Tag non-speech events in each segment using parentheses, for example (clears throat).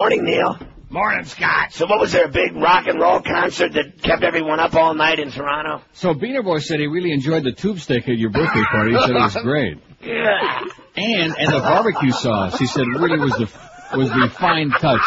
Morning, Neil. Morning, Scott. So what was there, a big rock and roll concert that kept everyone up all night in Toronto? So Beaner Boy said he really enjoyed the tube steak at your birthday party. He said it was (laughs) great. Yeah. And and the barbecue sauce. He said really was the was the fine touch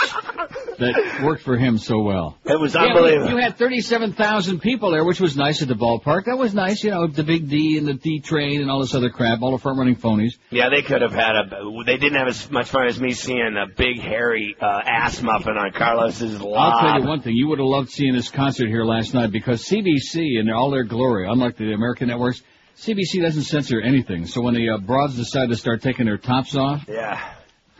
that worked for him so well. It was Yeah, unbelievable. you had 37,000 people there, which was nice at the ballpark. That was nice, you know, the big D and the D train and all this other crap, all the front running phonies. Yeah, they could have had a. They didn't have as much fun as me seeing a big hairy uh, ass muffin on Carlos's lap. I'll tell you one thing, you would have loved seeing this concert here last night because CBC in all their glory, unlike the American networks, CBC doesn't censor anything. So when the uh, broads decide to start taking their tops off, Yeah.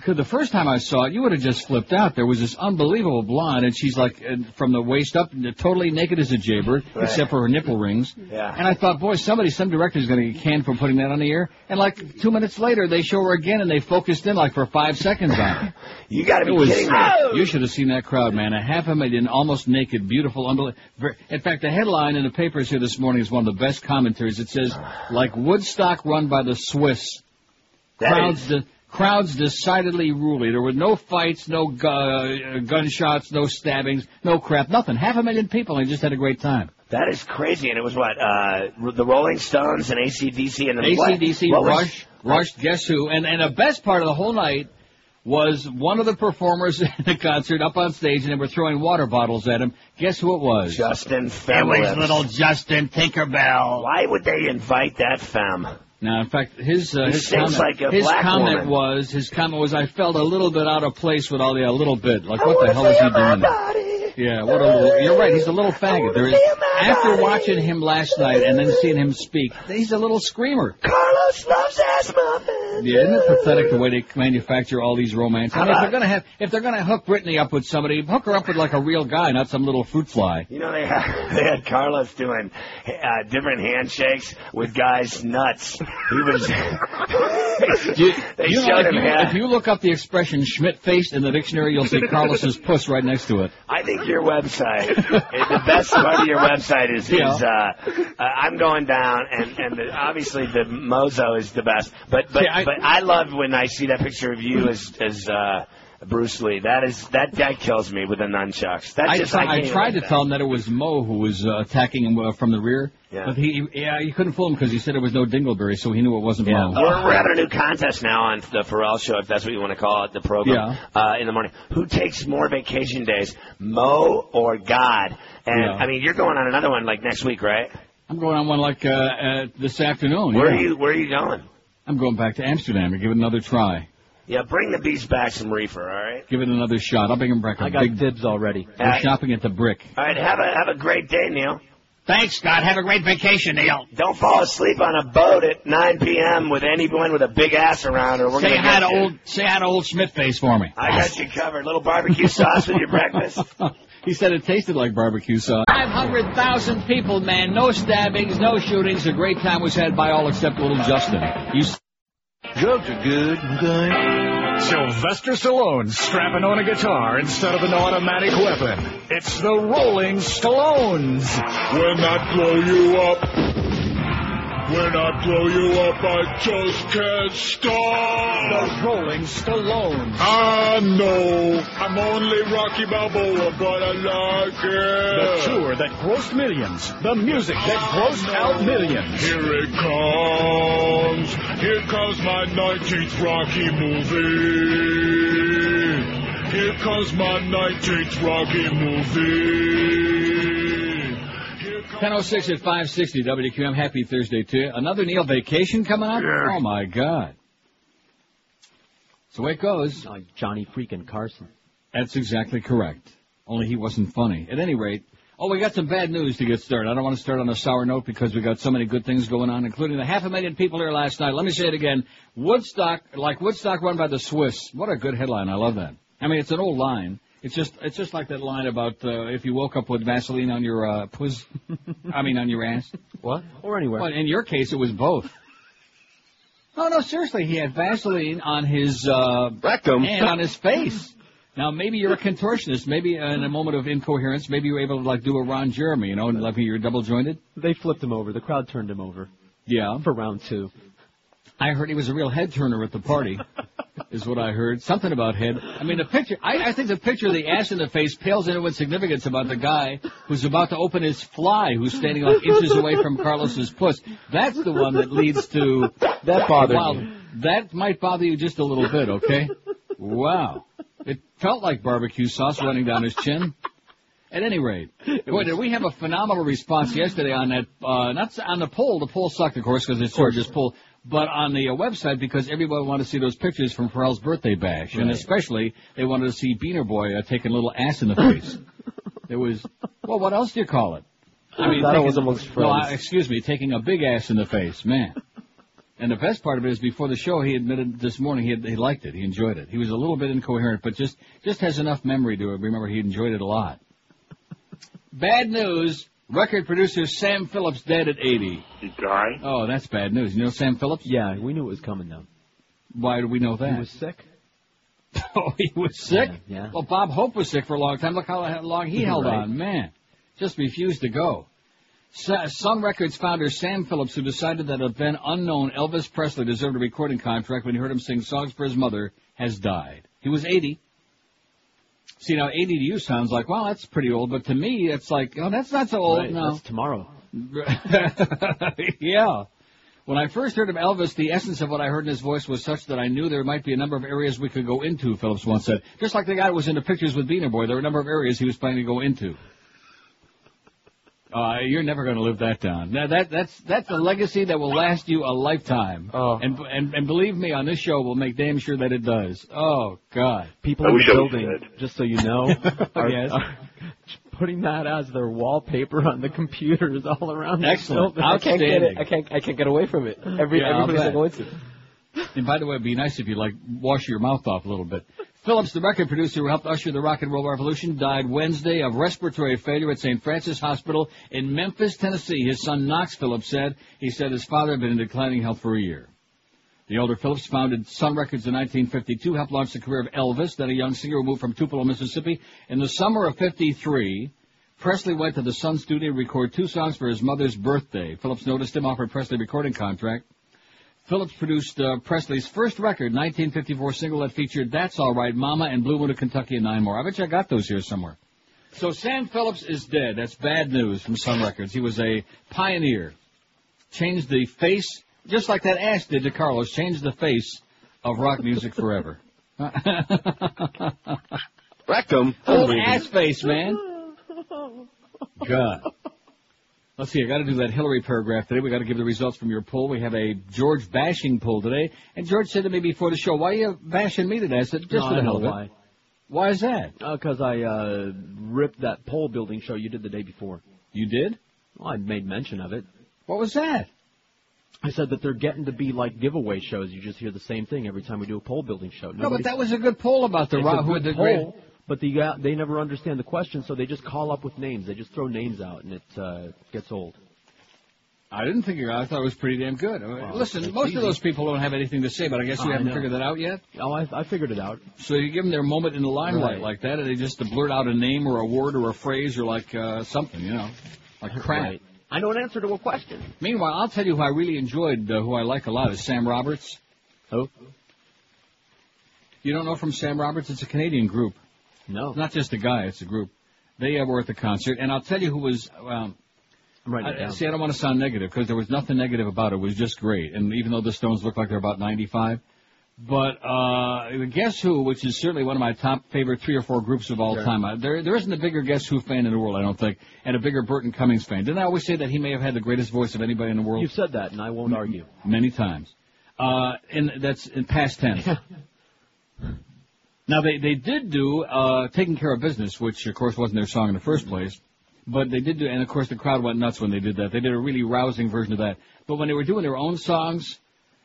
Because the first time I saw it, you would have just flipped out. There was this unbelievable blonde, and she's like uh, from the waist up, totally naked as a jaybird, Right. except for her nipple rings. Yeah. And I thought, boy, somebody, some director's going to get canned for putting that on the air. And like two minutes later, they show her again, and they focused in like for five seconds on her. (laughs) You got to be was. kidding me. You should have seen that crowd, man. A half a million, almost naked, beautiful, unbelievable. In fact, the headline in the papers here this morning is one of the best commentaries. It says, (sighs) "Like Woodstock run by the Swiss." That crowds, is- crowds decidedly ruly. There were no fights, no gu- uh, gunshots, no stabbings, no crap, nothing. Half a million people, and they just had a great time. That is crazy. And it was what uh, the Rolling Stones and ACDC and the ACDC, what was- Rush, Rush, Guess Who, and and the best part of the whole night was one of the performers (laughs) in the concert up on stage, and they were throwing water bottles at him. Guess who it was? Justin It was little Justin Tinkerbell. Why would they invite that femme? Now, in fact, his uh, his comment, like his comment woman. was his comment was I felt a little bit out of place with all the a little bit like what the hell is he doing? Yeah, what a little. You're right. He's a little faggot. There is after watching him last night and then seeing him speak, he's a little screamer. Carlos loves ass muffins. Yeah, isn't it pathetic the way they manufacture all these romances? I mean, if they're gonna have, if they're gonna hook Britney up with somebody, hook her up with like a real guy, not some little fruit fly. You know they had, (laughs) they had Carlos doing uh, different handshakes with guys' nuts. He was. (laughs) You, they you know, showed if, him. you, hand- if you look up the expression Schmidt faced in the dictionary, you'll see Carlos's puss right next to it. I think your website, the best part of your website is, Yeah. is uh, uh, I'm going down, and and the, obviously the Mozo is the best. But but See, I- but I love when I see that picture of you as as uh, Bruce Lee. That is that guy kills me with the nunchucks. That I, just I, I tried to tell him that it was Mo who was uh, attacking him uh, from the rear, Yeah. but he, yeah, you couldn't fool him because he said it was no Dingleberry, so he knew it wasn't Yeah. Mo. We're, we're having a new contest now on the Ferrall Show, if that's what you want to call it, the program, Yeah. uh, in the morning. Who takes more vacation days, Mo or God? And, Yeah. I mean, you're going on another one like next week, right? I'm going on one like uh, uh, this afternoon. Where yeah. are you, where are you going? I'm going back to Amsterdam to give it another try, Yeah, bring the beast back some reefer, all right? give it another shot. I'll bring him back a I got big. dibs already. We're Uh, shopping at the Brick. All right, have a, have a great day, Neil. Thanks, Scott. Have a great vacation, Neil. Don't fall asleep on a boat at 9 p.m. with anyone with a big ass around or we're Say going hi to to old, say hi to old Schmidt face for me. I got you covered. Little barbecue sauce with your breakfast. (laughs) he said it tasted like barbecue sauce. 500,000 people, man. No stabbings, no shootings. A great time was had by all except little Justin. You s- Drugs are good, okay? Sylvester Stallone strapping on a guitar instead of an automatic weapon. It's the Rolling Stallones. When I blow you up, when I blow you up, I just can't stop. The Rolling Stallones. I know I'm only Rocky Balboa, but I like it. The tour that grossed millions. The music that grossed out millions. Here it comes. Here comes my 19th Rocky movie. Here comes my 19th Rocky movie. Here comes 1006 at 560 WQAM. Happy Thursday to you. Another Neil vacation coming up? Oh my God. So the way it goes. Like Johnny freaking Carson. That's exactly correct. Only he wasn't funny. At any rate, oh, we got some bad news to get started. I don't want to start on a sour note because we got so many good things going on, including the half a million people here last night. Let me say it again. Woodstock, like Woodstock run by the Swiss. What a good headline. I love that. I mean, it's an old line. It's just, it's just like that line about uh, if you woke up with Vaseline on your uh, puss. I mean, on your ass. What? Or anywhere. Well, in your case, it was both. No, no, seriously, he had Vaseline on his uh, Rectum. and on his face. Now, maybe you're a contortionist. Maybe in a moment of incoherence, maybe you were able to like do a Ron Jeremy, you know, and like you're double jointed. They flipped him over. The crowd turned him over Yeah. for round two. I heard he was a real head turner at the party. (laughs) is what I heard. Something about head. I mean, the picture, I, I think the picture of the ass in the face pales into its significance about the guy who's about to open his fly, who's standing like inches away from Carlos's puss. That's the one that leads to That bothered Wow, me. that might bother you just a little bit, okay? Wow. It felt like barbecue sauce running down his chin. At any rate, boy, did we have a phenomenal response yesterday on that, uh, not on the poll. The poll sucked, of course, because it's sort of just poll, but on the uh, website because everybody wanted to see those pictures from Ferrall's birthday bash, and especially they wanted to see Beaner Boy uh, taking a little ass in the face. (laughs) it was, well, what else do you call it? I mean, That taking- was amongst no. I- excuse me, taking a big ass in the face, man. And the best part of it is before the show, he admitted this morning he, had, he liked it. He enjoyed it. He was a little bit incoherent, but just, just has enough memory to remember he enjoyed it a lot. Bad news. Record producer Sam Phillips dead at 80. He died. Oh, that's bad news. You know Sam Phillips? Yeah, we knew it was coming though. Why do we know that? He was sick. (laughs) oh, he was sick? Yeah, yeah. Well, Bob Hope was sick for a long time. Look how long he held Right. on. Man, just refused to go. Sa- Sun Records founder Sam Phillips, who decided that a then unknown Elvis Presley deserved a recording contract when he heard him sing songs for his mother, has died. He was 80. See, now 80 to you sounds like, well, that's pretty old, but to me, it's like, oh, that's not so old. Right, no. That's tomorrow. (laughs) yeah. When I first heard of Elvis, the essence of what I heard in his voice was such that I knew there might be a number of areas we could go into, Phillips once said. Just like the guy who was in the pictures with Beaner Boy, there were a number of areas he was planning to go into. Uh, you're never going to live that down. Now that, that's, that's a legacy that will last you a lifetime. Oh. And, and, and believe me, on this show, we'll make damn sure that it does. Oh, God. People I in wish the building, just so you know, (laughs) are, Yes. are putting that as their wallpaper on the computers all around the Excellent. building. I can't get Outstanding. it. I can't. I can't get away from it. Every Yeah, I'll every place I go into. And by the way, it'd be nice if you like wash your mouth off a little bit. Phillips, the record producer who helped usher the rock and roll revolution, died Wednesday of respiratory failure at St. Francis Hospital in Memphis, Tennessee. His son Knox Phillips said he said his father had been in declining health for a year. The older Phillips founded Sun Records in 1952, helped launch the career of Elvis, then a young singer who moved from Tupelo, Mississippi. In the summer of 53, Presley went to the Sun studio to record two songs for his mother's birthday. Phillips noticed him, offered Presley a recording contract. Phillips produced uh, Presley's first record, 1954 single that featured That's All Right, Mama, and Blue Moon of Kentucky, and nine more. I bet you I got those here somewhere. So Sam Phillips is dead. That's bad news from Sun Records. He was a pioneer. Changed the face, just like that ass did to Carlos, changed the face of rock music forever. Rectum. Old ass face, man. (laughs) God. Let's see, I gotta do that Hillary paragraph today. We gotta give the results from your poll. We have a George bashing poll today. And George said to me before the show, why are you bashing me today? I said, just No, for the hell of it. why. Why is that? Because I uh, ripped that poll building show you did the day before. You did? Well, I made mention of it. What was that? I said that they're getting to be like giveaway shows. You just hear the same thing every time we do a poll building show. No, but that was a good poll about the it's rock. a Who good the poll, great- but the, uh, they never understand the question, so they just call up with names. They just throw names out, and it uh, gets old. I didn't think you. I thought it was pretty damn good. Listen, most easy. of those people don't have anything to say, but I guess you I haven't know. figured that out yet. Oh, I, I figured it out. So you give them their moment in the limelight Right. like that, and they just blurt out a name or a word or a phrase or like uh, something, you know, like crap. Right. I know an answer to a question. Meanwhile, I'll tell you who I really enjoyed, uh, who I like a lot, is Sam Roberts. Who? You don't know from Sam Roberts? It's a Canadian group. No. Not just a guy, it's a group. They uh, were at the concert, and I'll tell you who was. Um, it I, see, I don't want to sound negative because there was nothing negative about it. It was just great, and even though the Stones look like they're about 95, but uh, Guess Who, which is certainly one of my top favorite three or four groups of all Sure. time. Uh, there, there isn't a bigger Guess Who fan in the world, I don't think, and a bigger Burton Cummings fan. Didn't I always say that he may have had the greatest voice of anybody in the world? You've said that, and I won't argue. many times. Uh, and that's in past tense. (laughs) now they they did do uh, "Taking Care of Business," which of course wasn't their song in the first place, but they did do, and of course the crowd went nuts when they did that. They did a really rousing version of that. But when they were doing their own songs,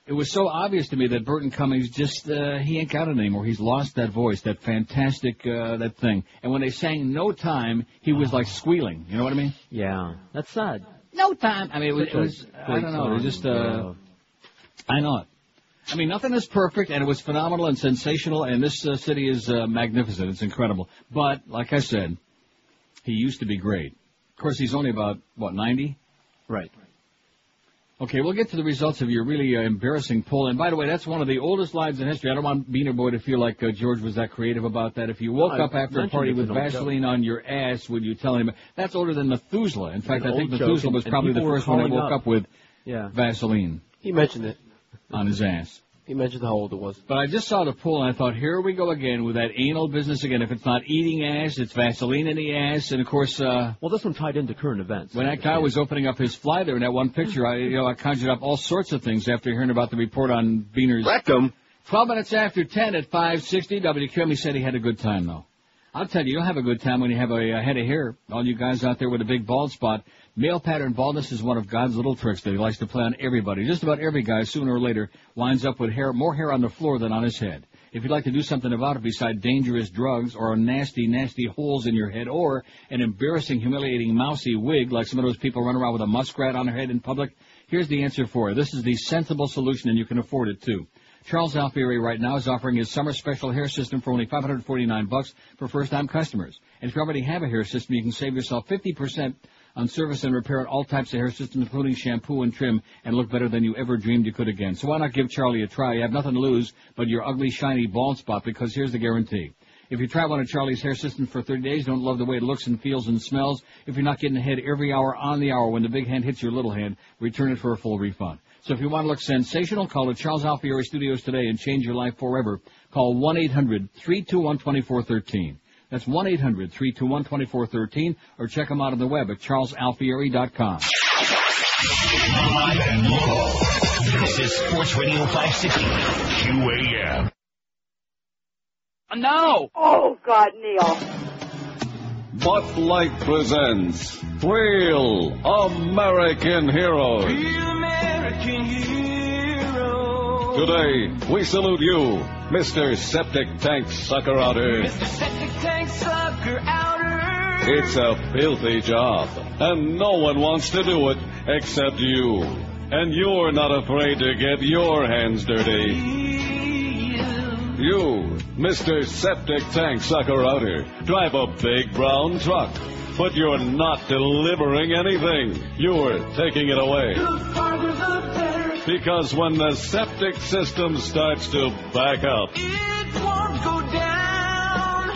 it was so obvious to me that Burton Cummings just uh, he ain't got it anymore. He's lost that voice, that fantastic uh, that thing. And when they sang "No Time," he was like squealing. You know what I mean? Yeah, that's sad. No time. I mean, it was, it was I don't know. It was just uh, I know it. I mean, nothing is perfect, and it was phenomenal and sensational, and this uh, city is uh, magnificent. It's incredible. But, like I said, he used to be great. Of course, he's only about, what, 90? Right. Okay, we'll get to the results of your really uh, embarrassing poll. And by the way, that's one of the oldest lines in history. I don't want Beaner Boy to feel like uh, George was that creative about that. If you woke I up after a party with an old Vaseline on your ass, would you tell him? That's older than Methuselah. In fact, I think old joke, Methuselah and- was probably the first one that calling woke up. up with Yeah. Vaseline He mentioned it. On his ass. He mentioned how old it was. But I just saw the poll and I thought, here we go again with that anal business again. If it's not eating ass, it's Vaseline in the ass. And of course, uh, Well, this one tied into current events. when that guy was opening up his fly there in that one picture, I, you know, I conjured up all sorts of things after hearing about the report on Beaner's. Rectum. 12 minutes after 10 at 560, WQAM, he said he had a good time though. I'll tell you, you'll have a good time when you have a, a head of hair. All you guys out there with a big bald spot. Male pattern baldness is one of God's little tricks that he likes to play on everybody. Just about every guy, sooner or later, winds up with hair, more hair on the floor than on his head. If you'd like to do something about it beside dangerous drugs or nasty, nasty holes in your head or an embarrassing, humiliating, mousy wig like some of those people run around with a muskrat on their head in public, here's the answer for you. This is the sensible solution and you can afford it too. Charles Alfieri right now is offering his summer special hair system for only 549 bucks for first-time customers. And if you already have a hair system, you can save yourself 50% on service and repair on all types of hair systems, including shampoo and trim, and look better than you ever dreamed you could again. So why not give Charlie a try? You have nothing to lose but your ugly, shiny bald spot, because here's the guarantee. If you try one of Charlie's hair systems for 30 days, don't love the way it looks and feels and smells, if you're not getting ahead every hour on the hour when the big hand hits your little hand, return it for a full refund. So if you want to look sensational, call the Charles Alfieri Studios today and change your life forever. Call 1-800-321-2413. That's 1-800-321-2413 or check them out on the web at charlesalfieri.com. Live and local. This is Sports Radio 560 QAM. No! Oh, God, Neil. Butt Light presents Real American Heroes. Today, we salute you, Mr. Septic Tank Sucker Outer. Mr. Septic Tank Sucker Outer. It's a filthy job, and no one wants to do it except you. And you're not afraid to get your hands dirty. You, Mr. Septic Tank Sucker Outer, drive a big brown truck, but you're not delivering anything. You're taking it away. Because when the septic system starts to back up,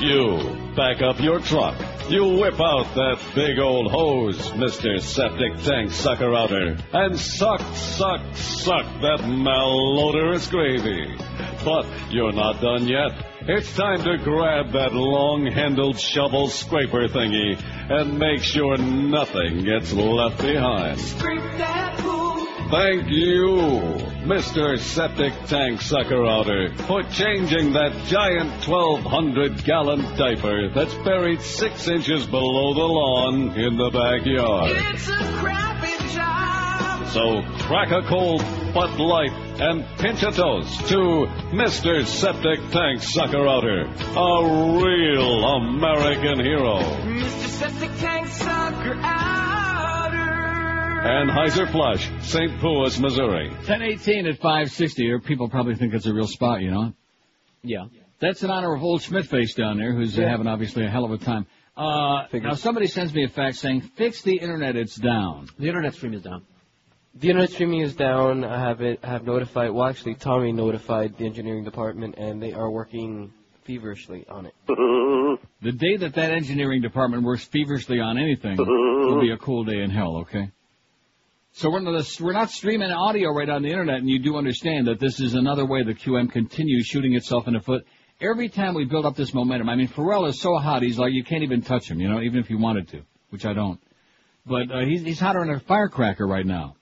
you back up your truck. You whip out that big old hose, Mr. Septic Tank Sucker Outer, and suck, suck, suck that malodorous gravy. But you're not done yet. It's time to grab that long-handled shovel scraper thingy and make sure nothing gets left behind. Thank you, Mr. Septic Tank Sucker Outer, for changing that giant 1,200 gallon diaper that's buried six inches below the lawn in the backyard. It's a crappy job. So crack a cold Bud Light and pinch a toast to Mr. Septic Tank Sucker Outer, a real American hero. Mr. Septic Tank Sucker Outer. Anheuser-Busch, St. Louis, Missouri. 1018 at 560. Or people probably think it's a real spot, you know? Yeah. That's in honor of old Schmidt-face down there, who's Yeah. having obviously a hell of a time. Uh, now somebody sends me a fax saying, fix the internet, it's down. The internet stream is down. The internet streaming is down. I have it. I have notified. Well, actually, Tommy notified the engineering department, and they are working feverishly on it. The day that that engineering department works feverishly on anything will be a cool day in hell, okay? So we're not, we're not streaming audio right on the internet, and you do understand that this is another way the QM continues shooting itself in the foot. Every time we build up this momentum, I mean, Ferrall is so hot, he's like, you can't even touch him, you know, even if you wanted to, which I don't. But uh, he's, he's hotter than a firecracker right now.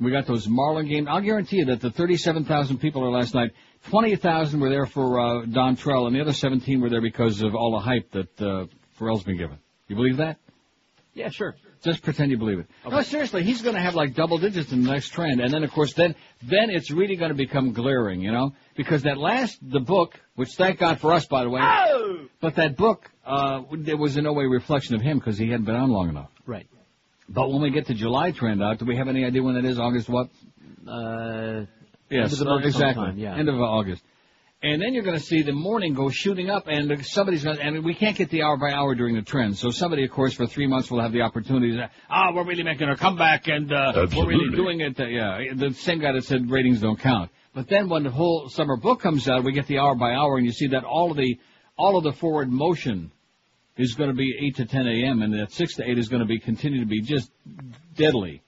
We got those Marlin games. I'll guarantee you that the 37,000 people there last night, 20,000 were there for uh, Dontrelle, and the other 17 were there because of all the hype that uh, Ferrall's been given. You believe that? Yeah, sure. Just pretend you believe it. No, seriously, he's going to have like double digits in the next trend, and then of course, then then it's really going to become glaring, you know, because that last the book, which thank God for us, by the way, but that book, uh, there was in no way a reflection of him because he hadn't been on long enough. Right. But when we get to July trend out, do we have any idea when that is? August what? Uh, Yes, end of the month exactly. sometime, yeah. End of August. And then you're going to see the morning go shooting up, and somebody's going to, and we can't get the hour by hour during the trend. So somebody, of course, for three months will have the opportunity to ah, we're really making a comeback, and uh, we're really doing it. Uh, yeah, the same guy that said ratings don't count. But then when the whole summer book comes out, we get the hour by hour, and you see that all of the all of the forward motion is going to be 8 to 10 a.m., and that 6 to 8 is going to be continue to be just deadly.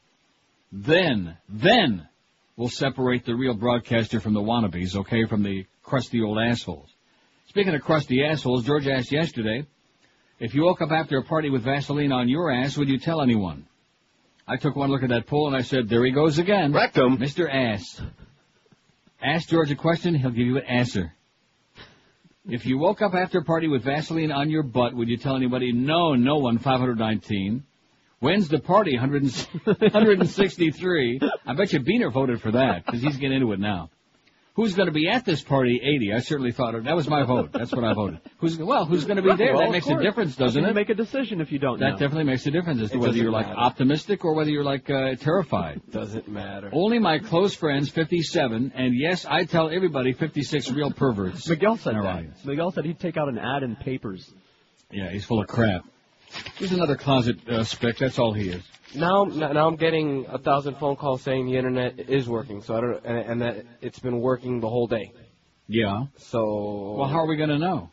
Then, then we'll separate the real broadcaster from the wannabes, okay, from the crusty old assholes. Speaking of crusty assholes, George asked yesterday, if you woke up after a party with Vaseline on your ass, would you tell anyone? I took one look at that poll and I said, there he goes again. Rectum. Mr. Ass. Ask George a question, he'll give you an answer. If you woke up after a party with Vaseline on your butt, would you tell anybody? No, no one, 519. When's the party? 163. (laughs) I bet you Beaner voted for that, because he's getting into it now. Who's going to be at this party? 80. I certainly thought it. That was my vote. That's what I voted. (laughs) Who's well? Who's going to be there? Well, that of makes a difference, doesn't can you it? make a decision if you don't That know. definitely makes a difference as to It whether you're like matter. optimistic or whether you're like uh, terrified. Doesn't matter. Only my close friends, 57, and yes, I tell everybody 56 real perverts. Miguel said that. right. Miguel said he'd take out an ad in papers. Yeah, he's full of crap. He's another closet uh, spick. That's all he is. Now, now I'm getting a thousand phone calls saying the internet is working. So I don't, and, and that it's been working the whole day. Yeah. So. Well, how are we going to know?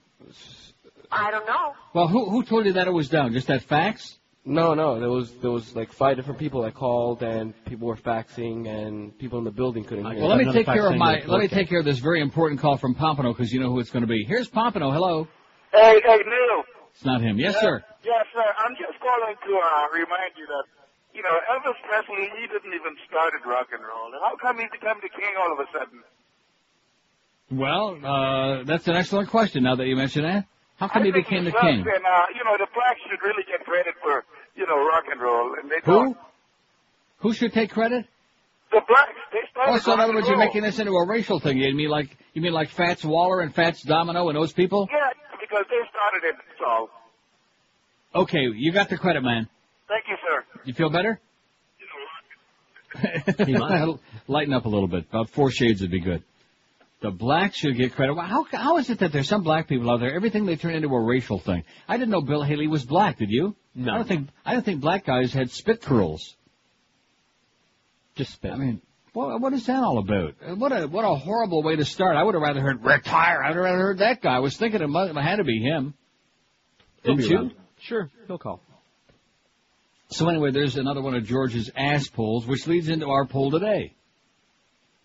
I don't know. Well, who who told you that it was down? Just that fax? No, no. There was there was like five different people that called, and people were faxing, and people in the building couldn't hear. Well, let me take care of my. that it's Let me take care of this very important call from Pompano because you know who it's going to be. Here's Pompano. Hello. Hey, hey, Neil. It's not him. Yes, sir. Yes, sir. I'm just calling to uh, remind you that, you know, Elvis Presley, he didn't even started rock and roll. And how come he became the king all of a sudden? Well, uh, that's an excellent question. Now that you mention that, how come I he became the king? And, uh, you know, the blacks should really get credit for, you know, rock and roll. And they Who? don't. Who should take credit? The blacks, they started Oh, so in other words, you're making this into a racial thing. You mean like you mean like Fats Waller and Fats Domino and those people? Yeah, because they started it, so. Okay, you got the credit, man. Thank you, sir. You feel better? (laughs) Lighten up a little bit. About four shades would be good. The blacks should get credit. How, how is it that there's some black people out there, everything they turn into a racial thing? I didn't know Bill Haley was black, did you? No. I don't think, I don't think black guys had spit curls. Just spit. I mean, what, what is that all about? What a, what a horrible way to start. I would have rather heard retire. I would have rather heard that guy. I was thinking it, must, it had to be him. Didn't you? Sure, he'll call. So anyway, there's another one of George's ass polls, which leads into our poll today.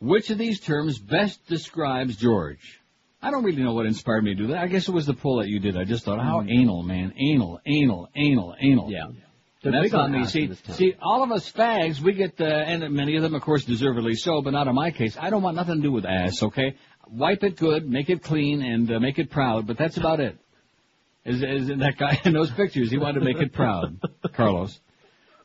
Which of these terms best describes George? I don't really know what inspired me to do that. I guess it was the poll that you did. I just thought, how anal, man. Anal, anal, anal, anal. Yeah. And that's on me. See, in this town. see, all of us fags, we get, uh, and many of them, of course, deservedly so, but not in my case. I don't want nothing to do with ass, okay? Wipe it good, make it clean, and uh, make it proud, but that's about it. Is, is that guy (laughs) in those pictures? He wanted to make it proud, (laughs) Carlos.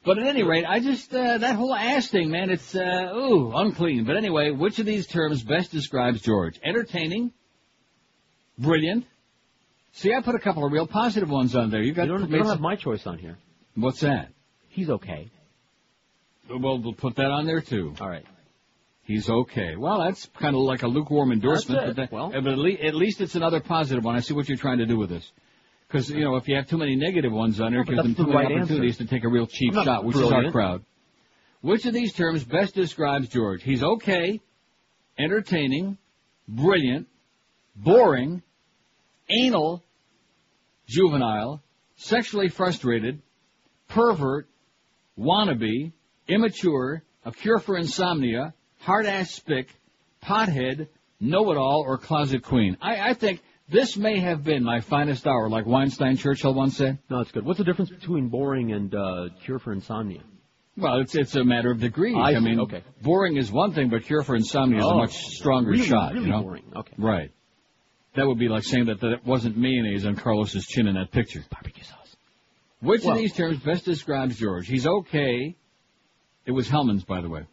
But at any rate, I just uh, that whole ass thing, man. It's uh, ooh unclean. But anyway, which of these terms best describes George? Entertaining, brilliant. See, I put a couple of real positive ones on there. You got You don't, you don't have my choice on here. what's that? He's okay. Well, we'll put that on there too. All right. He's okay. Well, that's kind of like a lukewarm endorsement, but, that, Well- but at, at least it's another positive one. I see what you're trying to do with this. Because, you know, if you have too many negative ones on there, it No, but gives them too the many right opportunities to take a real cheap shot, which is our crowd. Which of these terms best describes George? He's okay, entertaining, brilliant, boring, anal, juvenile, sexually frustrated, pervert, wannabe, immature, a cure for insomnia, hard-ass spick, pothead, know-it-all, or closet queen. I, I think this may have been my finest hour, like Weinstein Churchill once said. No, it's good. What's the difference between boring and uh, cure for insomnia? Well, it's it's a matter of degrees. I see, mean, okay. boring is one thing, but cure for insomnia is a Oh, much stronger really, shot. really you know? boring. Okay. Right. That would be like saying that, that it wasn't mayonnaise on Carlos's chin in that picture. Barbecue sauce. Which Well- of these terms best describes George? He's okay. It was Hellmann's, by the way.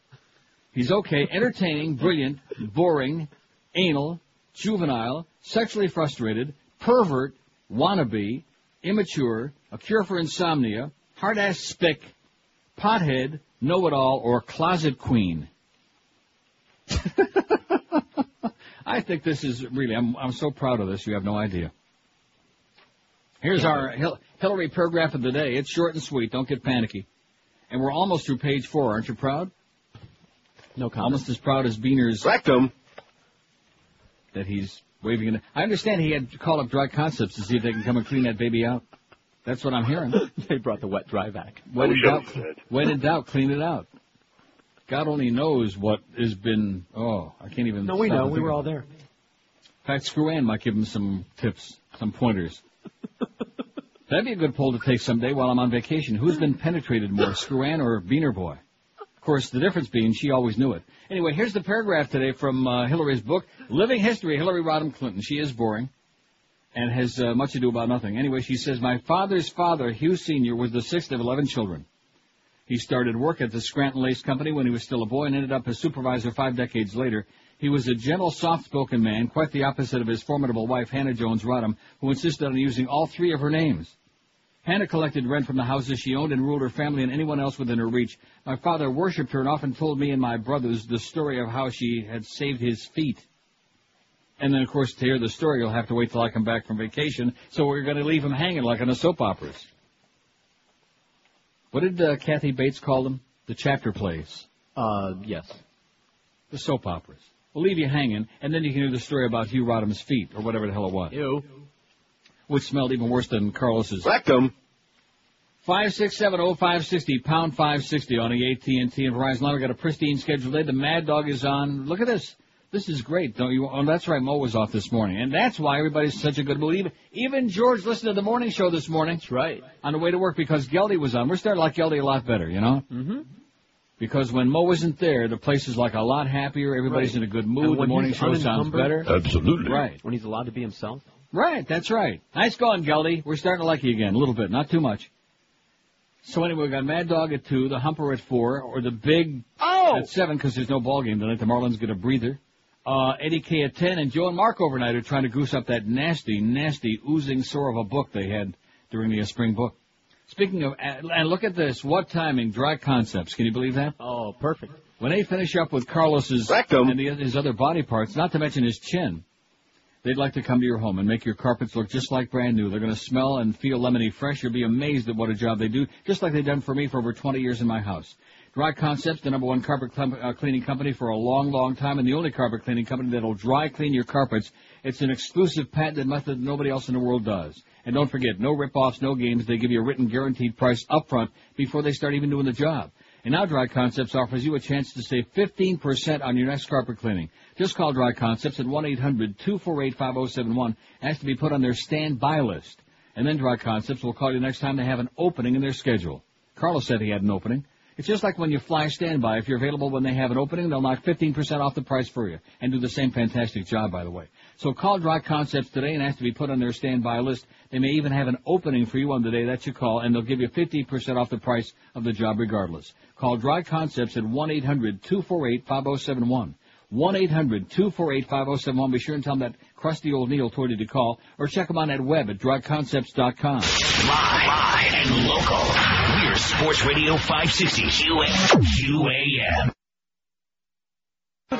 He's okay, entertaining, brilliant, boring, anal, juvenile, sexually frustrated, pervert, wannabe, immature, a cure for insomnia, hard-ass spick, pothead, know-it-all, or closet queen. (laughs) I think this is really, I'm, I'm so proud of this, you have no idea. Here's our Hil- Hillary paragraph of the day. It's short and sweet, don't get panicky. And we're almost through page four, aren't you proud? No comment. Almost as proud as Beaner's. Rectum. That he's waving in. I understand he had to call up Dry Concepts to see if they can come and clean that baby out. That's what I'm hearing. (laughs) they brought the wet dry back. When in Oh, doubt, you said. when in doubt, clean it out. God only knows what has been. Oh, I can't even. No, we know. We were all there. In fact, Screw Ann might give him some tips, some pointers. (laughs) That'd be a good poll to take someday while I'm on vacation. Who's been penetrated more, Screw Ann or Beaner Boy? Of course, the difference being she always knew it. Anyway, here's the paragraph today from uh, Hillary's book, Living History, Hillary Rodham Clinton. She is boring and has uh, much ado about nothing. Anyway, she says, My father's father, Hugh Sr., was the sixth of 11 children. He started work at the Scranton Lace Company when he was still a boy and ended up as supervisor five decades later. He was a gentle, soft-spoken man, quite the opposite of his formidable wife, Hannah Jones Rodham, who insisted on using all three of her names. Hannah collected rent from the houses she owned and ruled her family and anyone else within her reach. My father worshipped her and often told me and my brothers the story of how she had saved his feet. And then, of course, to hear the story, you'll have to wait till I come back from vacation, so we're going to leave him hanging like on the soap operas. What did uh, Kathy Bates call them? The chapter plays. Uh, yes. The soap operas. We'll leave you hanging, and then you can hear the story about Hugh Rodham's feet, or whatever the hell it was. Ew. Which smelled even worse than Carlos's. Rectum. Five six seven oh five sixty pound five sixty on the AT and T and Verizon line. We got a pristine schedule today. The Mad Dog is on. Look at this. This is great, don't you? Oh, that's right. Mo was off this morning, and that's why everybody's such a good mood. Even even George listened to the morning show this morning. That's right. On the way to work because Geldy was on. We're starting to like Geldy a lot better, you know. Mm-hmm. Because when Mo isn't there, the place is like a lot happier. Everybody's Right. in a good mood. The morning show sounds better. Absolutely. Right. When he's allowed to be himself. Right, that's right. Nice going, Geldy. We're starting to like you again, a little bit, not too much. So anyway, we got Mad Dog at two, the Humper at four, or the Big Oh! at seven because there's no ball game tonight. The Marlins get a breather. Uh, Eddie K at ten, and Joe and Mark overnight are trying to goose up that nasty, nasty, oozing sore of a book they had during the uh, spring book. Speaking of, and look at this, what timing, dry concepts. Can you believe that? Oh, perfect. When they finish up with Carlos's Rectum. and the, his other body parts, not to mention his chin, they'd like to come to your home and make your carpets look just like brand new. They're going to smell and feel lemony fresh. You'll be amazed at what a job they do, just like they've done for me for over 20 years in my house. Dry Concepts, the number one carpet uh, cleaning company for a long, long time, and the only carpet cleaning company that'll dry clean your carpets. It's an exclusive patented method nobody else in the world does. And don't forget, no rip-offs, no games. They give you a written guaranteed price up front before they start even doing the job. And now Dry Concepts offers you a chance to save 15% on your next carpet cleaning. Just call Dry Concepts at 1-800-248-5071. Ask to be put on their standby list. And then Dry Concepts will call you next time they have an opening in their schedule. Carlos said he had an opening. It's just like when you fly standby. If you're available when they have an opening, they'll knock 15% off the price for you and do the same fantastic job, by the way. So call Dry Concepts today and ask to be put on their standby list. They may even have an opening for you on the day that you call, and they'll give you 50% off the price of the job regardless. Call Dry Concepts at 1-800-248-5071. 1-800-248-5071. Be sure and tell them that crusty old Neil told you to call, or check them on that web at dryconcepts.com. Live, live and local. We're Sports Radio 560 QAM.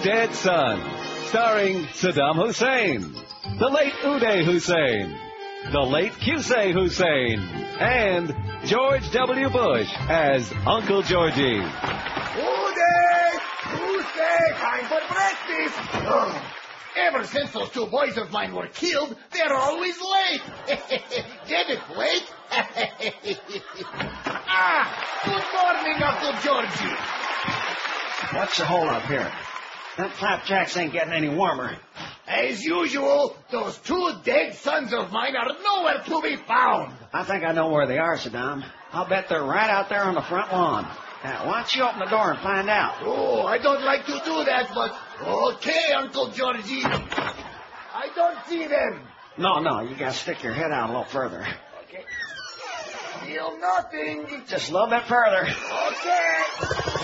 Dead Son, starring Saddam Hussein, the late Uday Hussein, the late Qusay Hussein, and George W. Bush as Uncle Georgie. Uday! Tuesday! Time for breakfast! Ugh. Ever since those two boys of mine were killed, they're always late. (laughs) Get it, late? (laughs) ah! Good morning, Uncle Georgie. What's the hold up here? Them flapjacks ain't getting any warmer. As usual, those two dead sons of mine are nowhere to be found. I think I know where they are, Saddam. I'll bet they're right out there on the front lawn. Now, why don't you open the door and find out? Oh, I don't like to do that, but okay, Uncle Georgie. I don't see them. No, no, you gotta stick your head out a little further. Okay. Feel nothing. Just a little bit further. Oh,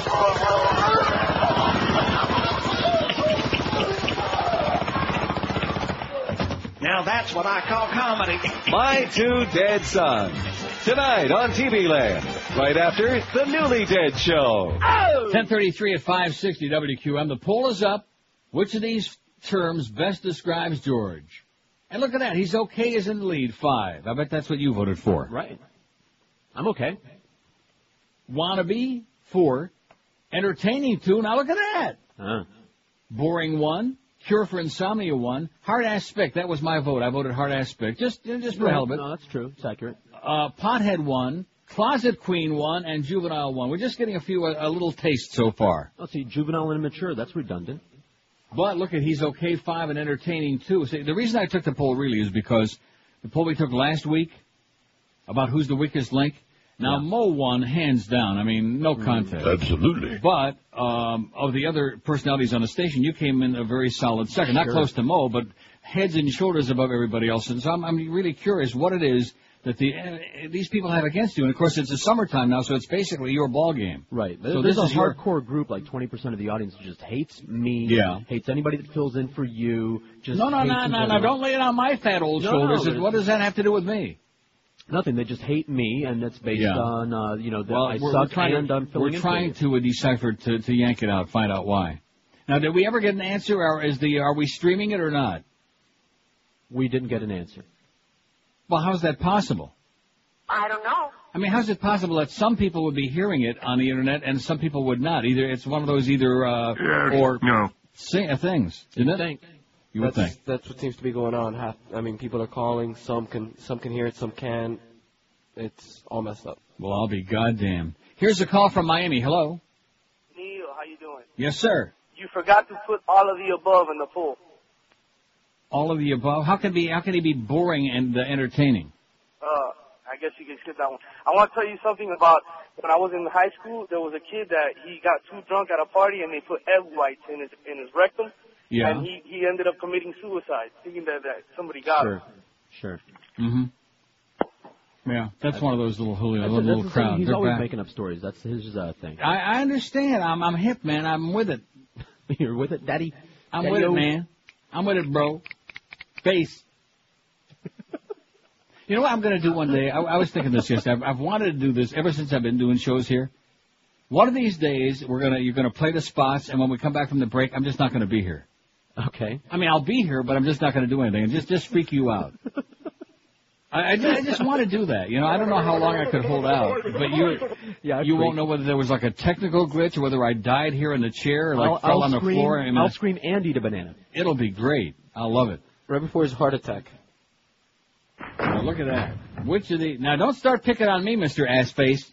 oh, oh. Now that's what I call comedy. (laughs) My Two Dead Sons. Tonight on TV Land, right after The Newly Dead Show. Oh! 1033 at 560 WQAM. The poll is up. Which of these terms best describes George. And look at that. He's okay is in the lead. Five. I bet that's what you voted for. Right. I'm okay. Wannabe. Four. Entertaining. Two. Now look at that. Uh, Boring. One. Cure for insomnia. One. Hard Aspect. That was my vote. I voted hard ass spick. Just, just for the hell of it. No, that's true. It's accurate. Uh, pothead. One. Closet queen. One. And juvenile. One. We're just getting a few, a, a little taste so far. Let's see, juvenile and immature. That's redundant. But look at he's okay five and entertaining two. See, the reason I took the poll really is because the poll we took last week about who's the weakest link. Now Mo won hands down. I mean, no contest. Absolutely. But um, of the other personalities on the station, you came in a very solid second. Not Sure. close to Mo, but heads and shoulders above everybody else. And so I'm, I'm really curious what it is that the uh, these people have against you. And of course, it's the summertime now, so it's basically your ball game. Right. So There's this a is your hardcore group, like 20% of the audience just hates me. Yeah. Hates anybody that fills in for you. Just no, no, no, no, no! Don't lay it on my fat old No, shoulders. no, what does that have to do with me? Nothing. They just hate me, and that's based Yeah. on, uh, you know, that Well, I we're, suck we're trying and to, I'm filling we're trying to uh, decipher to, to yank it out, find out why. Now, did we ever get an answer, or is the are we streaming it or not? We didn't get an answer. Well, how's that possible? I don't know. I mean, how's it possible that some people would be hearing it on the internet and some people would not? Either it's one of those either uh, or No. uh, things, isn't it? Think. You would that's, think. That's what seems to be going on. Half, I mean, people are calling. Some can, some can hear it. Some can. It's all messed up. Well, I'll be goddamn. Here's a call from Miami. Hello. Neil, how you doing? Yes, sir. You forgot to put all of the above in the poll. All of the above. How can be? How can he be boring and uh, entertaining? Uh, I guess you can skip that one. I want to tell you something about when I was in high school. There was a kid that he got too drunk at a party and they put egg whites in his in his rectum, Yeah. and he he ended up committing suicide, thinking that that somebody got him. Sure. Sure. Mm-hmm. Yeah, that's one of those little Julio, That's, little, that's little the crowd. He's They're always back. making up stories. That's his uh, thing. I, I understand. I'm I'm hip, man. I'm with it. (laughs) You're with it, Daddy. I'm Daddy-o. with it, man. I'm with it, bro. Face. (laughs) you know what I'm going to do one day? I, I was thinking this yesterday. I've, I've wanted to do this ever since I've been doing shows here. One of these days, we're gonna you're gonna play the spots, and when we come back from the break, I'm just not going to be here. Okay. I mean, I'll be here, but I'm just not going to do anything, and just just freak you out. (laughs) I, I, ju- I just want to do that. You know, I don't know how long I could hold out, but you Yeah, you freak. won't know whether there was like a technical glitch or whether I died here in the chair or like I'll, fell I'll on the scream, floor. I mean, I'll scream and eat a banana. It'll be great. I'll love it. Right before his heart attack. Now look at that. Which of the now don't start picking on me, Mister Assface.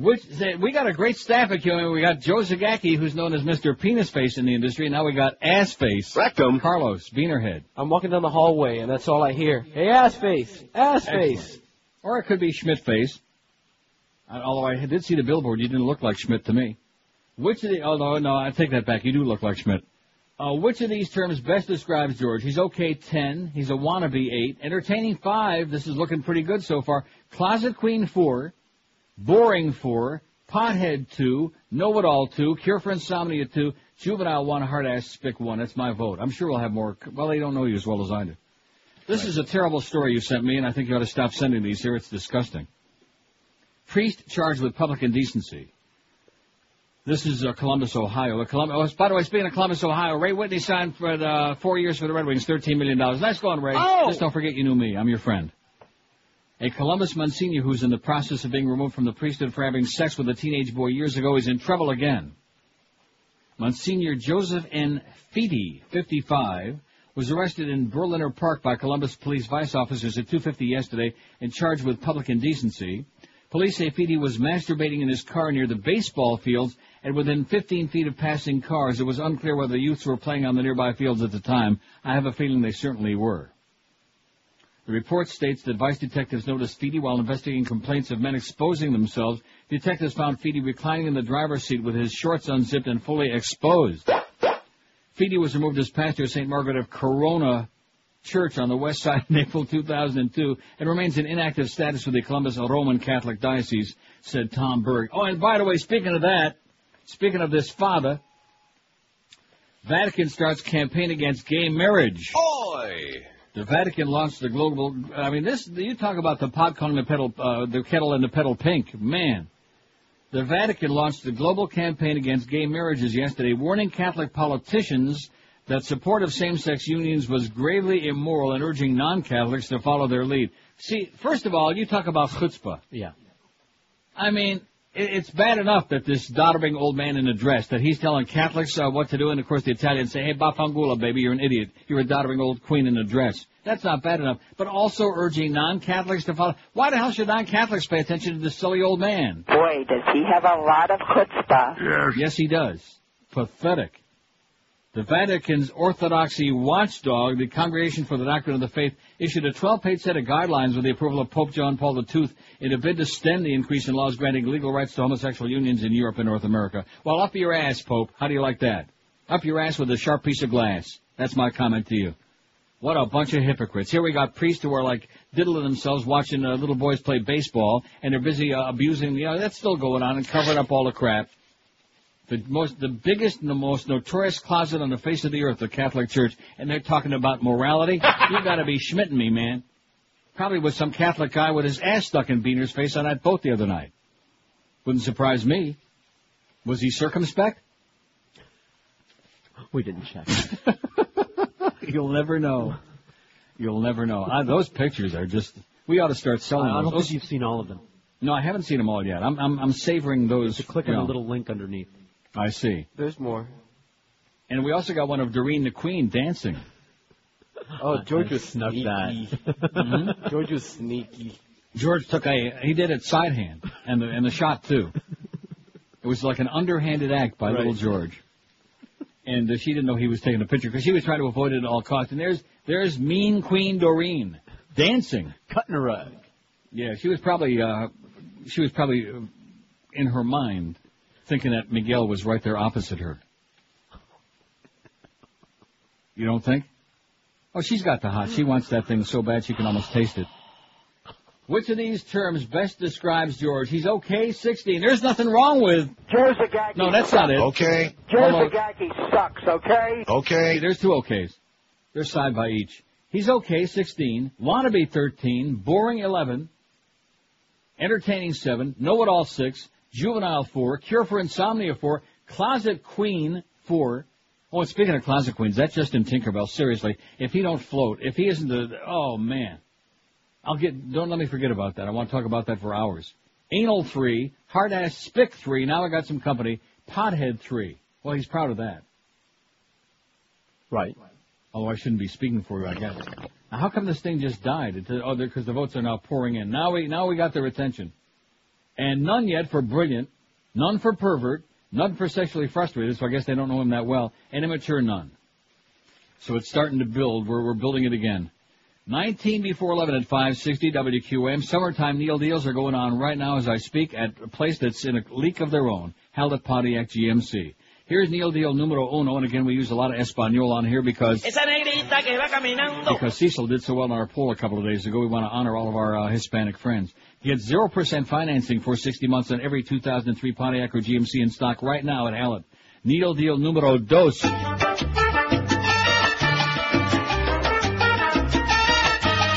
Which say, we got a great staff at QM. We got Joe Zagacki, who's known as Mister Penis Face in the industry. and Now we got Ass Face. Rectum. Carlos Beanerhead. I'm walking down the hallway, and that's all I hear. Hey, ass face, ass face. Excellent. Or it could be Schmidt Face. Although I did see the billboard, you didn't look like Schmidt to me. Which of the? Oh no, no, I take that back. You do look like Schmidt. Uh, which of these terms best describes George? He's okay, 10. He's a wannabe, 8. Entertaining, 5. This is looking pretty good so far. Closet Queen, 4. Boring, 4. Pothead, 2. Know-it-all, 2. Cure for Insomnia, 2. Juvenile, 1. Hard-ass spick, 1. That's my vote. I'm sure we'll have more. Well, they don't know you as well as I do. This is a terrible story you sent me, and I think you ought to stop sending these here. It's disgusting. Priest charged with public indecency. This is uh, Columbus, Ohio. The Colum- oh, by the way, speaking of Columbus, Ohio, Ray Whitney signed for the four years for the Red Wings, $13 million. Nice going, Ray. Oh! Just don't forget you knew me. I'm your friend. A Columbus Monsignor who's in the process of being removed from the priesthood for having sex with a teenage boy years ago is in trouble again. Monsignor Joseph N. Feedy, 55, was arrested in Berliner Park by Columbus police vice officers at 2.50 yesterday and charged with public indecency. Police say Feedy was masturbating in his car near the baseball fields and within 15 feet of passing cars. It was unclear whether the youths were playing on the nearby fields at the time. I have a feeling they certainly were. The report states that vice detectives noticed Feedy while investigating complaints of men exposing themselves. Detectives found Feedy reclining in the driver's seat with his shorts unzipped and fully exposed. Feedy was removed as pastor of St. Margaret of Cortona Church on the west side in (laughs) April 2002 and remains in inactive status with the Columbus Roman Catholic Diocese, said Tom Berg. Oh, and by the way, speaking of that, speaking of this father, Vatican starts campaign against gay marriage. Boy! The Vatican launched the global. I mean, this. You talk about the pot calling the pedal, uh, the kettle and the pedal pink. Man, the Vatican launched the global campaign against gay marriages yesterday, warning Catholic politicians that support of same-sex unions was gravely immoral and urging non-Catholics to follow their lead. See, first of all, you talk about chutzpah. Yeah. I mean, it's bad enough that this doddering old man in a dress, that he's telling Catholics uh, what to do, and of course the Italians say, hey, Bafangula, baby, you're an idiot. You're a doddering old queen in a dress. That's not bad enough. But also urging non-Catholics to follow. Why the hell should non-Catholics pay attention to this silly old man? Boy, does he have a lot of chutzpah. Yes. Yes, he does. Pathetic. The Vatican's Orthodoxy watchdog, the Congregation for the Doctrine of the Faith, issued a 12-page set of guidelines with the approval of Pope John Paul II in a bid to stem the increase in laws granting legal rights to homosexual unions in Europe and North America. Well, up your ass, Pope. How do you like that? Up your ass with a sharp piece of glass. That's my comment to you. What a bunch of hypocrites. Here we got priests who are like diddling themselves watching uh, little boys play baseball, and they're busy uh, abusing, you that's still going on and covering up all the crap. The most, the biggest and the most notorious closet on the face of the earth, the Catholic Church, and they're talking about morality? you gotta be schmitting me, man. Probably with some Catholic guy with his ass stuck in Beaner's face on that boat the other night. Wouldn't surprise me. Was he circumspect? We didn't check. (laughs) You'll never know. You'll never know. Uh, those pictures are just. We ought to start selling I don't those. think you've seen all of them. No, I haven't seen them all yet. I'm I'm, I'm savoring those. Just click you on know. the little link underneath. I see. There's more. And we also got one of Doreen the Queen dancing. Oh, George was snuck sneaky. that. Mhm. George was sneaky. George took a he did it sidehand and the and the shot too. It was like an underhanded act by little George. And uh, she didn't know he was taking a picture because she was trying to avoid it at all costs. And there's there's mean Queen Doreen dancing, cutting a rug. Yeah, she was probably uh she was probably uh, in her mind thinking that Miguel was right there opposite her. You don't think? Oh, she's got the hot. She wants that thing so bad she can almost taste it. Which of these terms best describes George? He's okay, 16. There's nothing wrong with. Joe Zagacki. No, that's not it. Okay. Joe Almost. Zagacki sucks, okay? Okay. There's two okays. They're side by each. He's okay, 16. Wannabe, 13. Boring, 11. Entertaining, 7. Know-it-all, 6. Juvenile, 4. Cure for insomnia, 4. Closet queen, 4. Oh, speaking of closet queens, that's Justin Tinkerbell. Seriously, if he don't float, if he isn't the, oh man. I'll get, don't let me forget about that. I want to talk about that for hours. Anal 3. Hard ass spick 3. Now I got some company. Pothead 3. Well, he's proud of that. Right. Oh, I shouldn't be speaking for you, I guess. Now, how come this thing just died? It, oh, because the votes are now pouring in. Now we now we got their attention, and none yet for brilliant, none for pervert, none for sexually frustrated. So I guess they don't know him that well, and immature none. So it's starting to build. We're we're building it again. 19 before 11 at 560 WQAM. Summertime Neil deals are going on right now as I speak at a place that's in a league of their own, Hallett Pontiac GMC. Here's Neil Deal numero uno, and again we use a lot of Espanol on here because Esa negrita que va caminando. because Cecil did so well in our poll a couple of days ago, we want to honor all of our uh, Hispanic friends. Get 0% financing for 60 months on every 2003 Pontiac or GMC in stock right now at Hallett. Neil deal numero dos.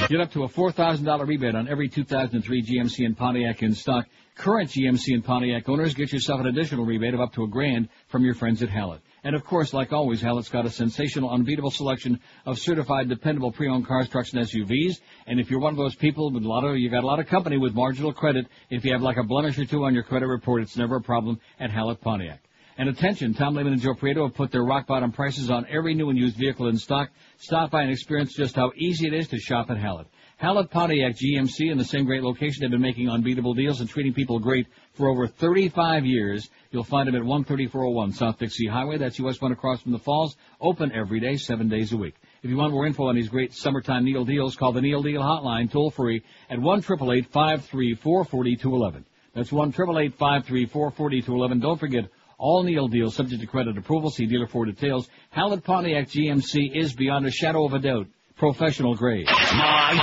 Get up to a $4,000 rebate on every 2003 GMC and Pontiac in stock. Current GMC and Pontiac owners get yourself an additional rebate of up to a grand from your friends at Hallett. And of course, like always, Hallett's got a sensational, unbeatable selection of certified, dependable pre-owned cars, trucks, and SUVs. And if you're one of those people with a lot of, you got a lot of company with marginal credit, if you have like a blemish or two on your credit report, it's never a problem at Hallett Pontiac. And attention, Tom Lehman and Joe Prieto have put their rock bottom prices on every new and used vehicle in stock. Stop by and experience just how easy it is to shop at Hallett. Hallett Pontiac GMC in the same great location have been making unbeatable deals and treating people great for over 35 years. You'll find them at 13401 South Dixie Highway. That's US 1 across from the falls. Open every day, seven days a week. If you want more info on these great summertime Neil deals, call the Neil Deal hotline toll free at 1 534 4211 That's 1 534 4211 Don't forget, all Neil deals subject to credit approval. See dealer for details. Hallett Pontiac GMC is beyond a shadow of a doubt. Professional grade. Live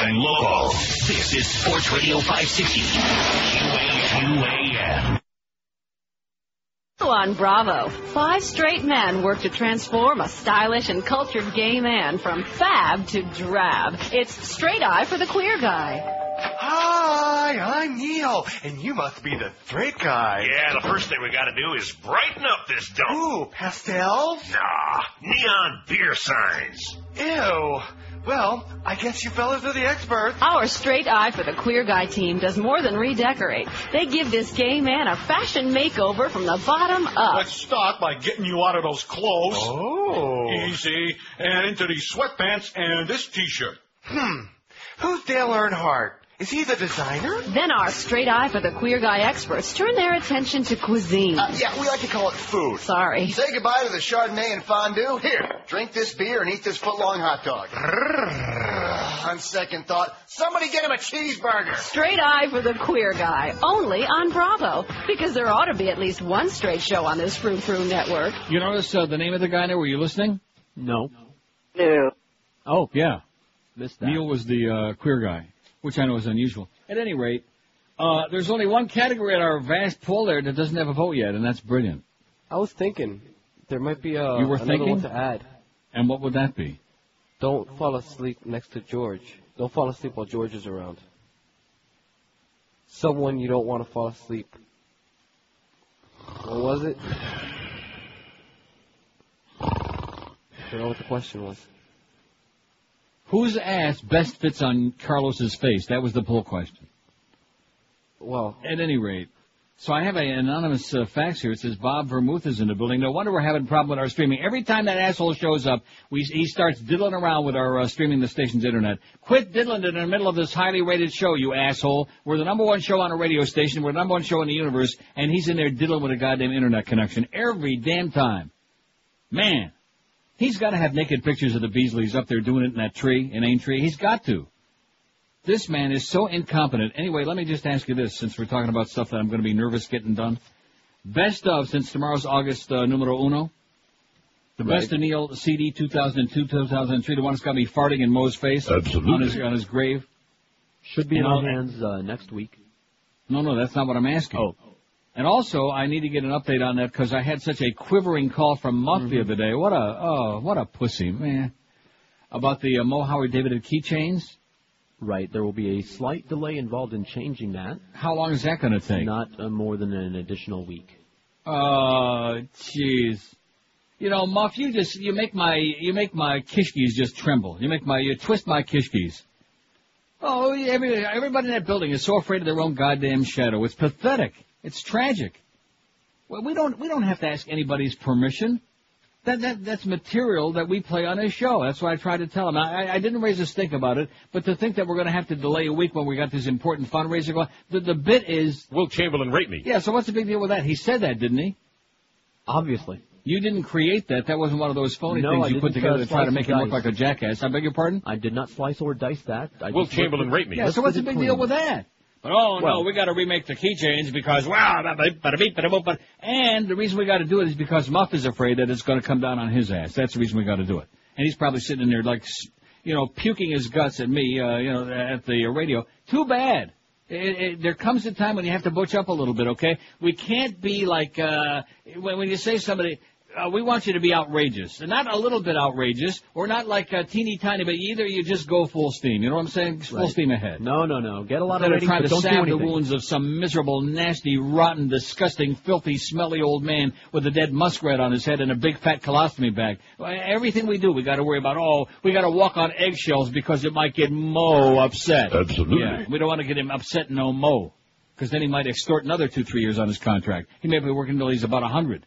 and local. This is Sports Radio 560. QAM. On Bravo, five straight men work to transform a stylish and cultured gay man from fab to drab. It's straight eye for the queer guy. Hi! Hi, I'm Neil, and you must be the straight guy. Yeah, the first thing we gotta do is brighten up this dump. Ooh, pastels? Nah, neon beer signs. Ew. Well, I guess you fellas are the experts. Our Straight Eye for the Queer Guy team does more than redecorate. They give this gay man a fashion makeover from the bottom up. Let's start by getting you out of those clothes. Oh. Easy. And into these sweatpants and this t-shirt. Hmm. Who's Dale Earnhardt? Is he the designer? Then our Straight Eye for the Queer Guy experts turn their attention to cuisine. Uh, yeah, we like to call it food. Sorry. Say goodbye to the Chardonnay and fondue. Here, drink this beer and eat this foot-long hot dog. On second thought, somebody get him a cheeseburger. Straight Eye for the Queer Guy, only on Bravo. Because there ought to be at least one straight show on this Frou Frou network. You notice uh, the name of the guy there? Were you listening? No. No. Oh, yeah. Missed that. Neil was the uh, queer guy, which I know is unusual. At any rate, uh, there's only one category at our vast poll there that doesn't have a vote yet, and that's brilliant. I was thinking there might be a You were another thinking? one to add. And what would that be? Don't fall asleep next to George. Don't fall asleep while George is around. Someone you don't want to fall asleep. What was it? I don't know what the question was. Whose ass best fits on Carlos's face? That was the poll question. Well, At any rate, so I have an anonymous uh, fax here. It says Bob Vermouth is in the building. No wonder we're having a problem with our streaming. Every time that asshole shows up, we, he starts diddling around with our uh, streaming the station's internet. Quit diddling in the middle of this highly rated show, you asshole. We're the number one show on a radio station. We're the number one show in the universe, and he's in there diddling with a goddamn internet connection every damn time. Man, he's got to have naked pictures of the Beasleys up there doing it in that tree, in Aintree. He's got to. This man is so incompetent. Anyway, let me just ask you this, since we're talking about stuff that I'm going to be nervous getting done. Best of, since tomorrow's August uh, numero uno. The Right. best of Neil CD 2002, 2003, the one that's got me farting in Moe's face. Absolutely. On his, on his grave. Should be in And our hands uh, next week. No, no, that's not what I'm asking. Oh. And also, I need to get an update on that because I had such a quivering call from Muff Mm-hmm. the other day. What a, oh, what a pussy, man. About the uh, Mo Howard David keychains. Right. There will be a slight delay involved in changing that. How long is that going to take? Not uh, more than an additional week. Oh, jeez. You know, Muff, you just you make my you make my kishkis just tremble. You make my you twist my kishkis. Oh, every, everybody in that building is so afraid of their own goddamn shadow. It's pathetic. It's tragic. Well, we don't we don't have to ask anybody's permission. That, that that's material that we play on this show. That's why I tried to tell him. I, I- I didn't raise a stink about it, but to think that we're going to have to delay a week when we got this important fundraiser going, the, the bit is. Will Chamberlain rate me? Yeah. So what's the big deal with that? He said that, didn't he? Obviously. You didn't create that. That wasn't one of those phony No, things I you put together to try to make and him look like a jackass. I beg your pardon? I did not slice or dice that. I Will just Chamberlain listed- rate me? Yeah, so what's the big it deal with that? But oh no, we got to remake the keychains because wow, bada beep, bada beep, bada boop, and the reason we got to do it is because Muff is afraid that it's going to come down on his ass. That's the reason we got to do it. And he's probably sitting in there like, s- you know, puking his guts at me, uh, you know, at the radio. Too bad. It, it, there comes a time when you have to butch up a little bit, okay? We can't be like uh, when, when you say somebody. Uh, we want you to be outrageous, and not a little bit outrageous, or not like a teeny tiny, but either you just go full steam. You know what I'm saying? Full Right. steam ahead. No, no, no. Get a lot Instead of of ratings, trying but to don't do salve the wounds of some miserable, nasty, rotten, disgusting, filthy, smelly old man with a dead muskrat on his head and a big fat colostomy bag. Everything we do, we got to worry about. Oh, we got to walk on eggshells because it might get Mo upset. Absolutely. Yeah, we don't want to get him upset. No Mo, because then he might extort another two, three years on his contract. He may be working until he's about a hundred.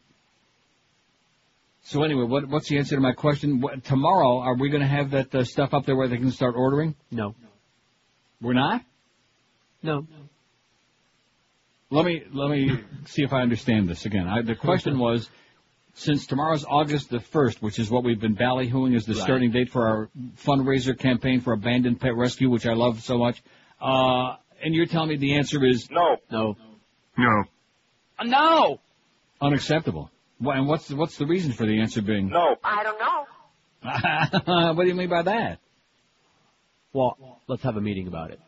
So anyway, what, what's the answer to my question? What, tomorrow, are we going to have that uh, stuff up there where they can start ordering? No. We're not. No. Let me let me see if I understand this again. I, the question was, since tomorrow's August the first, which is what we've been ballyhooing as the Right. starting date for our fundraiser campaign for abandoned pet rescue, which I love so much, uh, and you're telling me the answer is No. No. No. no, unacceptable. Why, and what's the, what's the reason for the answer being No. I don't know. (laughs) what do you mean by that? Well, let's have a meeting about it.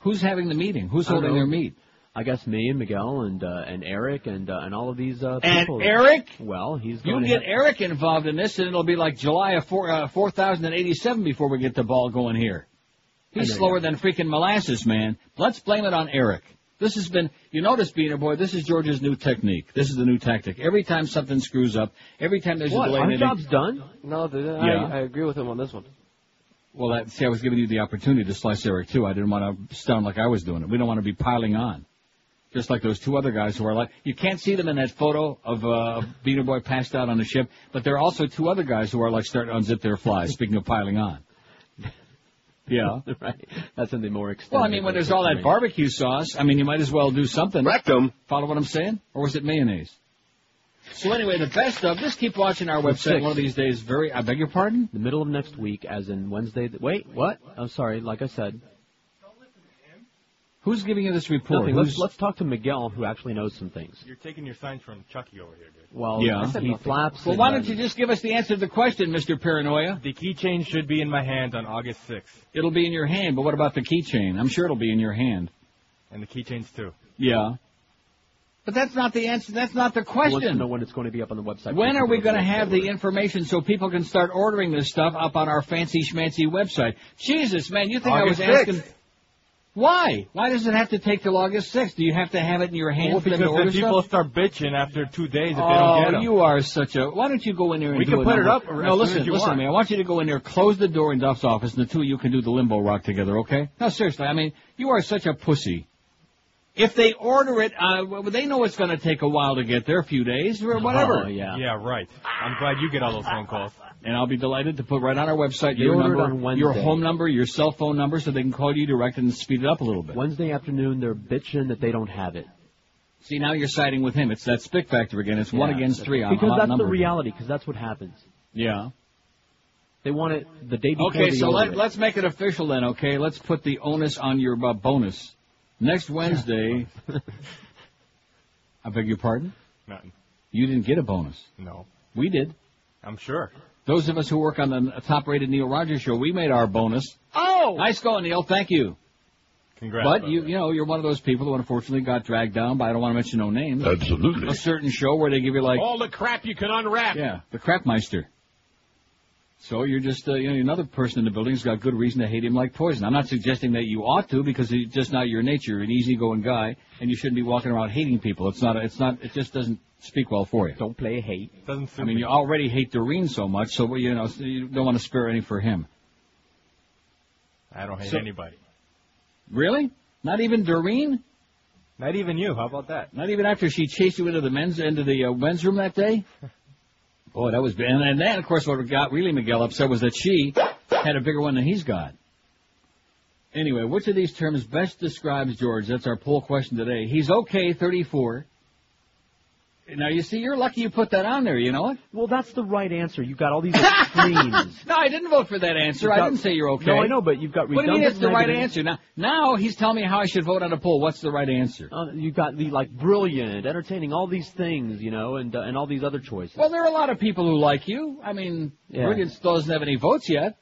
Who's having the meeting? Who's I don't holding know. their meet? I guess me and Miguel and uh, and Eric and uh, and all of these uh, And people. Eric? Well, he's You going to get have- Eric involved in this, and it'll be like July of four uh, four thousand and eighty seven before we get the ball going here. He's slower than freaking molasses, man. Let's blame it on Eric. This has been, you notice, Beaner Boy, this is George's new technique. This is the new tactic. Every time something screws up, every time there's What? a delay Our in it- job's done? No, the, Yeah. I, I agree with him on this one. Well, that, see, I was giving you the opportunity to slice Eric too. I didn't want to sound like I was doing it. We don't want to be piling on. Just like those two other guys who are like, you can't see them in that photo of uh, Beaner Boy passed out on the ship, but there are also two other guys who are like starting to unzip their flies. Speaking of piling on. Yeah. (laughs) right. That's in the more extended. Well, I mean, when there's all that barbecue sauce, I mean, you might as well do something. Rectum. Follow what I'm saying? Or was it mayonnaise? So anyway, the best of, just keep watching our website. sixth. One of these days, very, I beg your pardon? The middle of next week, as in Wednesday. th- Wait, what? I'm sorry. Like I said, Who's giving you this report? nothing. Let's let's talk to Miguel, who actually knows some things. You're taking your signs from Chucky over here, dude. Well, Yeah. he flaps. Well, and, why don't you just give us the answer to the question, Mr. Paranoia? The keychain should be in my hand on August 6th, It'll be in your hand, but what about the keychain? I'm sure it'll be in your hand. and the keychains too. Yeah. But that's not the answer. That's not the He wants to question. know when it's going to be up on the website. When are we going to to have the information so people can start ordering this stuff up on our fancy schmancy website? Jesus, man, you think I was August asking? Why? Why does it have to take till August 6th? Do you have to have it in your hand Well, for them because to order then people stuff? start bitching after two days if they oh, don't get them. you are such a. Why don't you go in there and We do can a put it up No, listen, as you listen want. to me. I want you to go in there, close the door in Duff's office, and the two of you can do the limbo rock together, okay? No, seriously. I mean, you are such a pussy. If they order it, uh, well, they know it's going to take a while to get there, a few days or whatever. Oh, yeah. Yeah, right. I'm glad you get all those phone calls. And I'll be delighted to put right on our website They your number, on your home number, your cell phone number, so they can call you direct and speed it up a little bit. Wednesday afternoon, they're bitching that they don't have it. See, now you're siding with him. It's that spick factor again. It's one against three. I'm Because that's the reality. Because that's what happens. Yeah. They want it the day before. Okay, so order let, it. let's make it official then, okay? Let's put the onus on your uh, bonus. Next Wednesday, (laughs) I beg your pardon? Nothing. You didn't get a bonus. No. We did. I'm sure. Those of us who work on the top-rated Neil Rogers show, we made our bonus. Oh! Nice going, Neil. Thank you. Congrats. but you, you know, you're one of those people who unfortunately got dragged down by I don't want to mention no names. Absolutely. A certain show where they give you like, All the crap you can unwrap. yeah, the crapmeister. So you're just, uh, you know, another person in the building's got good reason to hate him like poison. I'm not suggesting that you ought to because it's just not your nature. You're an easygoing guy, and you shouldn't be walking around hating people. It's not, A, it's not, it just doesn't speak well for you. Don't play hate. Doesn't I mean, me. you already hate Doreen so much, so you know, so you don't want to spare any for him. I don't hate So- anybody. Really? Not even Doreen? Not even you. How about that? Not even after she chased you into the men's into the uh, men's room that day. (laughs) Boy, that was and, and then of course what got really Miguel upset was that she had a bigger one than he's got. Anyway, which of these terms best describes George? That's our poll question today. He's okay, 34. Now you see, you're lucky you put that on there. You know what? Well, that's the right answer. You've got all these extremes. (laughs) No, I didn't vote for that answer. You've I didn't say you're okay. No, I know, but you've got What do you mean it's the right answer? Now, now he's telling me how I should vote on a poll. What's the right answer? Uh, you've got the like brilliant, entertaining, all these things, you know, and uh, and all these other choices. Well, there are a lot of people who like you. I mean, Yeah. Brilliant still doesn't have any votes yet.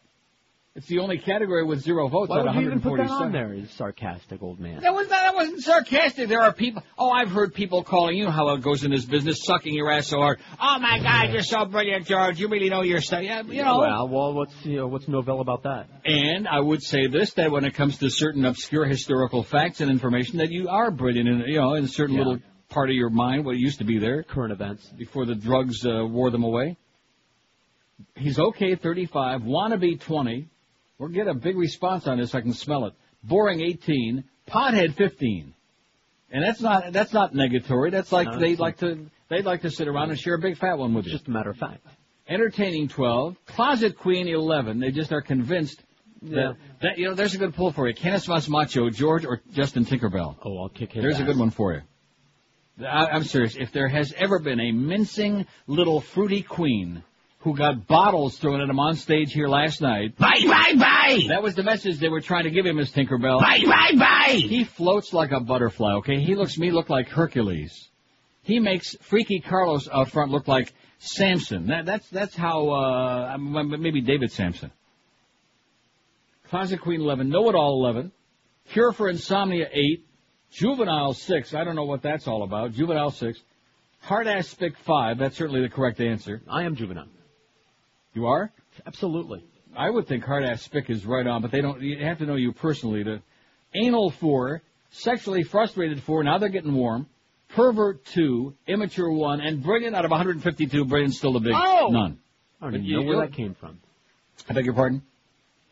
It's the only category with zero votes Why out would of you even put that on there? Sarcastic old man. That was not, that wasn't sarcastic. There are people. Oh, I've heard people calling you how it goes in this business, sucking your ass so hard. Oh my God, you're so brilliant, George. You really know your stuff. Yeah, you know. Well, well, what's you know, what's novel about that? And I would say this: that when it comes to certain obscure historical facts and information, that you are brilliant in you know in a certain Yeah. little part of your mind, what used to be there, Current events. before the drugs uh, wore them away. He's okay, 35. Wannabe, 20. We'll get a big response on this. I can smell it. Boring, 18. Pothead, 15. And that's not that's not negatory. That's like No, they'd like to they'd like to sit around and share a big fat one with you. just a matter of fact. Entertaining, 12. Closet Queen, 11. They just are convinced Yeah. that, that you know there's a good pull for you. Kenneth Macho, George, or Justin Tinkerbell. Oh, I'll kick his There's a good one for you. I, I'm serious. If there has ever been a mincing little fruity queen who got bottles thrown at him on stage here last night, Bye, bye, bye. that was the message they were trying to give him, Miss Tinkerbell. Bye, bye, bye. He floats like a butterfly. Okay, he looks me look like Hercules. He makes Freaky Carlos out front look like Samson. That, that's that's how uh, maybe David Samson. Closet Queen eleven, Know It All eleven, Cure for Insomnia eight, Juvenile six. I don't know what that's all about. Juvenile six, Hard Ass Spick five. That's certainly the correct answer. I am juvenile. You are? Absolutely. I would think hard ass spick is right on, but they don't. You have to know you personally. To anal four, sexually frustrated four. Now they're getting warm. Pervert two, immature one, and brilliant out of 152. Brilliant still the big Oh! none. I don't But even you- know where that came from. I beg your pardon.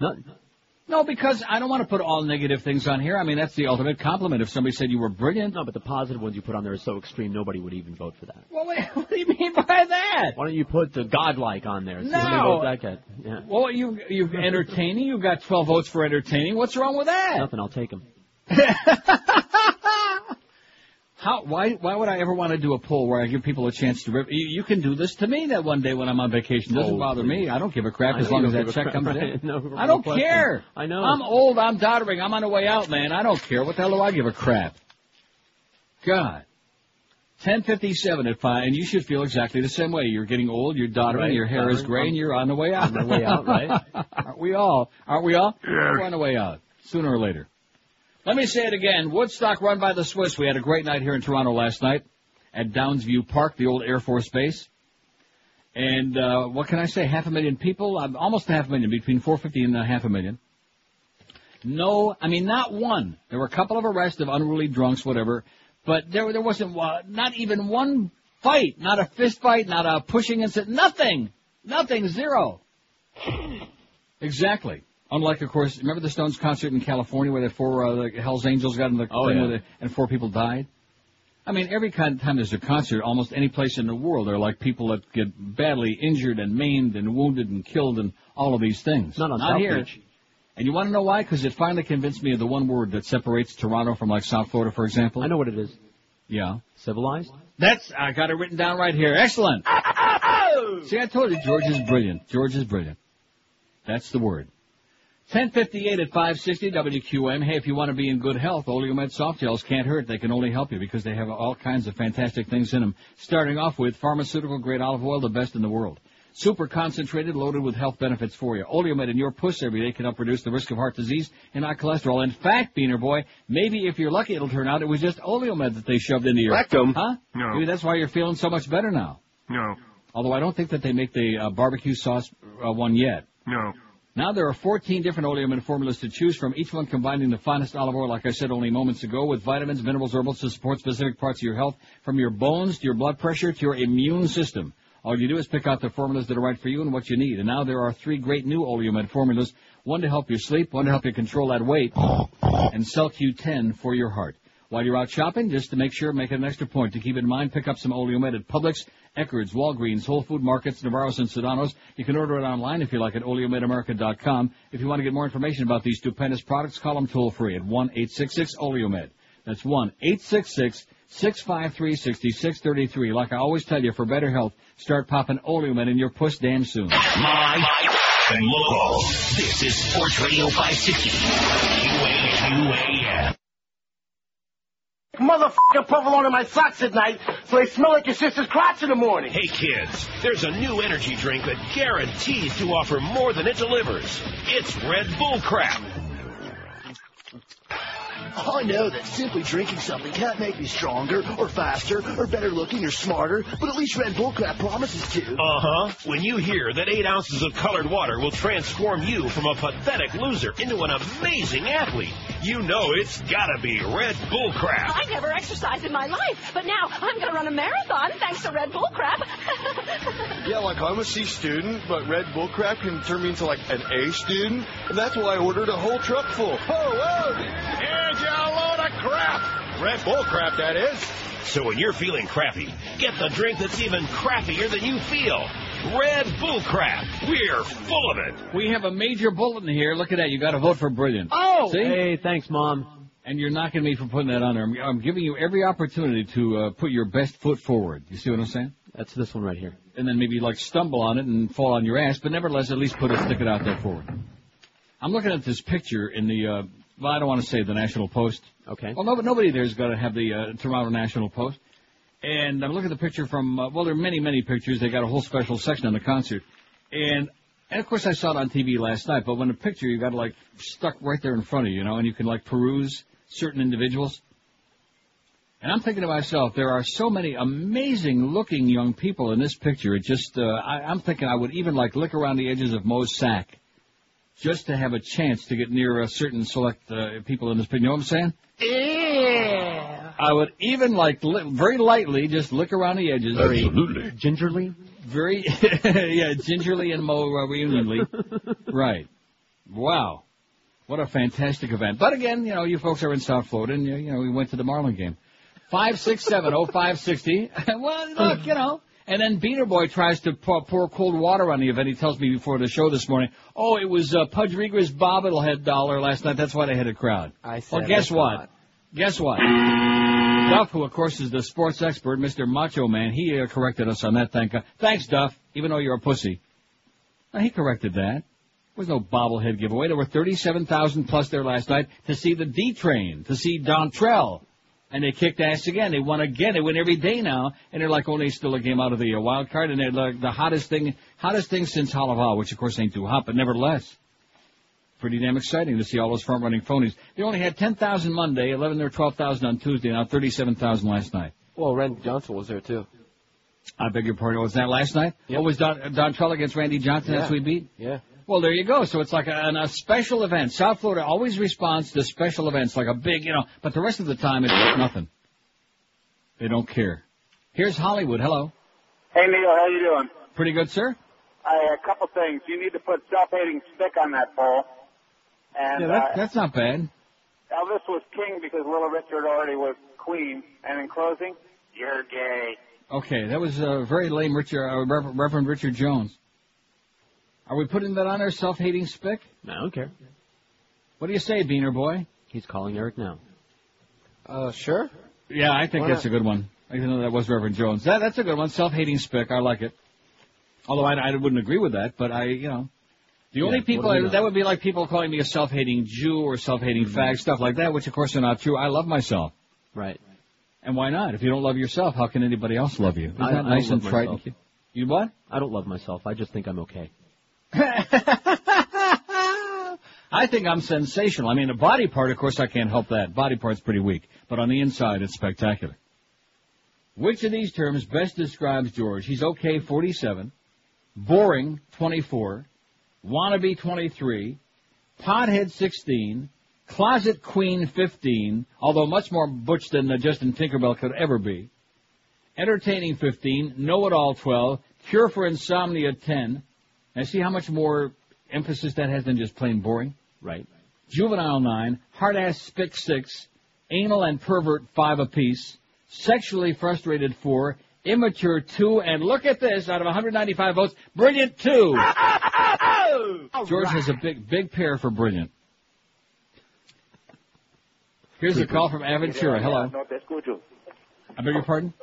None. No, because I don't want to put all negative things on here. I mean, that's the ultimate compliment. If somebody said you were brilliant. No, but the positive ones you put on there are so extreme, nobody would even vote for that. Well, wait, (laughs) what do you mean by that? Why don't you put the godlike on there? No. that. Yeah. Well, you you're entertaining. You've got 12 votes for entertaining. What's wrong with that? Nothing. I'll take them. (laughs) How? Why? Why would I ever want to do a poll where I give people a chance to rip? You, you can do this to me that one day when I'm on vacation. Doesn't Oh, bother please. me. I don't give a crap I as long as that check crap, comes (laughs) right? in. No, I don't question. care. I know. I'm old. I'm doddering. I'm on the way out, man. I don't care. What the hell do I give a crap? God. 1057 at 5, and you should feel exactly the same way. You're getting old, you're doddering, Right, your hair is gray, I'm- and you're on the way out. on my way out, right? (laughs) Aren't we all? Aren't we all? Yeah. We're on the way out, sooner or later. Let me say it again. Woodstock run by the Swiss. We had a great night here in Toronto last night at Downsview Park, the old Air Force Base. And uh, what can I say? Half a million people, uh, almost half a million, between 450 and a half a million. No, I mean not one. There were a couple of arrests of unruly drunks, whatever, but there there wasn't uh, not even one fight, not a fist fight, not a pushing incident, nothing, nothing, zero. (clears throat) Exactly. Unlike, of course, remember the Stones concert in California where the four uh, the Hell's Angels got in the Oh, thing yeah. and four people died. I mean, every kind time there's a concert, almost any place in the world, there are like people that get badly injured and maimed and wounded and killed and all of these things. Not on Not South here. Beach. And you want to know why? Because it finally convinced me of the one word that separates Toronto from like South Florida, for example. I know what it is. Yeah. Civilized? That's I got it written down right here. Excellent. (laughs) See, I told you George is brilliant. George is brilliant. That's the word. 1058 at 560 WQAM. Hey, if you want to be in good health, Oleomed soft gels can't hurt. They can only help you because they have all kinds of fantastic things in them. Starting off with pharmaceutical grade olive oil, the best in the world. Super concentrated, loaded with health benefits for you. Oleomed in your puss every day can help reduce the risk of heart disease and high cholesterol. In fact, Beaner boy, maybe if you're lucky, it'll turn out it was just Oleomed that they shoved into your Rectum. Huh? No. Maybe that's why you're feeling so much better now. No. Although I don't think that they make the uh, barbecue sauce uh, one yet. No. Now there are 14 different oleomed formulas to choose from, each one combining the finest olive oil, like I said only moments ago, with vitamins, minerals, herbals to support specific parts of your health, from your bones to your blood pressure to your immune system. All you do is pick out the formulas that are right for you and what you need. And now there are three great new oleomed formulas, one to help you sleep, one to help you control that weight, and CellQ10 for your heart. While you're out shopping, just to make sure, make it an extra point to keep in mind, pick up some oleomed at Publix, Eckerd's, Walgreens, Whole Food Markets, Navarro's, and Sedanos. You can order it online if you like at oleomedamerica.com. If you want to get more information about these stupendous products, call them toll free at 1-866-OLEOMED. That's 1-866-653-6633. Like I always tell you, for better health, start popping oleomed in your puss damn soon. My and local. This is Sports Radio 560. QAQAM. Motherfucking provolone in my socks at night, so they smell like your sister's crotch in the morning. Hey kids, there's a new energy drink that guarantees to offer more than it delivers. It's Red Bull Crap. I know that simply drinking something can't make me stronger or faster or better looking or smarter, but at least Red Bull Crap promises to. Uh-huh. When you hear that eight ounces of colored water will transform you from a pathetic loser into an amazing athlete, you know it's gotta be Red Bull Crap. I never exercised in my life, but now I'm going to run a marathon thanks to Red Bull crap. (laughs) Yeah, like I'm a C student, but Red Bull crap can turn me into like an A student, and that's why I ordered a whole truck full. Oh, whoa! Here's your load of crap. Red Bull crap, that is. So when you're feeling crappy, get the drink that's even crappier than you feel. Red Bull Crap. We're full of it. We have a major bulletin here. Look at that. You got to vote for Brilliant. Oh! See? Hey, thanks, Mom. And you're knocking me for putting that on there. I'm, I'm giving you every opportunity to uh, put your best foot forward. You see what I'm saying? That's this one right here. And then maybe like stumble on it and fall on your ass, but nevertheless, at least put a stick it out there forward. I'm looking at this picture in the, uh, well, I don't want to say the National Post. Okay. Well, nobody, nobody there's got to have the uh, Toronto National Post. And I'm looking at the picture from, uh, well, there are many, many pictures. They got a whole special section on the concert. And, and of course I saw it on TV last night, but when the picture you got to like stuck right there in front of you, you know, and you can like peruse certain individuals. And I'm thinking to myself, there are so many amazing looking young people in this picture. It just, uh, I, I'm thinking I would even like lick around the edges of Moe's sack just to have a chance to get near a certain select uh, people in this pig. You know what I'm saying? Yeah. I would even like li- very lightly just lick around the edges. Absolutely. Gingerly? Very, (laughs) yeah, gingerly and more uh, reunionly. right. Wow. What a fantastic event. But again, you know, you folks are in South Florida and, you, you know, we went to the Marlin game. 5670560. (laughs) well, look, you know. And then Beaner Boy tries to pour, pour cold water on the event. He tells me before the show this morning, oh, it was uh, Pudge bobblehead dollar last night. That's why they had a crowd. I said Well, guess what? Guess what? Duff, who of course is the sports expert, Mr. Macho Man, he uh, corrected us on that. Thank God. Thanks, Duff. Even though you're a pussy, Now, he corrected that. There was no bobblehead giveaway. There were 37,000 plus there last night to see the D Train, to see Dontrelle. And they kicked ass again. They won again. They win every day now. And they're like only still a game out of the uh, wild card. And they're like the hottest thing, hottest thing since Halaval, which of course ain't too hot, but nevertheless. Pretty damn exciting to see all those front running phonies. They only had 10,000 Monday, 11 or 12,000 on Tuesday, now 37,000 last night. Well, Randy Johnson was there too. I beg your pardon. Was that last night? What was Don, Dontrelle against Randy Johnson? That's Yeah. who he beat? Yeah. Well, there you go. So it's like a, a special event. South Florida always responds to special events like a big, you know, but the rest of the time it's nothing. They don't care. Here's Hollywood. Hello. Hey Neil, how you doing? Pretty good, sir? I, a couple things. You need to put self-hating stick on that pole. And yeah, that, uh, that's not bad. Elvis was king because Little Richard already was queen. And in closing, you're gay. Okay, that was uh, very lame, Richard, uh, Reverend Richard Jones. Are we putting that on our self-hating spick? I don't care. What do you say, Beaner boy? He's calling Eric now. Uh, sure. Yeah, I think Why that's not? a good one. Even though that was Reverend Jones. That, that's a good one. Self-hating spick. I like it. Although I, I wouldn't agree with that, but I, you know. The only Yeah, people, what do we know? that would be like people calling me a self-hating Jew or self-hating Mm-hmm. fag, stuff like that, which of course are not true. I love myself. Right. And why not? If you don't love yourself, how can anybody else love you? Isn't I- that I nice and love frightening? myself. You what? I don't love myself. I just think I'm okay. (laughs) I think I'm sensational. I mean, the body part, of course, I can't help that. Body part's pretty weak. But on the inside, it's spectacular. Which of these terms best describes George? He's okay, 47. Boring, 24. Wannabe, 23. Pothead, 16. Closet Queen, 15. Although much more butch than Justin Tinkerbell could ever be. Entertaining, 15. Know-it-all, 12. Cure for insomnia, 10. Now see how much more emphasis that has than just plain boring? Right. Juvenile 9, hard ass spick 6, anal and pervert 5 apiece, sexually frustrated 4, immature 2, and look at this, out of 195 votes, brilliant 2. (laughs) George has a big, big pair for brilliant. Here's a call from Aventura. Hello. No te escucho. I beg your pardon?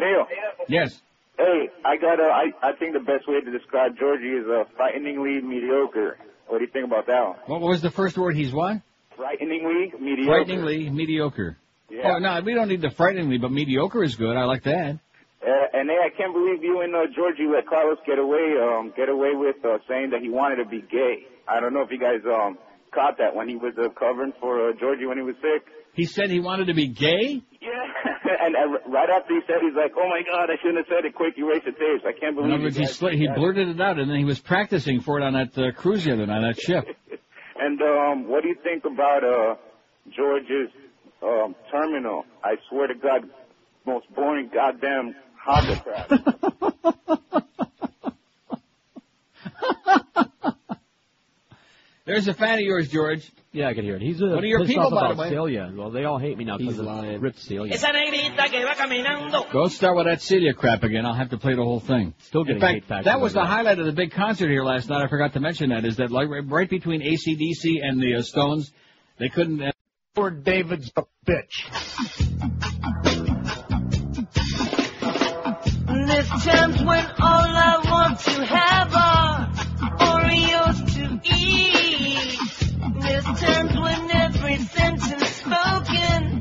Neil. Yes. Hey, I got a, I, I think the best way to describe Georgie is uh, frighteningly mediocre. What do you think about that one? What was the first word? He's what? Frighteningly mediocre. Frighteningly mediocre. Yeah. Oh, no, we don't need the frighteningly, but mediocre is good. I like that. Uh, and hey, I can't believe you and uh, Georgie let Carlos get away, um, get away with uh, saying that he wanted to be gay. I don't know if you guys um caught that when he was uh, covering for uh, Georgie when he was sick. He said he wanted to be gay? Yeah. (laughs) and uh, right after he said, he's like, "Oh my God, I shouldn't have said it. Quick, erase the tapes. I can't In believe." other words, he, sl- he blurted it out, and then he was practicing for it on that uh, cruise the other night, that ship. (laughs) And um, what do you think about uh, George's um, terminal? I swear to God, most boring goddamn hovercraft. (laughs) There's a fan of yours, George. Yeah, I can hear it. He's uh, One of your pissed people, off by the about way. Celia. Well, they all hate me now because He's of lying. Celia. Esa negrita que va caminando. Don't start with that Celia crap again. I'll have to play the whole thing. Still In getting fact, hate facts that was the that. highlight of the big concert here last night. I forgot to mention that. Is that like right- right between ACDC and the uh, Stones, they couldn't. Uh, Poor David's a bitch. There's times when all I want to have are Oreos to eat. Times when every sentence spoken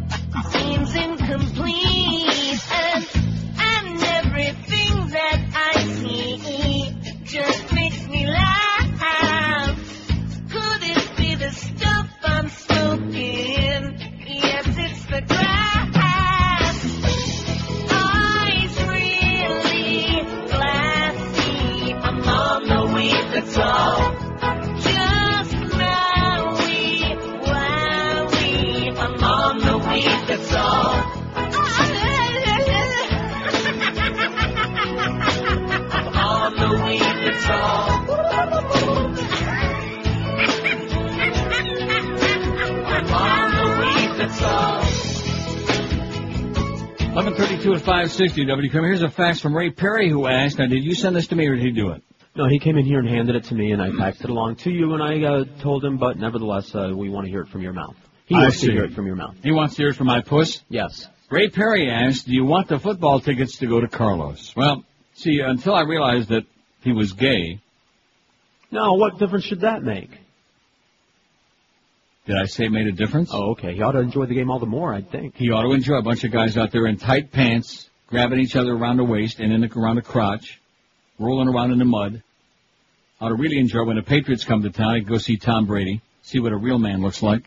1132 at 560 WQAM. Here's a fax from Ray Perry who asked, now did you send this to me or did he do it? No, he came in here and handed it to me, and I faxed it along to you, and I uh, told him, but nevertheless, uh, we want to hear it from your mouth. He I wants see. to hear it from your mouth. He wants to hear it from my puss? Yes. Ray Perry asked, do you want the football tickets to go to Carlos? Well, see, until I realized that he was gay, No, what difference should that make? Did I say it made a difference? Oh, okay. He ought to enjoy the game all the more, I think. He ought to enjoy a bunch of guys out there in tight pants, grabbing each other around the waist and in the, around the crotch, rolling around in the mud. Ought to really enjoy when the Patriots come to town. He can go see Tom Brady, see what a real man looks like.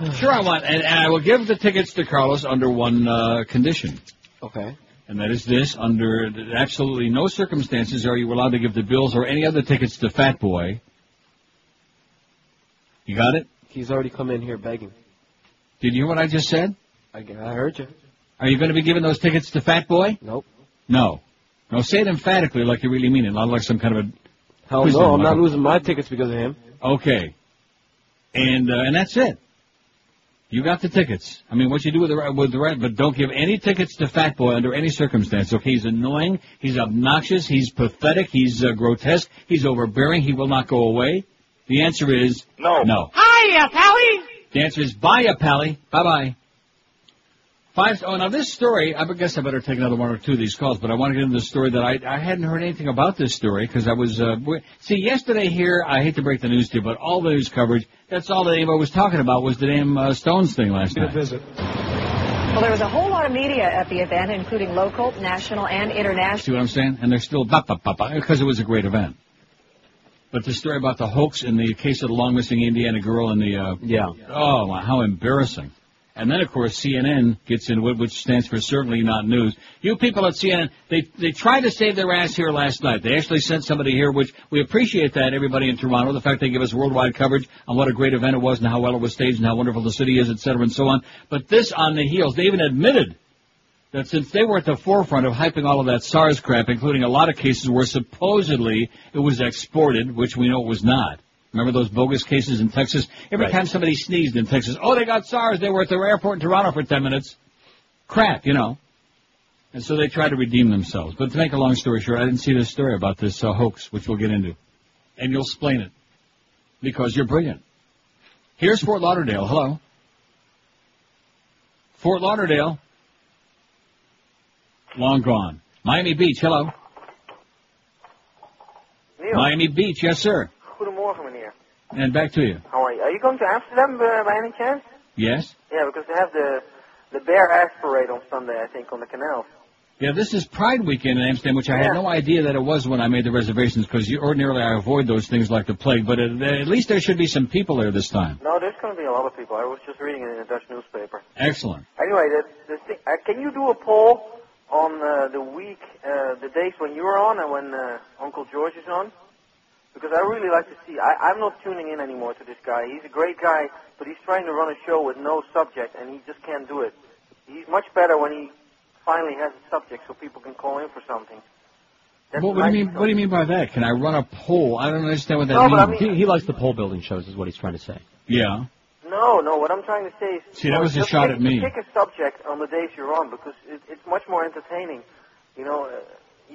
(sighs) Sure, I want, and, and I will give the tickets to Carlos under one uh, condition, Okay. and that is this: under absolutely no circumstances are you allowed to give the Bills or any other tickets to Fat Boy. You got it? He's already come in here begging. Did you hear what I just said? I, I heard you. Are you going to be giving those tickets to Fat Boy? Nope. No. No, say it emphatically like you really mean it, not like some kind of a. Hell no, I'm like not a- losing my tickets because of him. Okay. And uh, and that's it. You got the tickets. I mean, what you do with the re- with the right, but don't give any tickets to Fat Boy under any circumstance. Okay, he's annoying, he's obnoxious, he's pathetic, he's uh, grotesque, he's overbearing. He will not go away. The answer is No. No. Hiya, Pally! The answer is bye, ya, Pally. Bye bye. Five. Oh, now this story. I guess I better take another one or two of these calls, but I want to get into the story that I I hadn't heard anything about this story because I was uh, see yesterday here. I hate to break the news to you, but all the news coverage. That's all that anybody was talking about was the damn uh, Stones thing last night. visit. Well, there was a whole lot of media at the event, including local, national, and international. See what I'm saying? And they're still ba ba ba ba because it was a great event. But the story about the hoax in the case of the long missing Indiana girl and the uh, yeah. Oh, how embarrassing. And then, of course, CNN gets into it, which stands for certainly not news. You people at CNN, they they tried to save their ass here last night. They actually sent somebody here, which we appreciate that, everybody in Toronto, the fact they give us worldwide coverage on what a great event it was and how well it was staged and how wonderful the city is, et cetera, and so on. But this on the heels, they even admitted that since they were at the forefront of hyping all of that SARS crap, including a lot of cases where supposedly it was exported, which we know it was not. Remember those bogus cases in Texas? Every Right. time somebody sneezed in Texas, oh, they got SARS. They were at the airport in Toronto for 10 minutes. Crap, you know. And so they tried to redeem themselves. But to make a long story short, I didn't see this story about this uh, hoax, which we'll get into. And you'll explain it. Because you're brilliant. Here's Fort Lauderdale. Hello. Fort Lauderdale. Long gone. Miami Beach. Hello. Neil, Miami Beach. Yes, sir. goedemorgen meneer. And back to you. How are you? Are you going to Amsterdam uh, by any chance? Yes. Yeah, because they have the the Bear Ass Parade on Sunday, I think, on the canal. Yeah, this is Pride Weekend in Amsterdam, which I had no idea that it was when I made the reservations, because ordinarily I avoid those things like the plague. But at, at least there should be some people there this time. No, there's going to be a lot of people. I was just reading it in a Dutch newspaper. Excellent. Anyway, the, the thing, uh, can you do a poll on uh, the week, uh, the days when you're on and when uh, Uncle George is on? Because I really like to see. I, I'm not tuning in anymore to this guy. He's a great guy, but he's trying to run a show with no subject, and he just can't do it. He's much better when he finally has a subject, so people can call in for something. That's What, what do you nice mean? What do you mean by that? Can I run a poll? I don't understand what that No, means. but I mean- He, he likes the pole building shows, is what he's trying to say. yeah. No, no. What I'm trying to say is, See, that was a just shot pick, at me. Pick a subject on the days you're on because it, it's much more entertaining. You know, uh,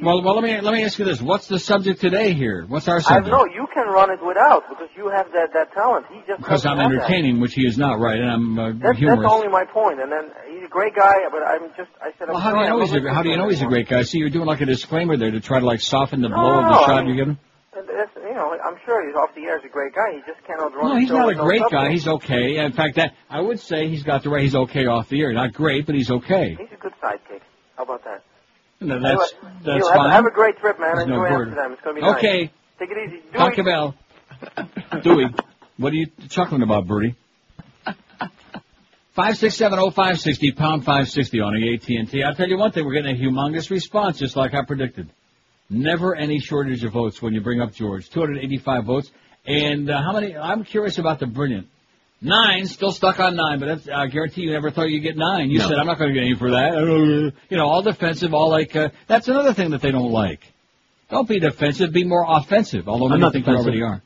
Well, well, let me let me ask you this: What's the subject today here? What's our I subject? know you can run it without because you have that that talent. He just Because I'm have that. entertaining, which he is not, right? And I'm uh, That's, that's only my point. And then he's a great guy, but I'm just I said. Well, I'm how do you know he's a How do you know he's a great guy? See, you're doing like a disclaimer there to try to like soften the No, blow of no, the I shot mean- you're giving. That's, you know, I'm sure he's off the air. He's a great guy. He just cannot run. No, he's not a no great guy. He's okay. In fact, that I would say he's got the right. He's okay off the air. Not great, but he's okay. He's a good sidekick. How about that? No, Anyway, that's Neil, that's have, fine. have a great trip, man. There's Enjoy word. Amsterdam. It's going to be nice. Okay. Take it easy. Do Dr. it. Bell. (laughs) Dewey, what are you chuckling about, Bertie? Five six seven oh five sixty pound five sixty on the AT and T. I'll tell you one thing: we're getting a humongous response, just like I predicted. Never any shortage of votes when you bring up George. Two hundred eighty-five votes, and uh, how many? I'm curious about the brilliant. Nine, still stuck on nine, but that's, I guarantee you never thought you'd get nine. You No. said, I'm not going to get any for that. You know, all defensive, all like, uh, that's another thing that they don't like. Don't be defensive, be more offensive, although many think defensive. already are.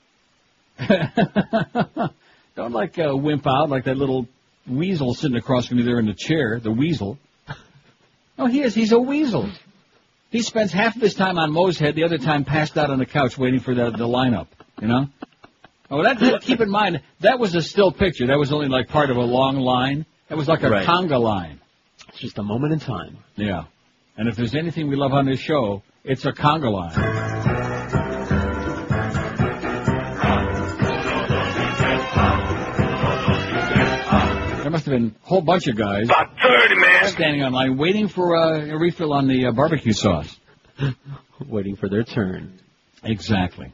(laughs) don't like uh, wimp out like that little weasel sitting across from you there in the chair, the weasel. (laughs) No, he is. He's a weasel. He spends half of his time on Moe's head, the other time passed out on the couch waiting for the, the lineup. You know? Oh, that, that, keep in mind, that was a still picture. That was only like part of a long line. That was like a Right. conga line. It's just a moment in time. Yeah. And if there's anything we love on this show, it's a conga line. There must have been a whole bunch of guys About 30, man. Standing on line waiting for uh, a refill on the uh, barbecue sauce. (laughs) Waiting for their turn. Exactly.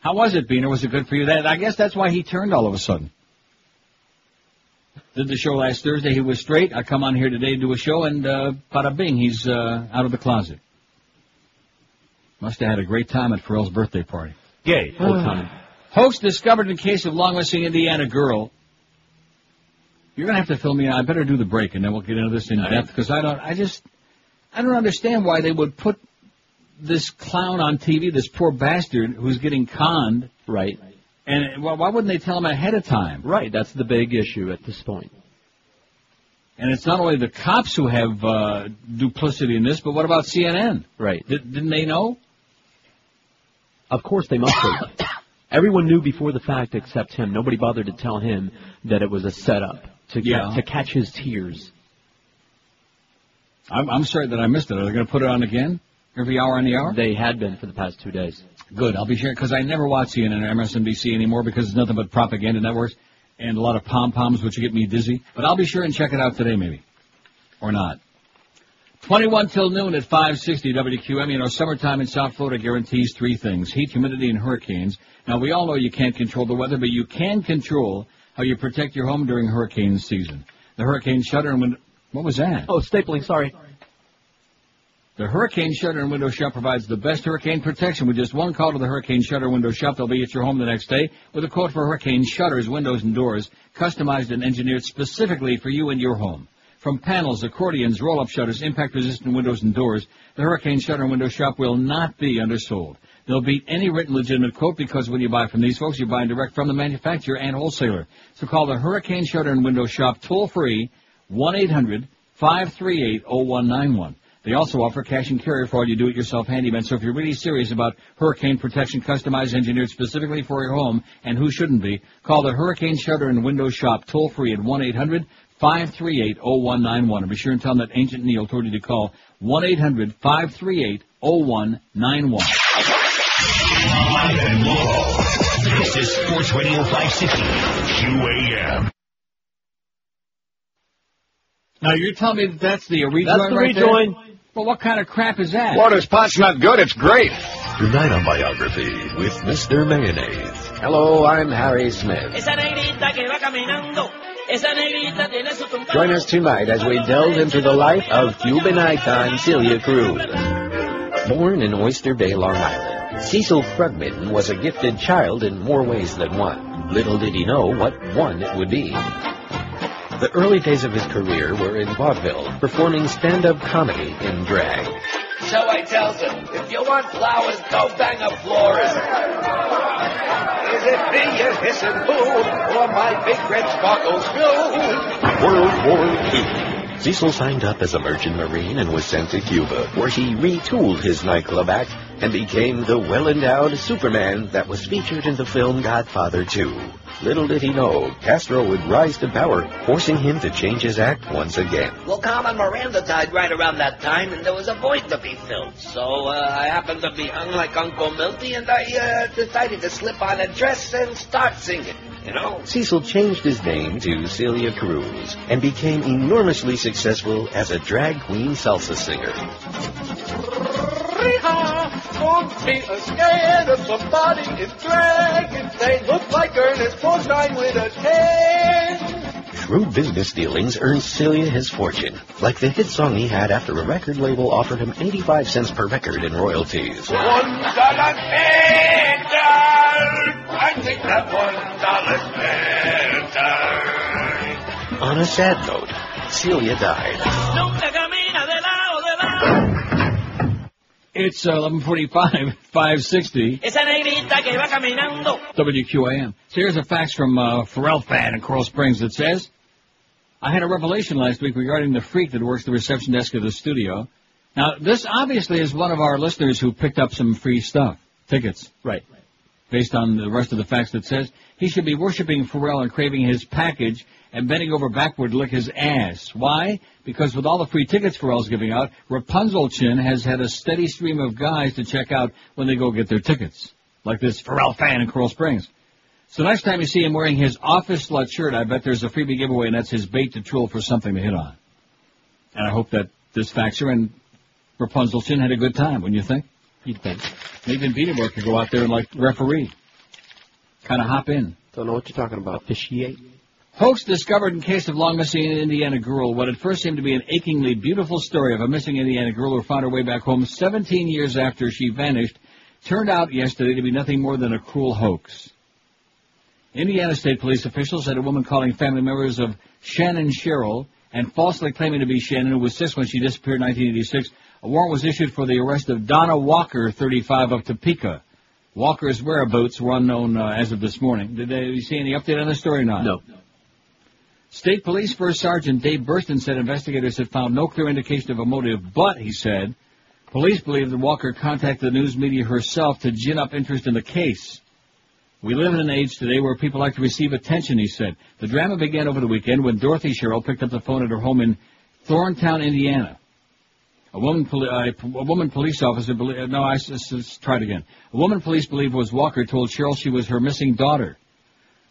How was it, Beaner? Was it good for you? That I guess that's why he turned all of a sudden. Did the show last Thursday. He was straight. I come on here today to do a show, and uh, bada bing, he's uh, out of the closet. Must have had a great time at Ferrall's birthday party. Gay, full time. Host discovered in case of long missing Indiana girl. You're gonna have to fill me in. I better do the break, and then we'll get into this in depth because I don't. I just, I don't understand why they would put this clown on TV, this poor bastard who's getting conned. Right. And why why wouldn't they tell him ahead of time? Right, that's the big issue at this point. And it's not only the cops who have uh, duplicity in this, but what about CNN? Right. Did, didn't they know? Of course they must have. Everyone knew before the fact except him. Nobody bothered to tell him that it was a setup to Yeah. to catch his tears. I'm, I'm sorry that I missed it. Are they going to put it on again every hour on the hour? They had been for the past two days. Good. I'll be sure because I never watch CNN or MSNBC anymore because it's nothing but propaganda networks and a lot of pom poms which get me dizzy. But I'll be sure and check it out today, maybe, or not. 21 till noon at 560 WQAM. You know, summertime in South Florida guarantees three things: heat, humidity, and hurricanes. Now we all know you can't control the weather, but you can control how you protect your home during hurricane season. The hurricane shutter and window. What was that? Oh, stapling. Sorry. The Hurricane Shutter and Window Shop provides the best hurricane protection with just one call to the Hurricane Shutter Window Shop. They'll be at your home the next day with a quote for hurricane shutters, windows, and doors, customized and engineered specifically for you and your home. From panels, accordions, roll-up shutters, impact-resistant windows and doors, the Hurricane Shutter and Window Shop will not be undersold. They'll beat any written legitimate quote because when you buy from these folks, you're buying direct from the manufacturer and wholesaler. So call the Hurricane Shutter and Window Shop toll free 1-800-538-0191. They also offer cash and carry for all you do-it-yourself handyman. So if you're really serious about hurricane protection, customized, engineered specifically for your home, and who shouldn't be, call the Hurricane Shutter and Window Shop toll free at 1-800-538-0191. And be sure and tell them that Ancient Neil told you to call 1-800-538-0191. Live and local. This is Sports Radio 560 QAM. Now you're telling me that that's the rejoin That's the right rejoin. there? Well, what kind of crap is that? Water's pot's not good, it's great. Tonight on Biography with Mr. Mayonnaise. Hello, I'm Harry Smith. Esa negrita que va caminando. Esa negrita tiene su tumbao. Join us tonight as we delve into the life of Cuban icon Celia Cruz. Born in Oyster Bay, Long Island, Cecil Krugman was a gifted child in more ways than one. Little did he know what one it would be. The early days of his career were in vaudeville, performing stand-up comedy in drag. So I tells him, if you want flowers, go bang a florist. Is it me you're hissing food, or my big red sparkles blue? World War II. Cecil signed up as a merchant marine and was sent to Cuba, where he retooled his nightclub act and became the well-endowed Superman that was featured in the film Godfather 2. Little did he know, Castro would rise to power, forcing him to change his act once again. Well, Carmen Miranda died right around that time, and there was a void to be filled. So uh, I happened to be hung like Uncle Milty, and I uh, decided to slip on a dress and start singing. Cecil changed his name to Celia Cruz and became enormously successful as a drag queen salsa singer. Don't be scared of somebody in drag they look like Ernest Borgnine with a tan. Shrewd business dealings earned Celia his fortune, like the hit song he had after a record label offered him 85 cents per record in royalties. One dollar better. I think that one dollar's better. On a sad note, Celia died. Nunca camina de lado, de lado. It's uh, 11:45, (laughs) 560 Esa negrita que va caminando. WQAM. So here's a fax from uh, Ferrall fan in Coral Springs that says, I had a revelation last week regarding the freak that works the reception desk of the studio. Now, this obviously is one of our listeners who picked up some free stuff, tickets. Right. Based on the rest of the facts that says he should be worshiping Ferrall and craving his package and bending over backward to lick his ass. Why? Because with all the free tickets Ferrall's giving out, Rapunzel Chin has had a steady stream of guys to check out when they go get their tickets. Like this Ferrall fan in Coral Springs. So next time you see him wearing his office slut shirt, I bet there's a freebie giveaway and that's his bait to troll for something to hit on. And I hope that this faxer and Rapunzel had a good time, wouldn't you think? You'd think. Maybe Beatenberg could go out there and like referee. Kind of hop in. Don't know what you're talking about. Officiate. Hoax discovered in case of long missing Indiana girl. What at first seemed to be an achingly beautiful story of a missing Indiana girl who found her way back home 17 years after she vanished turned out yesterday to be nothing more than a cruel hoax. Indiana State Police officials said a woman calling family members of Shannon Sherrill and falsely claiming to be Shannon, who was six when she disappeared in 1986, a warrant was issued for the arrest of Donna Walker, 35, of Topeka. Walker's whereabouts were unknown uh, as of this morning. Did they, you see any update on this story or not? No. State Police First Sergeant Dave Burston said investigators had found no clear indication of a motive, but, he said, police believe that Walker contacted the news media herself to gin up interest in the case. We live in an age today where people like to receive attention, he said. The drama began over the weekend when Dorothy Sherrill picked up the phone at her home in Thorntown, Indiana. A woman, poli- uh, a woman police officer, uh, no, I s- s- s- try it again. A woman police believe was Walker told Sherrill she was her missing daughter.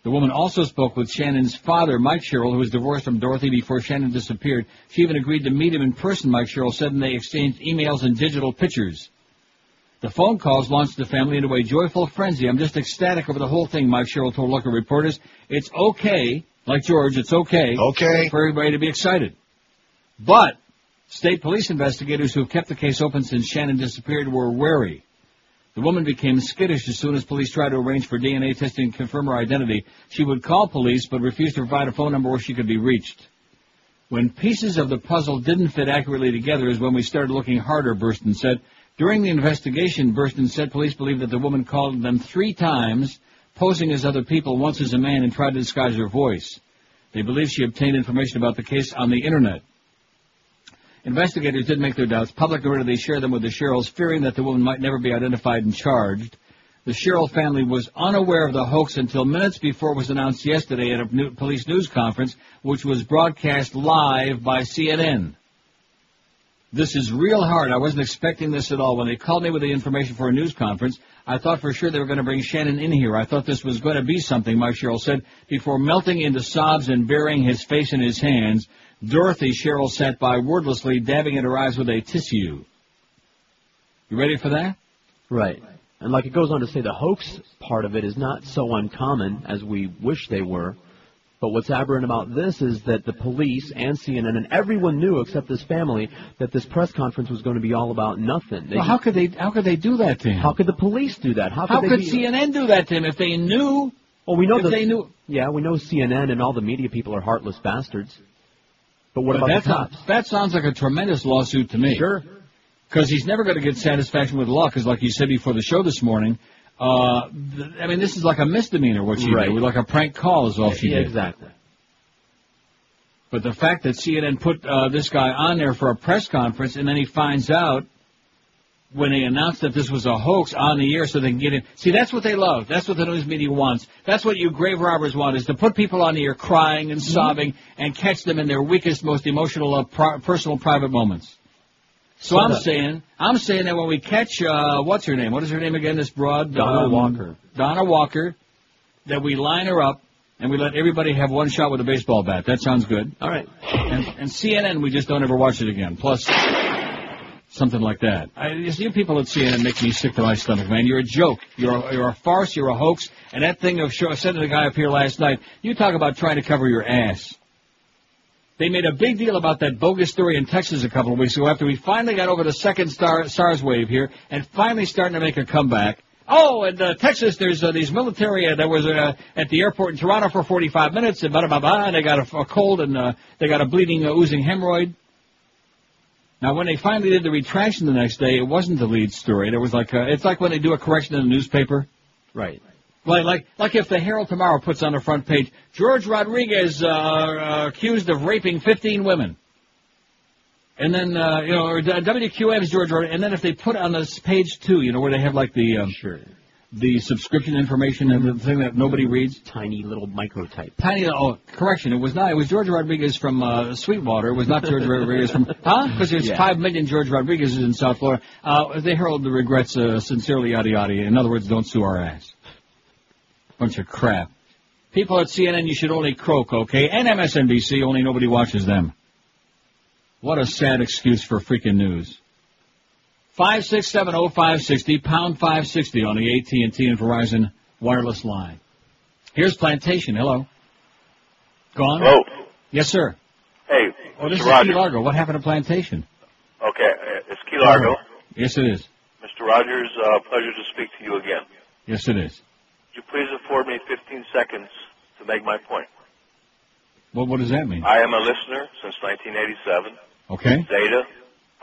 The woman also spoke with Shannon's father, Mike Sherrill, who was divorced from Dorothy before Shannon disappeared. She even agreed to meet him in person, Mike Sherrill said, and they exchanged emails and digital pictures. The phone calls launched the family into a joyful frenzy. I'm just ecstatic over the whole thing, Mike Sherrill told local reporters. It's okay, like George, it's okay. Okay. For everybody to be excited. But, state police investigators who have kept the case open since Shannon disappeared were wary. The woman became skittish as soon as police tried to arrange for DNA testing to confirm her identity. She would call police, but refused to provide a phone number where she could be reached. When pieces of the puzzle didn't fit accurately together is when we started looking harder, Burston said. During the investigation, Burston said police believe that the woman called them three times, posing as other people, once as a man, and tried to disguise her voice. They believe she obtained information about the case on the Internet. Investigators did make their doubts public, nor did they share them with the Sherrills, fearing that the woman might never be identified and charged. The Sherrill family was unaware of the hoax until minutes before it was announced yesterday at a police news conference, which was broadcast live by CNN. This is real hard. I wasn't expecting this at all. When they called me with the information for a news conference, I thought for sure they were going to bring Shannon in here. I thought this was going to be something, Mike Sherrill said, before melting into sobs and burying his face in his hands. Dorothy Sherrill sat by wordlessly, dabbing at her eyes with a tissue. You ready for that? Right. And like it goes on to say, the hoax part of it is not so uncommon as we wish they were. But what's aberrant about this is that the police and CNN and everyone knew except this family that this press conference was going to be all about nothing. They Well, how could they? How could they do that to him? How could the police do that? How could, How they could be- CNN do that to him if they knew? Well, we know if that they knew. Yeah, we know CNN and all the media people are heartless bastards. But what But about that, the cops? sounds, that sounds like a tremendous lawsuit to me. Sure. Because he's never going to get satisfaction with law. Because, like you said before the show this morning, uh, th- I mean, this is like a misdemeanor. What she Right. did, like a prank call is all she yeah, did. exactly. But the fact that CNN put uh, this guy on there for a press conference, and then he finds out when they announced that this was a hoax on the air, so they can get in. See, that's what they love. That's what the news media wants. That's what you grave robbers want: is to put people on the air crying and sobbing and catch them in their weakest, most emotional, uh, pri- personal, private moments. So So I'm that- saying, I'm saying that when we catch, uh, what's her name? What is her name again? This broad Donna um, Walker. Donna Walker. That we line her up and we let everybody have one shot with a baseball bat. That sounds good. All right. And, and CNN, we just don't ever watch it again. Plus, something like that. I, you see, people at CNN make me sick to my stomach, man. You're a joke. You're a, you're a farce. You're a hoax. And that thing of show, I said to the guy up here last night, you talk about trying to cover your ass. They made a big deal about that bogus story in Texas a couple of weeks ago after we finally got over the second star, SARS wave here and finally starting to make a comeback. Oh, in uh, Texas, there's uh, these military uh, that was uh, at the airport in Toronto for 45 minutes, and blah, blah, blah, and they got a, a cold and uh, they got a bleeding, uh, oozing hemorrhoid. Now, when they finally did the retraction the next day, it wasn't the lead story. There was like, it's like when they do a correction in the newspaper. Right. Like, like, like if the Herald tomorrow puts on the front page, George Rodriguez uh, uh, accused of raping 15 women. And then, uh, you know, or WQAM's George Rodriguez, and then if they put on this page two, you know, where they have like the, um, sure. the subscription information and the thing that nobody reads. Tiny little microtype. Tiny, oh, correction, it was not, it was George Rodriguez from, uh, Sweetwater, it was not George Rodriguez from, (laughs) huh? Because there's Yeah. five million George Rodriguez's in South Florida. Uh, the Herald the regrets, uh, sincerely yada yada. In other words, don't sue our ass. Bunch of crap. People at CNN, you should only croak, okay? And MSNBC, only nobody watches them. What a sad excuse for freaking news. Five six seven oh five sixty pound five sixty on the AT and Verizon wireless line. Here's Plantation. Hello. Gone. Hello. Yes, sir. Hey, Oh, this Mr. is Rogers. Key Largo. What happened to Plantation? Okay, uh, it's Key Largo. Yes, it is. Mr. Rogers, uh, pleasure to speak to you again. Yes, it is. Would you please afford me 15 seconds to make my point? What What does that mean? I am a listener since 1987. Okay. Zeta,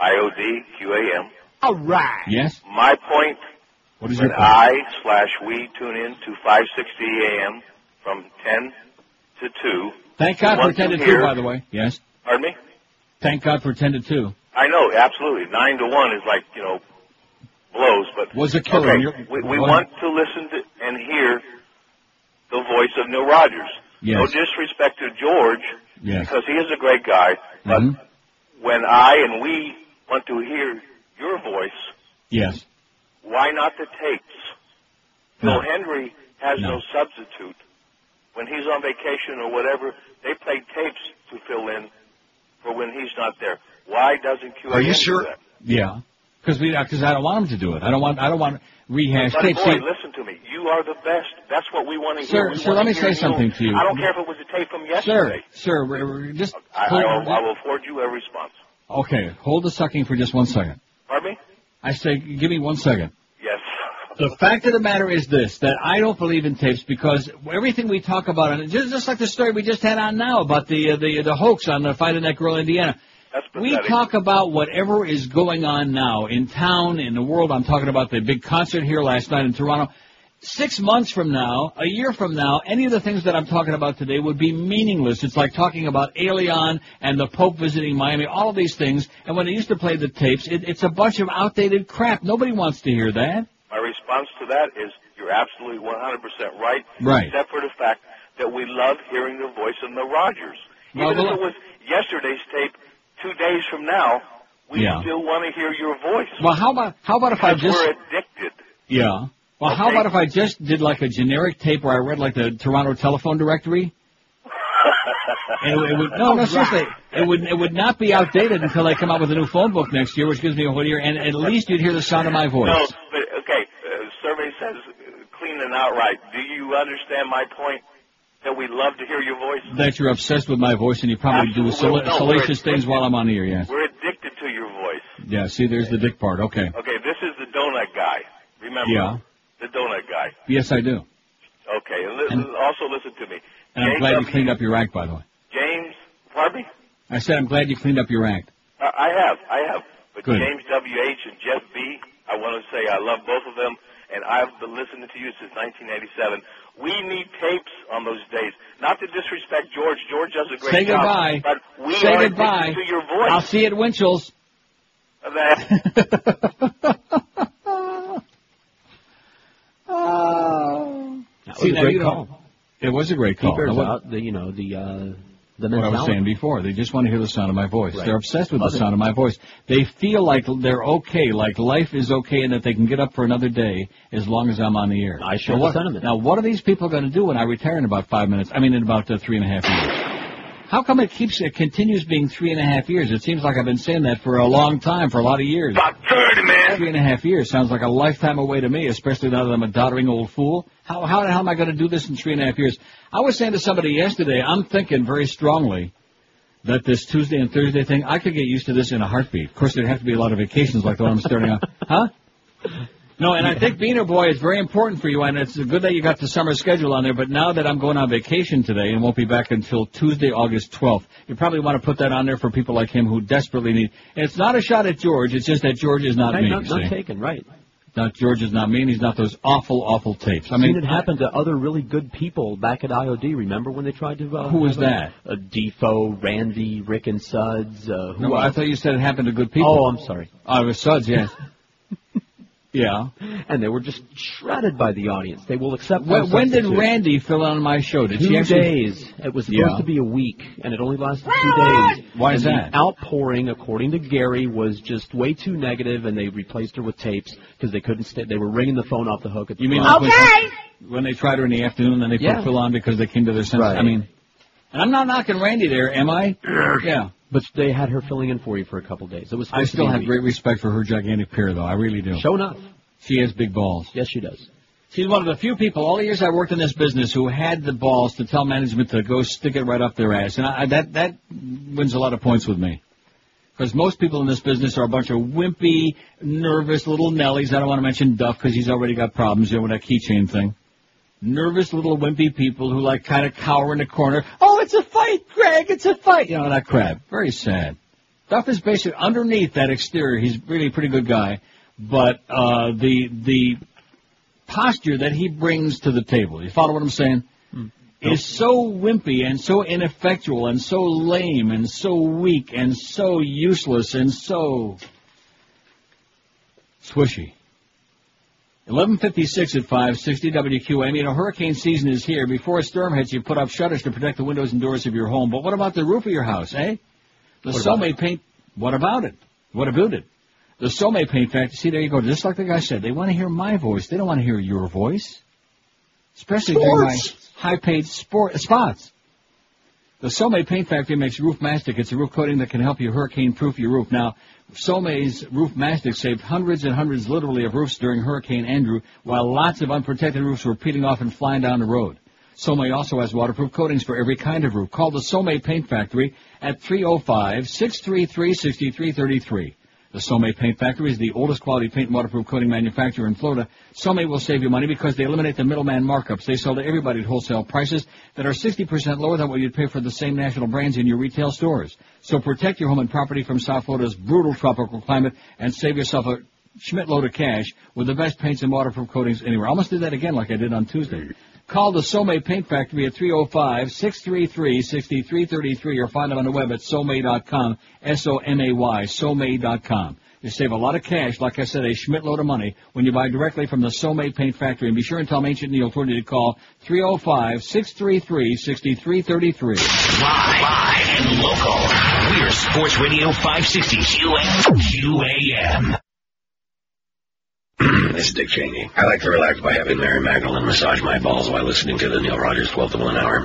IOD, QAM. All right. Yes. My point, What is when your point? I slash we tune in to 560 AM from 10 to 2. Thank God for 10 to to 2, hear- by the way. Yes. Pardon me? Thank God for 10 to 2. I know, absolutely. 9 to 1 is like, you know, blows, but. Was a killer. Okay, we, we want to listen to and hear the voice of Neil Rogers. Yes. No disrespect to George, Yes. because he is a great guy, but Mhm. when I and we want to hear your voice, Yes. why not the tapes? No. Phil Hendrie has no. No. substitute. When he's on vacation or whatever, they play tapes to fill in for when he's not there. Why doesn't QAM Are you sure? Yeah. Because we, because I don't want him to do it. I don't want, I don't want rehash Buddy tapes. boy, listen to me. You are the best. That's what we want to Sir, hear. We sir, let me say something to you. I don't care if it was a tape from sir, yesterday. sir, we- just I, I, will, I will afford you a response. okay. Hold the sucking for just one second. Pardon me? I say, give me one second. Yes. The fact of the matter is this, that I don't believe in tapes because everything we talk about, and just, just like the story we just had on now about the, uh, the, the hoax on the Fighting That Girl Indiana. We talk about whatever is going on now in town, in the world. I'm talking about the big concert here last night in Toronto. Six months from now, a year from now, any of the things that I'm talking about today would be meaningless. It's like talking about Alien and the Pope visiting Miami, all of these things. And when they used to play the tapes, it, it's a bunch of outdated crap. Nobody wants to hear that. My response to that is you're absolutely 100% right. Right. Except for the fact that we love hearing the voice of the Rogers. Even well- if it was yesterday's tape, two days from now, we Yeah. still want to hear your voice. Well, how about how about if I just we're addicted. yeah? Well, how about if I just did like a generic tape where I read like the Toronto telephone directory? And it, it would, (laughs) no, no, seriously, it would it would not be outdated until they come out with a new phone book next year, which gives me a whole year, and at least you'd hear the sound of my voice. No, but okay. Uh, survey says clean and outright. Do you understand my point? That we love to hear your voice. That you're obsessed with my voice, and you probably do sal- No, salacious things while I'm on the air. Yes. We're addicted to your voice. Yeah. See, there's the dick part. Okay. Okay, this is the donut guy. Remember? Yeah. The donut guy. Yes, I do. Okay, and, li- also listen to me. And I'm glad you cleaned up your act, by the way. James, pardon me? I said I'm glad you cleaned up your act. I I have, I have. But Good. James W.H. and Jeff B., I want to say I love both of them, and I've been listening to you since 1987. We need tapes on those days. Not to disrespect George. George does a great Say job. goodbye. But we Say are goodbye. to your voice. I'll see you at Winchell's. That- (laughs) That See, was a now great you know- call. It was a great call. Keepers Now, what- out the you know the uh, the what I was saying before. They just want to hear the sound of my voice. Right. They're obsessed with Love the it. sound of my voice. They feel like they're okay, like life is okay, and that they can get up for another day as long as I'm on the air. I share Now, the what, sentiment. Now, what are these people going to do when I retire in about five minutes? I mean, in about uh, three and a half years. How come it keeps it continues being three and a half years? It seems like I've been saying that for a long time, for a lot of years. About 30, man. Three and a half years sounds like a lifetime away to me, especially now that I'm a doddering old fool. How, how the hell am I going to do this in three and a half years? I was saying to somebody yesterday, I'm thinking very strongly that this Tuesday and Thursday thing, I could get used to this in a heartbeat. Of course, there'd have to be a lot of vacations like the one I'm starting on. (laughs) Huh? No, and I think Beaner Boy is very important for you, and it's good that you got the summer schedule on there, but now that I'm going on vacation today and won't be back until Tuesday, August 12th, you probably want to put that on there for people like him who desperately need, and it's not a shot at George, it's just that George is not Right, me, not, not taken, right? not George is not me, and he's not those awful, awful tapes. I I mean, mean, it happened to other really good people back at IOD. Remember when they tried to? Uh, Who was have a- that? Uh, Defoe, Randy, Rick, and Suds. Uh, who No, I thought you said it happened to good people. Oh, I'm sorry. Oh, it was Suds, yes. yeah. (laughs) And they were just shredded by the audience. They will accept. When, when did. Randy fill on my show? Did two she actually? days. It was supposed Yeah. to be a week, and it only lasted two days. Why is and that? The outpouring, according to Gary, was just way too negative, and they replaced her with tapes because they couldn't stay. They were ringing the phone off the hook. At the You mean front. like when, when they tried her in the afternoon, then they Yeah. put Phil on because they came to their senses? Right. I mean, and I'm not knocking Randy there, am I? Yeah. But they had her filling in for you for a couple days. It was. I still have great respect for her gigantic pair, though. I really do. Show enough. She has big balls. Yes, she does. She's one of the few people all the years I worked in this business who had the balls to tell management to go stick it right up their ass, and I, that that wins a lot of points with me. Because most people in this business are a bunch of wimpy, nervous little Nellies. I don't want to mention Duff because he's already got problems, you know, with that keychain thing. Nervous little wimpy people who like kind of cower in the corner. Oh, it's a fight, Greg. It's a fight. You know that crap. Very sad. Duff is basically underneath that exterior. He's really a pretty good guy, but uh, the the posture that he brings to the table. You follow what I'm saying? Is so wimpy and so ineffectual and so lame and so weak and so useless and so swishy. 1156 at 560 WQAM. You know, hurricane season is here. Before a storm hits, you put up shutters to protect the windows and doors of your home. But what about the roof of your house, eh? The What about Somay paint. What about it? What about it? The Somay paint factory. See, there you go. Just like the guy said, they want to hear my voice. They don't want to hear your voice. Especially during my high-paid sport spots. The Somay Paint Factory makes roof mastic. It's a roof coating that can help you hurricane-proof your roof. Now, Somay's roof mastic saved hundreds and hundreds, literally, of roofs during Hurricane Andrew, while lots of unprotected roofs were peeling off and flying down the road. Somay also has waterproof coatings for every kind of roof. Call the Somay Paint Factory at 305-633-6333. The Somay Paint Factory is the oldest quality paint and waterproof coating manufacturer in Florida. Somay will save you money because they eliminate the middleman markups. They sell to everybody at wholesale prices that are 60% lower than what you'd pay for the same national brands in your retail stores. So protect your home and property from South Florida's brutal tropical climate and save yourself a Schmidt load of cash with the best paints and waterproof coatings anywhere. I almost did that again like I did on Tuesday. Call the Somay Paint Factory at 305-633-6333 or find them on the web at somay.com, S-O-M-A-Y, somay.com. You save a lot of cash, like I said, a Schmidt load of money when you buy directly from the Somay Paint Factory. And be sure and tell them Ancient Neil told you to call 305-633-6333. Live and local. We're Sports Radio 560 QAM. (clears throat) This is Dick Cheney. I like to relax by having Mary Magdalene massage my balls while listening to the Neil Rogers 12 to 1 hour. (clears throat)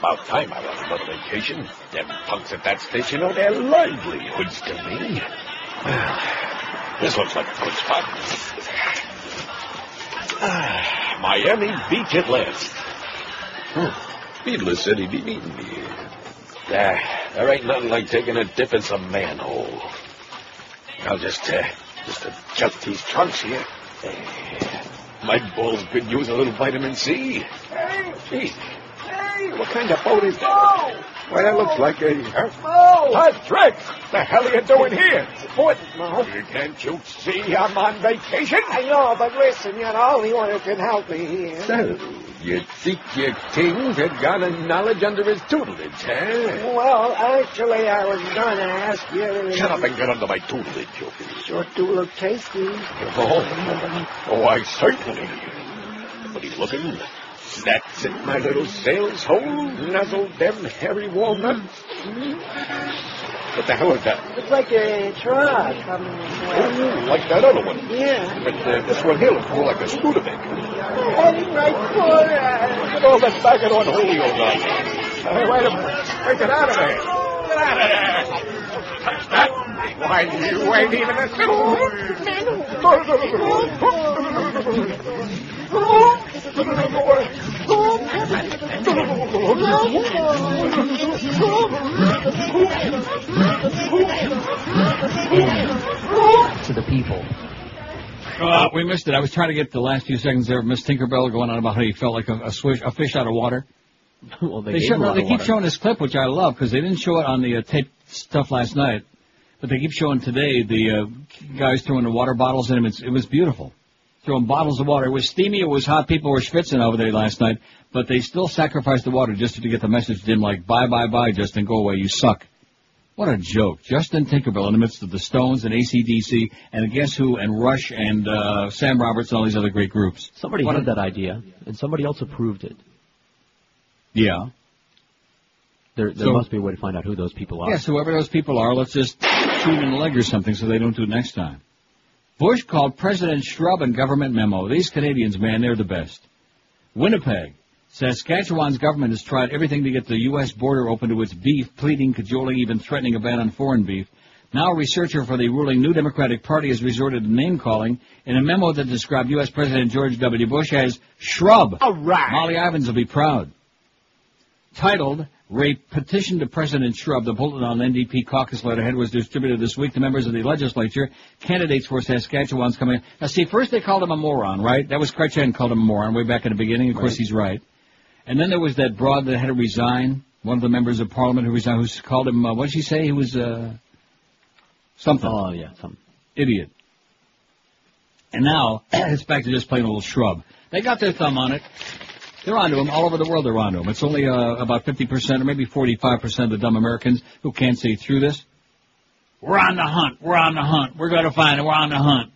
About time I was on vacation. Them punks at that station owe their livelihoods to me. Well, this looks like a good spot. Ah, Miami Beach at last. Hmm. Needless City be meeting me. Ah, there ain't nothing like taking a dip in some manhole. I'll just, uh, just adjust these trunks here. Eh, My balls could use a little vitamin C. Gee, hey, what kind of boat is that? Why, that looks like a... Huh? Hi, Drake! The hell are you doing here? What? Can't you see I'm on vacation? I know, but listen, you're the only one who can help me here. So, you think your king had got a knowledge under his tutelage, huh? Well, actually, I was going to ask you. Shut up and get under my tutelage, Joker. Sure do look tasty. Oh, oh, I certainly. But he's looking. That's it, my little sales hole. Nuzzled them hairy walnuts. What the hell is that? It's like a truck. Um, Oh, like that other one. yeah. But uh, this one here looks more like a Studebaker. Heading right for it. Get all that back it on Julio now. Hey, wait a minute. Hey, get out of there. Get out of there. Why, you ain't even a To the people. Uh, we missed it. I was trying to get the last few seconds there of Miss Tinkerbell going on about how he felt like a, a, swish, a fish out of water. well, they, They, show, no, they keep water. showing this clip, which I love, because they didn't show it on the uh, tape stuff last night. But they keep showing today the uh, guys throwing the water bottles in him. It's, it was beautiful. Throwing bottles of water. It was steamy. It was hot. People were schwitzing over there last night. But they still sacrificed the water just to get the message to him like, bye, bye, bye, Justin, go away. You suck. What a joke. Justin Tinkerbell in the midst of the Stones and ACDC and Guess Who and Rush and uh, Sam Roberts and all these other great groups. Somebody What had a- that idea, and somebody else approved it. Yeah. There, there So- must be a way to find out who those people are. Yes, whoever those people are, let's just shoot them in the leg or something so they don't do it next time. Bush called President Shrub and government memo. These Canadians, man, they're the best. Winnipeg. Saskatchewan's government has tried everything to get the U.S. border open to its beef, pleading, cajoling, even threatening a ban on foreign beef. Now a researcher for the ruling New Democratic Party has resorted to name-calling in a memo that described U.S. President George W. Bush as Shrub. All right. Molly Ivins will be proud. Titled, Rape Petition to President Shrub, the bulletin on NDP caucus letterhead was distributed this week to members of the legislature, candidates for Saskatchewan's coming. Now see, first they called him a moron, right? That was Chrétien called him a moron way back in the beginning. Of course he's right. And then there was that broad that had to resign, one of the members of parliament who resigned, who called him, uh, what did she say? He was, uh, something. Oh, yeah, something. Idiot. And now, (clears throat) it's back to just plain old shrub. They got their thumb on it. They're onto him. All over the world they're onto him. It's only uh, about 50% or maybe 45% of the dumb Americans who can't see through this. We're on the hunt. We're on the hunt. We're going to find it. We're on the hunt.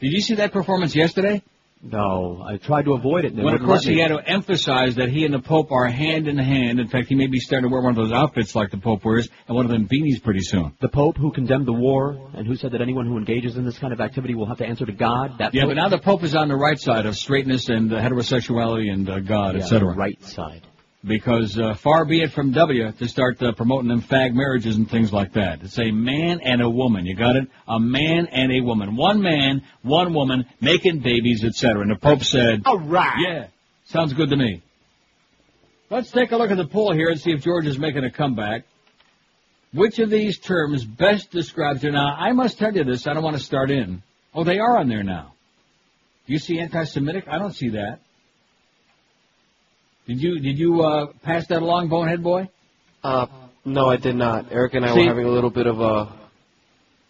Did you see that performance yesterday? No, I tried to avoid it. When of course he had to emphasize that he and the Pope are hand in hand. In fact, he may be starting to wear one of those outfits like the Pope wears and one of them beanies pretty soon. The Pope who condemned the war and who said that anyone who engages in this kind of activity will have to answer to God. That Yeah, Pope- but now the Pope is on the right side of straightness and uh, heterosexuality and uh, God, Yeah, etc. right side. Because uh, far be it from W to start uh, promoting them fag marriages and things like that. It's a man and a woman. You got it? A man and a woman. One man, one woman, making babies, etc. And the Pope said, All right. Yeah, sounds good to me. Let's take a look at the poll here and see if George is making a comeback. Which of these terms best describes you? Now, I must tell you this. I don't want to start in. Oh, they are on there now. Do you see anti-Semitic? I don't see that. Did you did you uh, pass that along, bonehead boy? Uh, no, I did not. Eric and I See- were having a little bit of uh,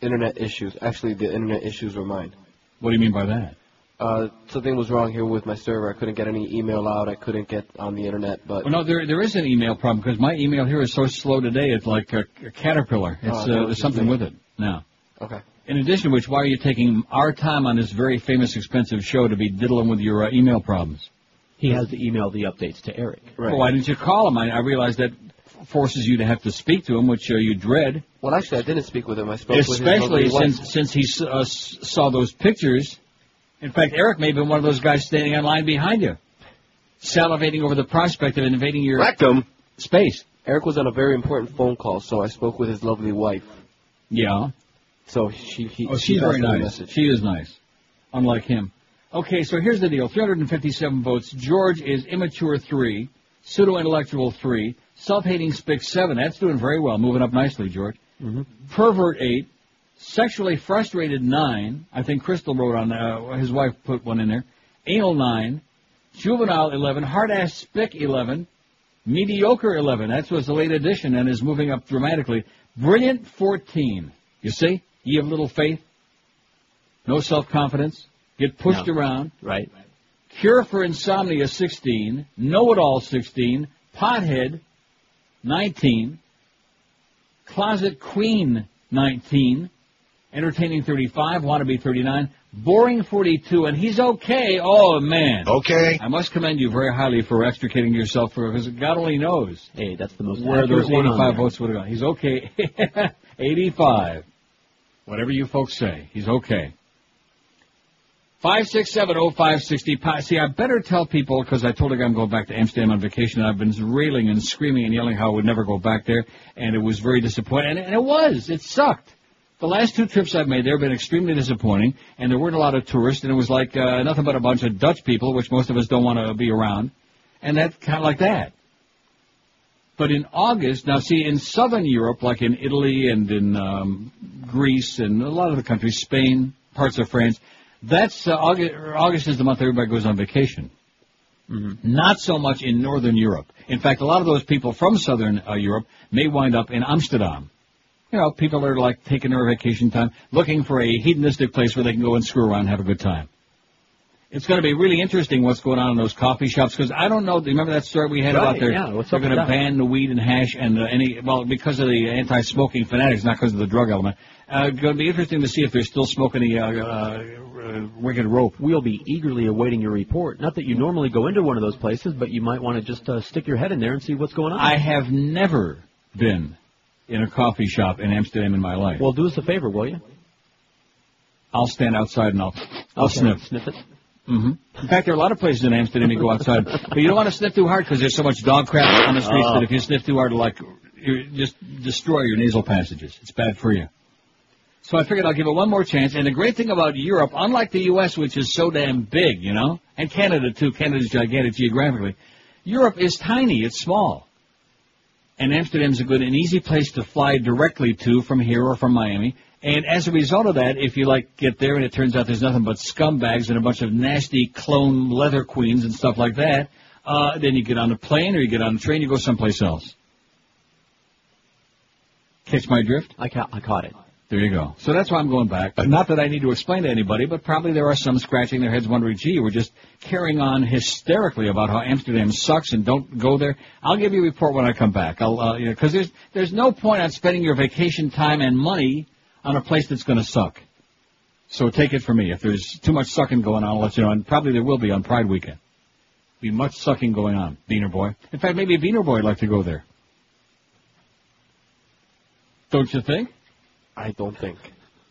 internet issues. Actually, the internet issues were mine. What do you mean by that? Uh, something was wrong here with my server. I couldn't get any email out. I couldn't get on the internet. But Well, no, there there is an email problem because my email here is so slow today. It's like a, a caterpillar. It's Oh, uh, that there's something me. with it now. okay. In addition to which, why are you taking our time on this very famous, expensive show to be diddling with your uh, email problems? He has to email the updates to Eric. Well, why didn't you call him? I, I realize that forces you to have to speak to him, which uh, you dread. Well, actually, I didn't speak with him. I spoke with his Especially lovely wife. since since he uh, saw those pictures. In fact, Eric may have been one of those guys standing in line behind you, salivating over the prospect of invading your Rectum. space. Eric was on a very important phone call, so I spoke with his lovely wife. Yeah. So she, he, Oh, she she's passed very nice. She is nice, unlike him. Okay, so here's the deal: 357 votes. George is immature three, pseudo-intellectual three, self-hating spick seven. That's doing very well, moving up nicely, George. Mm-hmm. Pervert eight, sexually frustrated nine. I think Crystal wrote on uh, his wife put one in there. Anal nine, juvenile eleven, hard ass spick eleven, mediocre eleven. That's what's the late edition and is moving up dramatically. Brilliant fourteen. You see, ye have little faith, no self confidence, get pushed No. around. Right. Cure for insomnia 16, know it all 16, pothead 19, closet queen 19, entertaining 35, wannabe 39, boring 42, and he's okay. Oh man. Okay. I must commend you very highly for extricating yourself for because God only knows Hey, that's the most where accurate those 85 votes would have gone. He's okay. (laughs) 85. Whatever you folks say, he's okay. Five six seven oh five sixty. See, I better tell people because I told a guy I'm going back to Amsterdam on vacation, and I've been railing and screaming and yelling how I would never go back there, and it was very disappointing. And, it was. It sucked. The last two trips I've made there have been extremely disappointing, and there weren't a lot of tourists, and it was like uh, nothing but a bunch of Dutch people, which most of us don't want to be around, and that kind of like that. But in August, now see, in southern Europe, like in Italy and in um, Greece and a lot of the countries, Spain, parts of France, that's uh, August, August is the month everybody goes on vacation. Not so much in northern Europe. In fact, a lot of those people from southern uh, Europe may wind up in Amsterdam You know, people are like taking their vacation time, looking for a hedonistic place where they can go and screw around and have a good time. It's going to be really interesting what's going on in those coffee shops because I don't know. Remember that story we had Right, about there? yeah, what's they're going to ban the weed and hash and uh, any well because of the anti-smoking fanatics, not because of the drug element. Uh, going to be interesting to see if they're still smoking the uh, uh, uh, wicked rope. We'll be eagerly awaiting your report. Not that you normally go into one of those places, but you might want to just uh, stick your head in there and see what's going on. I have never been in a coffee shop in Amsterdam in my life. Well, do us a favor, will you? I'll stand outside and I'll I'll Okay, sniff. Sniff it. Hmm In fact, there are a lot of places in Amsterdam you go outside, but you don't want to sniff too hard because there's so much dog crap on the streets Oh. that if you sniff too hard, like you just destroy your nasal passages. It's bad for you. So I figured I'll give it one more chance. And the great thing about Europe, unlike the U.S., which is so damn big, you know, and Canada too. Canada's gigantic geographically. Europe is tiny. It's small. And Amsterdam's a good and easy place to fly directly to from here or from Miami. And as a result of that, if you like get there and it turns out there's nothing but scumbags and a bunch of nasty clone leather queens and stuff like that, uh, then you get on a plane or you get on a train, you go someplace else. Catch my drift? I, ca- I caught it. There you go. So that's why I'm going back. Not that I need to explain to anybody, but probably there are some scratching their heads wondering, gee, we're just carrying on hysterically about how Amsterdam sucks and don't go there. I'll give you a report when I come back. I'll, uh, you know, cause there's, there's no point on spending your vacation time and money on a place that's gonna suck. So take it from me. If there's too much sucking going on, I'll let you know. And probably there will be on Pride weekend. Be much sucking going on, Beaner Boy. In fact, maybe a Beaner Boy would like to go there. Don't you think? I don't think.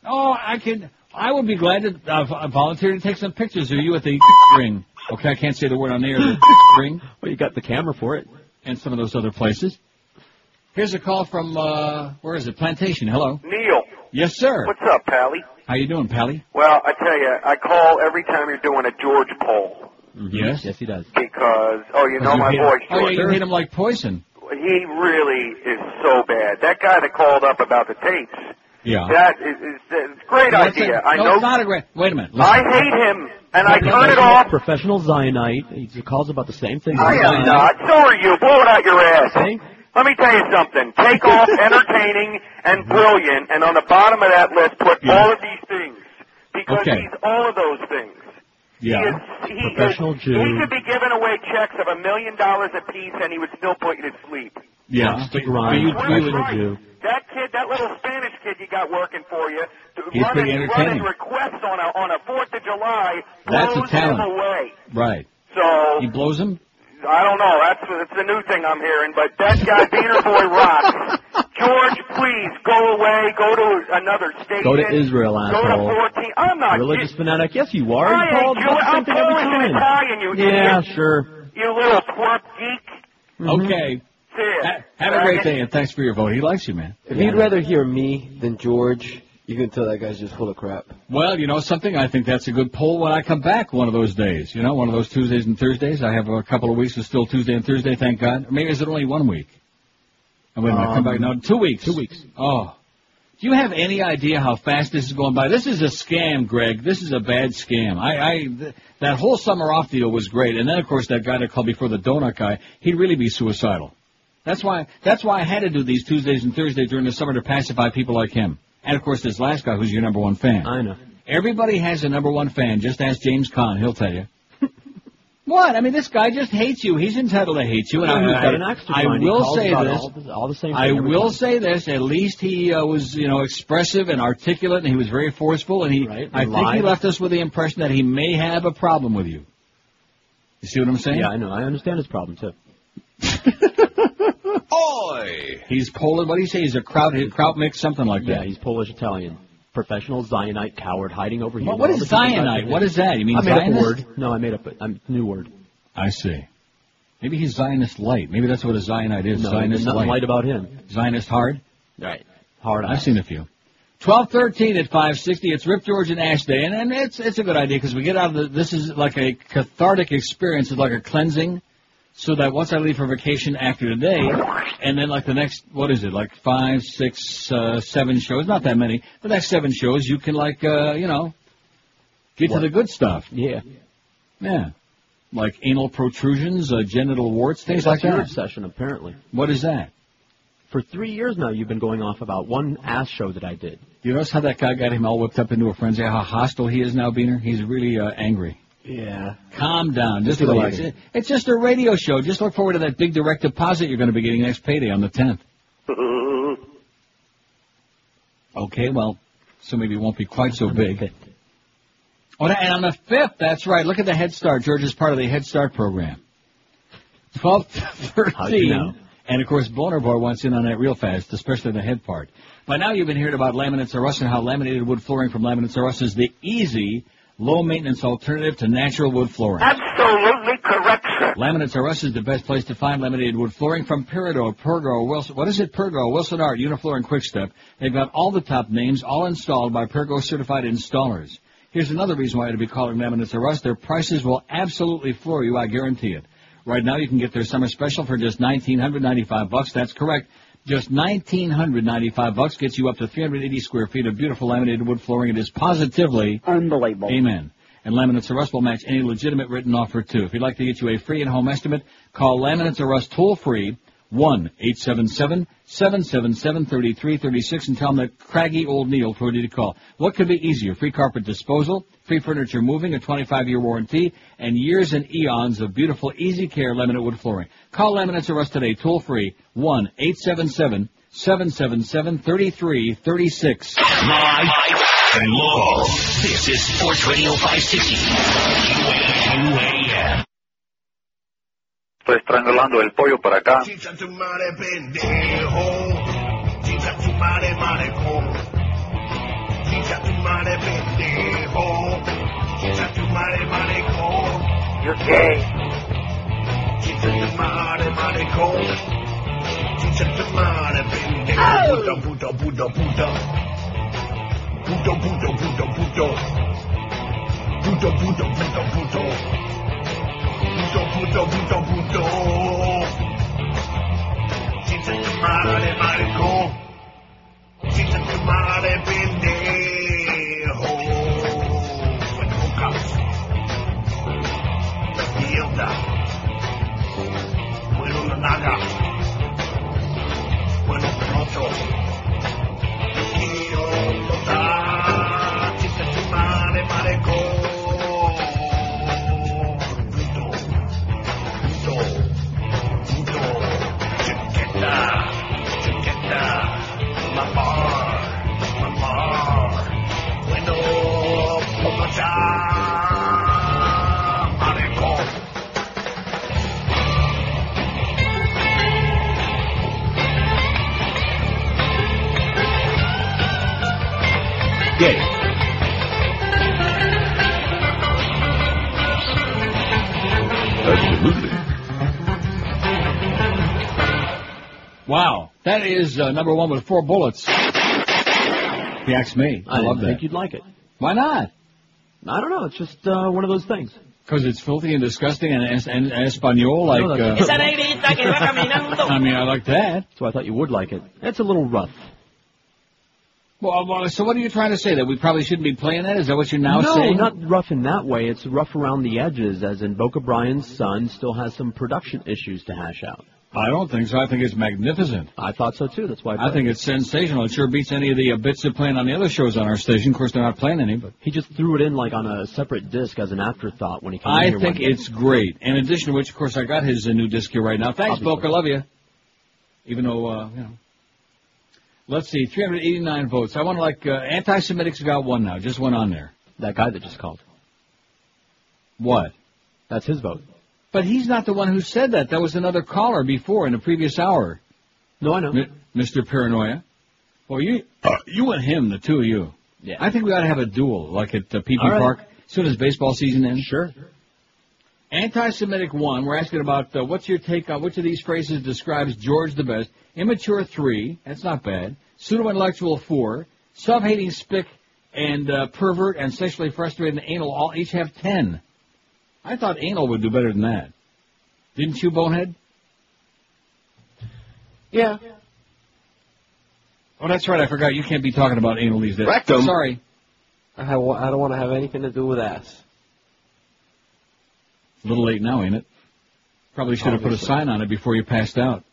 Oh, I could. I would be glad to uh, volunteer to take some pictures of you at the (laughs) ring. Okay, I can't say the word on the air. (laughs) The ring. Well, you got the camera for it. And some of those other places. Here's a call from uh, where is it? Plantation. Hello. Neil, Yes, sir. what's up, Pally? How you doing, Pally? Well, I tell you, I call every time you're doing a George poll mm-hmm. Yes. Yes, he does. because, oh, you know You my hate- voice, Oh, George. yeah, you hate him like poison. He really is so bad. That guy that called up about the tapes, Yeah. that is, is, is a great No, it's a- idea. I no, know. it's not a great. Wait a minute. I hate him, and I turn it off. Professional Zionite. He calls about the same thing. I am not. So are you. Blow it out your ass. Let me tell you something. Take off (laughs) entertaining and brilliant, and on the bottom of that list, put all of these things. Because Okay. he's all of those things. Yeah. He is, he Professional is, Jew. He could be giving away checks of a million dollars a piece, and he would still put you to sleep. Yeah. Stick But around. you- you would- Jew. That kid, that little Spanish kid you got working for you, He's running, pretty entertaining. running requests on a on a Fourth of July That's a blows him talent. away. Right. So He blows him. I don't know. That's that's the new thing I'm hearing. But that guy, Beaner Boy, rocks. (laughs) George, please go away. Go to another station. Go to Israel, asshole. Go to asshole. 14. I'm not. Religious fanatic. Yes, you are. I You ain't call Jew- I'm same Polish and time. Italian, you Yeah, idiot. sure. You little plump geek. Mm-hmm. Okay. See ya. Ha- have a great day and thanks for your vote. He likes you, man. If you'd rather hear me than George, you can tell that guy's just full of crap. Well, you know something? I think that's a good poll when I come back one of those days. You know, one of those Tuesdays and Thursdays. I have a couple of weeks. It's still Tuesday and Thursday, thank God. Or maybe is it only one week? Oh, wait a minute, come back. No, two weeks. Two weeks. Oh. Do you have any idea how fast this is going by? This is a scam, Greg. This is a bad scam. I, I, th- that whole summer off deal was great. And then, of course, that guy that called before the donut guy, he'd really be suicidal. That's why, that's why I had to do these Tuesdays and Thursdays during the summer to pacify people like him. And of course, this last guy who's your number one fan. I know. Everybody has a number one fan. Just ask James Conn. He'll tell you. (laughs) what? I mean, this guy just hates you. He's entitled to hate you. And I, an I will say this. all the- all the same I will time. say this. At least he uh, was, you know, expressive and articulate, and he was very forceful. And he, I and think he left us with the impression that he may have a problem with you. You see what I'm saying? Yeah, I know. I understand his problem too. (laughs) Oi! He's Polish. What do you say? He's a kraut, kraut mix, something like that. Yeah, that. he's Polish Italian. Professional Zionite coward hiding over here. What- what with is all the people Zionite? back What there. is that? You mean I made Zionist? up a word. No, I made up a I'm, new word. I see. Maybe he's Zionist light. Maybe that's what a Zionite is. No, Zionist nothing light. light about him. Zionist hard. Right. Hard. I've seen a few. Twelve thirteen at five sixty. It's Rip George and Ash Day, and, and it's it's a good idea because we get out of the. This is like a cathartic experience. It's like a cleansing, so that once I leave for vacation after today, and then like the next what is it like five, six, uh, seven shows? Not that many. The next seven shows, you can like uh, you know get What? to the good stuff. Yeah. Yeah, like anal protrusions, uh, genital warts, things like that. obsession, apparently. What is that? For three years now, you've been going off about one ass show that I did. You notice how that guy got him all whipped up into a frenzy? How hostile he is now, Beaner? He's really uh, angry. Yeah. Calm down. Just relax. It's just a radio show. Just look forward to that big direct deposit you're going to be getting next payday on the 10th. (laughs) Okay, well, so maybe it won't be quite so big. Oh, and on the 5th, that's right. Look at the Head Start. George is part of the Head Start program. 12 to 13. You know? And of course, Boner Boy wants in on that real fast, especially the head part. By now, you've been hearing about Laminates R Us and how laminated wood flooring from Laminates R Us is the easy, low maintenance alternative to natural wood flooring. Absolutely correct, sir. Laminates R Us is the best place to find laminated wood flooring from Peridot, Pergo, Wilson. What is it? Pergo, Wilson Art, Unifloor, and Quickstep. They've got all the top names, all installed by Pergo certified installers. Here's another reason why to be calling Laminates R Us. Their prices will absolutely floor you, I guarantee it. Right now, you can get their summer special for just nineteen hundred ninety-five bucks. That's correct. Just nineteen hundred ninety-five bucks gets you up to 380 square feet of beautiful laminated wood flooring. It is positively unbelievable. Amen. And Laminates R Us will match any legitimate written offer too. If you'd like to get you a free and home estimate, call Laminates R Us toll free one eight seven seven seven seven seven thirty three thirty six and tell them that craggy old Neil told you to call. What could be easier? Free carpet disposal, free furniture moving, a 25 year warranty, and years and eons of beautiful easy care laminate wood flooring. Call Laminates R Us today toll free one eight seven seven seven seven seven thirty three thirty six. Live and local. This is Sports Radio 560. estoy estrangulando el pollo para acá. Puto, puto, puto, puto, puto, puto, puto, puto puto, puto, puto, puto. Si te llamare Marco, si te llamare pendejo. Pues bueno, cabrón. Mierda. Bueno, la. Wow, that is uh, number one with four bullets. If you ask me, I, I love didn't that. think you'd like it. Why not? I don't know. It's just uh, one of those things. Because it's filthy and disgusting and, es- and espanol like. No, Uh, that's- Esa negrita que va caminando. (laughs) I mean, I like that. So I thought you would like it. That's a little rough. Well, well, so what are you trying to say? That we probably shouldn't be playing that? Is that what you're now no, saying? not rough in that way. It's rough around the edges, as in Boca Brian's son still has some production issues to hash out. I don't think so. I think it's magnificent. I thought so too. That's why I, I think it's sensational. It sure beats any of the uh, bits they're playing on the other shows on our station. Of course, they're not playing any, but he just threw it in like on a separate disc as an afterthought when he came in I here think it's great. In addition to which, of course, I got his uh, new disc here right now. Thanks, Obviously. Boca. Love you. Even though, uh, you know. Let's see, 389 votes. I want to like, uh, anti-Semitic's got one now. Just one on there. that guy that just called. What? That's his vote. But he's not the one who said that. That was another caller before in the previous hour. No, I know. M- Mr. Paranoia. Well, you, you and him, the two of you. Yeah. I think we ought to have a duel, like at uh, PP right. Park, as soon as baseball season ends. Sure. Anti-Semitic one. We're asking about uh, what's your take on which of these phrases describes George the best. Immature three. That's not bad. Pseudo-intellectual four. Self-hating spick and uh, pervert and sexually frustrated and anal all each have ten. I thought anal would do better than that. Didn't you, Bonehead? Yeah. Oh, that's right. I forgot. You can't be talking about anal these days. Rectum. Sorry. I, have, I don't want to have anything to do with ass. A little late now, ain't it? Probably should have put a sign on it before you passed out.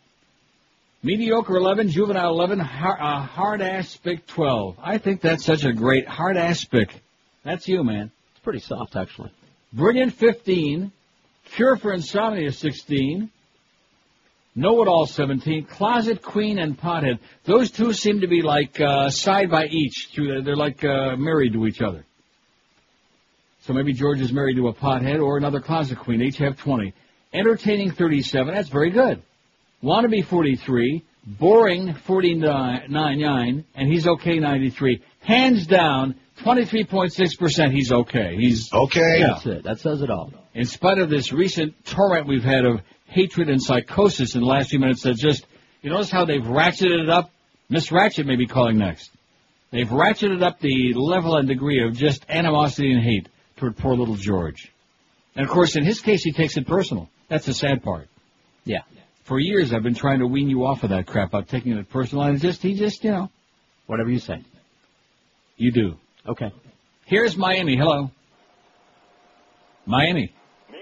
Mediocre 11, juvenile 11, har- uh, hard ass spick 12. I think that's such a great hard ass spick. That's you, man. It's pretty soft, actually. Brilliant 15, cure for insomnia 16, know it all 17, closet queen and pothead. Those two seem to be like uh, side by each. They're like uh, married to each other. So maybe George is married to a pothead or another closet queen. Each have 20. Entertaining 37. That's very good. Wannabe 43. Boring 49, 9, and he's okay 93. Hands down, 23.6% he's okay. He's Okay. Yeah. That's it. That says it all. In spite of this recent torrent we've had of hatred and psychosis in the last few minutes that just, you notice how they've ratcheted it up? Miss Ratchet may be calling next. They've ratcheted up the level and degree of just animosity and hate toward poor little George. And of course, in his case, he takes it personal. That's the sad part. Yeah. For years, I've been trying to wean you off of that crap about taking it personal, and just, he just, you know. Whatever you say. You do. Okay. Here's Miami. Hello. Miami. Me?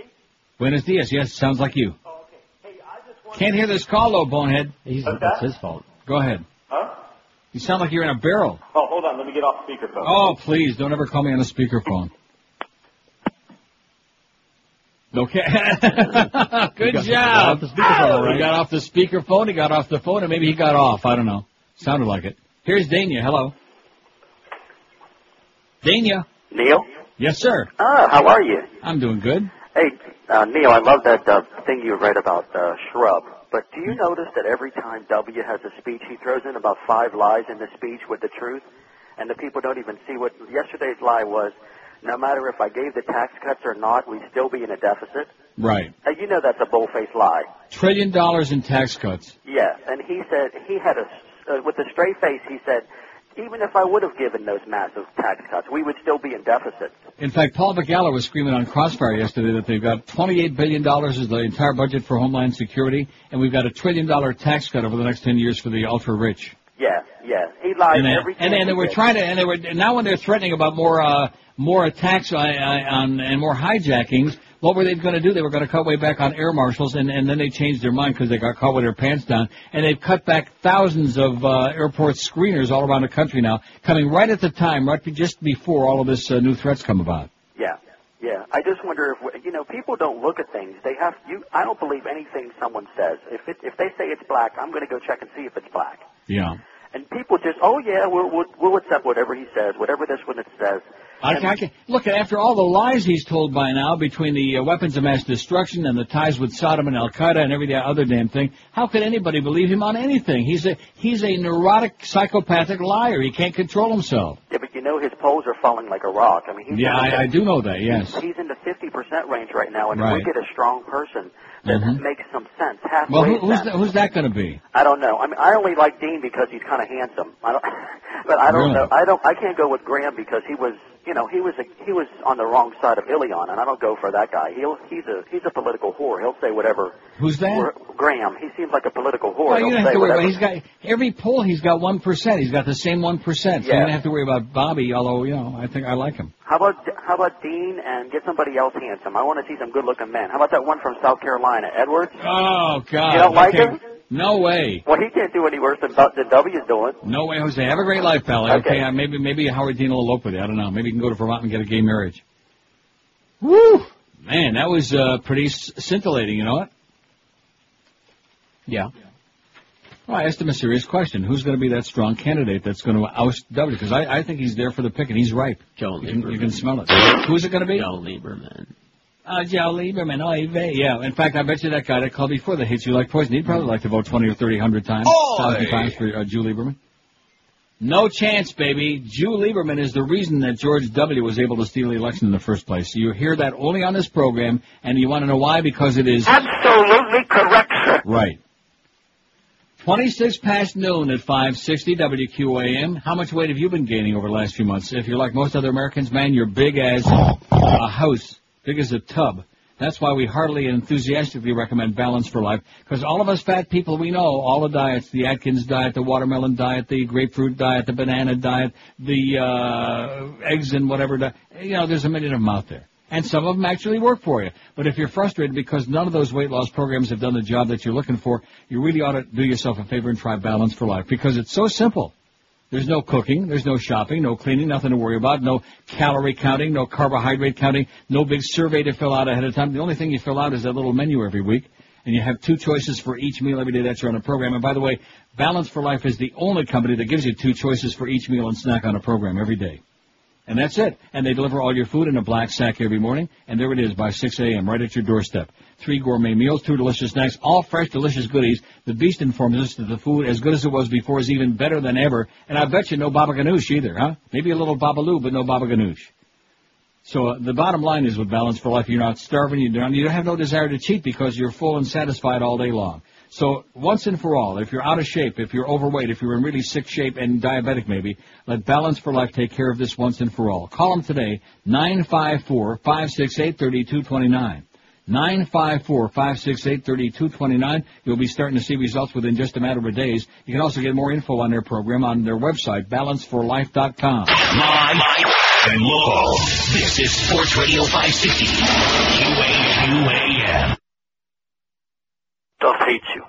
Buenos dias. Yes, sounds like you. Oh, okay. Hey, I just Can't hear this call though, bonehead. He's, What's that's his fault. Go ahead. Huh? You sound like you're in a barrel. Oh, hold on. Let me get off speakerphone. Oh, please, don't ever call me on a speakerphone. Okay. (laughs) Good got- job. got off the speakerphone, all right. He got off the speakerphone, he got off the phone, and maybe he got off. I don't know. Sounded like it. Here's Dania. Hello. Dania. Neil? Yes, sir. Ah, how are you? I'm doing good. Hey, uh, Neil, I love that uh, thing you read about uh, Shrub. But do you notice that every time W has a speech, he throws in about five lies in the speech with the truth, and the people don't even see what yesterday's lie was. No matter if I gave the tax cuts or not, we'd still be in a deficit. Right. Uh, you know that's a bull-faced lie. Trillion dollars in tax cuts. Yeah, and he said he had a uh, with a straight face. He said, even if I would have given those massive tax cuts, we would still be in deficit. In fact, Paul Begala was screaming on Crossfire yesterday that they've got $28 billion is the entire budget for Homeland Security, and we've got a trillion dollar tax cut over the next 10 years for the ultra rich. Yes, yes, he lied And, every and then they were trying to, and they were now when they're threatening about more, uh, more attacks on, on and more hijackings. What were they going to do? They were going to cut way back on air marshals, and, and then they changed their mind because they got caught with their pants down, and they've cut back thousands of uh, airport screeners all around the country now, coming right at the time, right just before all of this uh, new threats come about. Yeah, yeah. I just wonder if you know people don't look at things. They have you. I don't believe anything someone says. If it, if they say it's black, I'm going to go check and see if it's black. Yeah. And people just, oh yeah, we'll we'll, we'll accept whatever he says, whatever this one it says. I, I can, look, after all the lies he's told by now between the uh, weapons of mass destruction and the ties with Saddam and Al Qaeda and every other damn thing, how could anybody believe him on anything? He's a he's a neurotic, psychopathic liar. He can't control himself. Yeah, but you know his polls are falling like a rock. I mean, he's Yeah, the- I, I do know that. Yes. He's in the 50% range right now, and Right. if we get a strong person that Mhm. makes some sense, halfway Well, who, who's that, who's that going to be? I don't know. I mean, I only like Dean because he's kind of handsome. I don't, (laughs) but I don't Really? know. I don't. I can't go with Graham because he was, you know, he was a, he was on the wrong side of Ilion, and I don't go for that guy. He'll he's a he's a political whore. He'll say whatever. Who's that? Or- Graham. He seems like a political whore. Well, you don't have say to worry whatever. about. He's got every poll. He's got one percent. He's got the same one percent. So you don't have to worry about Bobby. Although you know, I think I like him. How about how about Dean and get somebody else handsome? I want to see some good-looking men. How about that one from South Carolina, Edwards? Oh God! You don't like Okay. him? No way. Well, he can't do any worse than than W's doing. No way, Jose. Have a great life, pal. Okay. Okay. uh, maybe maybe Howard Dean will elope with you. I don't know. Maybe you can go to Vermont and get a gay marriage. Woo! Man, that was uh, pretty scintillating. You know what? Yeah. Well, I asked him a serious question. Who's going to be that strong candidate that's going to oust W? Because I, I think he's there for the picking. He's ripe. Joe You can, you can smell it. Who's it going to be? Joe Lieberman. Uh, Joe Lieberman. Oh, vey. yeah. In fact, I bet you that guy that called before that hates you like poison, he'd probably like to vote 20 or 30, 100 times, Oy! thousand times for uh, Jew Lieberman. No chance, baby. Jew Lieberman is the reason that George W. was able to steal the election in the first place. You hear that only on this program, and you want to know why? Because it is Absolutely correct, sir. right. 26 past noon at 560 WQAM. How much weight have you been gaining over the last few months? If you're like most other Americans, man, you're big as a house, big as a tub. That's why we heartily and enthusiastically recommend Balance for Life, because all of us fat people, we know all the diets, the Atkins diet, the watermelon diet, the grapefruit diet, the banana diet, the uh, eggs and whatever diet. You know, there's a million of them out there. And some of them actually work for you. But if you're frustrated because none of those weight loss programs have done the job that you're looking for, you really ought to do yourself a favor and try Balance for Life because it's so simple. There's no cooking, there's no shopping, no cleaning, nothing to worry about, no calorie counting, no carbohydrate counting, no big survey to fill out ahead of time. The only thing you fill out is that little menu every week, and you have two choices for each meal every day that you're on a program. And by the way, Balance for Life is the only company that gives you two choices for each meal and snack on a program every day. And that's it. And they deliver all your food in a black sack every morning, and there it is by 6 a.m. right at your doorstep. Three gourmet meals, two delicious snacks, all fresh, delicious goodies. The Beast informs us that the food, as good as it was before, is even better than ever. And I bet you no baba ganoush either, huh? Maybe a little babaloo, but no baba ganoush. So uh, the bottom line is with Balance for Life, you're not starving, you don't, you have no desire to cheat because you're full and satisfied all day long. So once and for all, if you're out of shape, if you're overweight, if you're in really sick shape and diabetic maybe, let Balance for Life take care of this once and for all. Call them today, 954-568-3229. 954-568-3229. You'll be starting to see results within just a matter of days. You can also get more info on their program on their website, balanceforlife.com. Live and local. This is Sports Radio 560. QAQAM. Does hate you.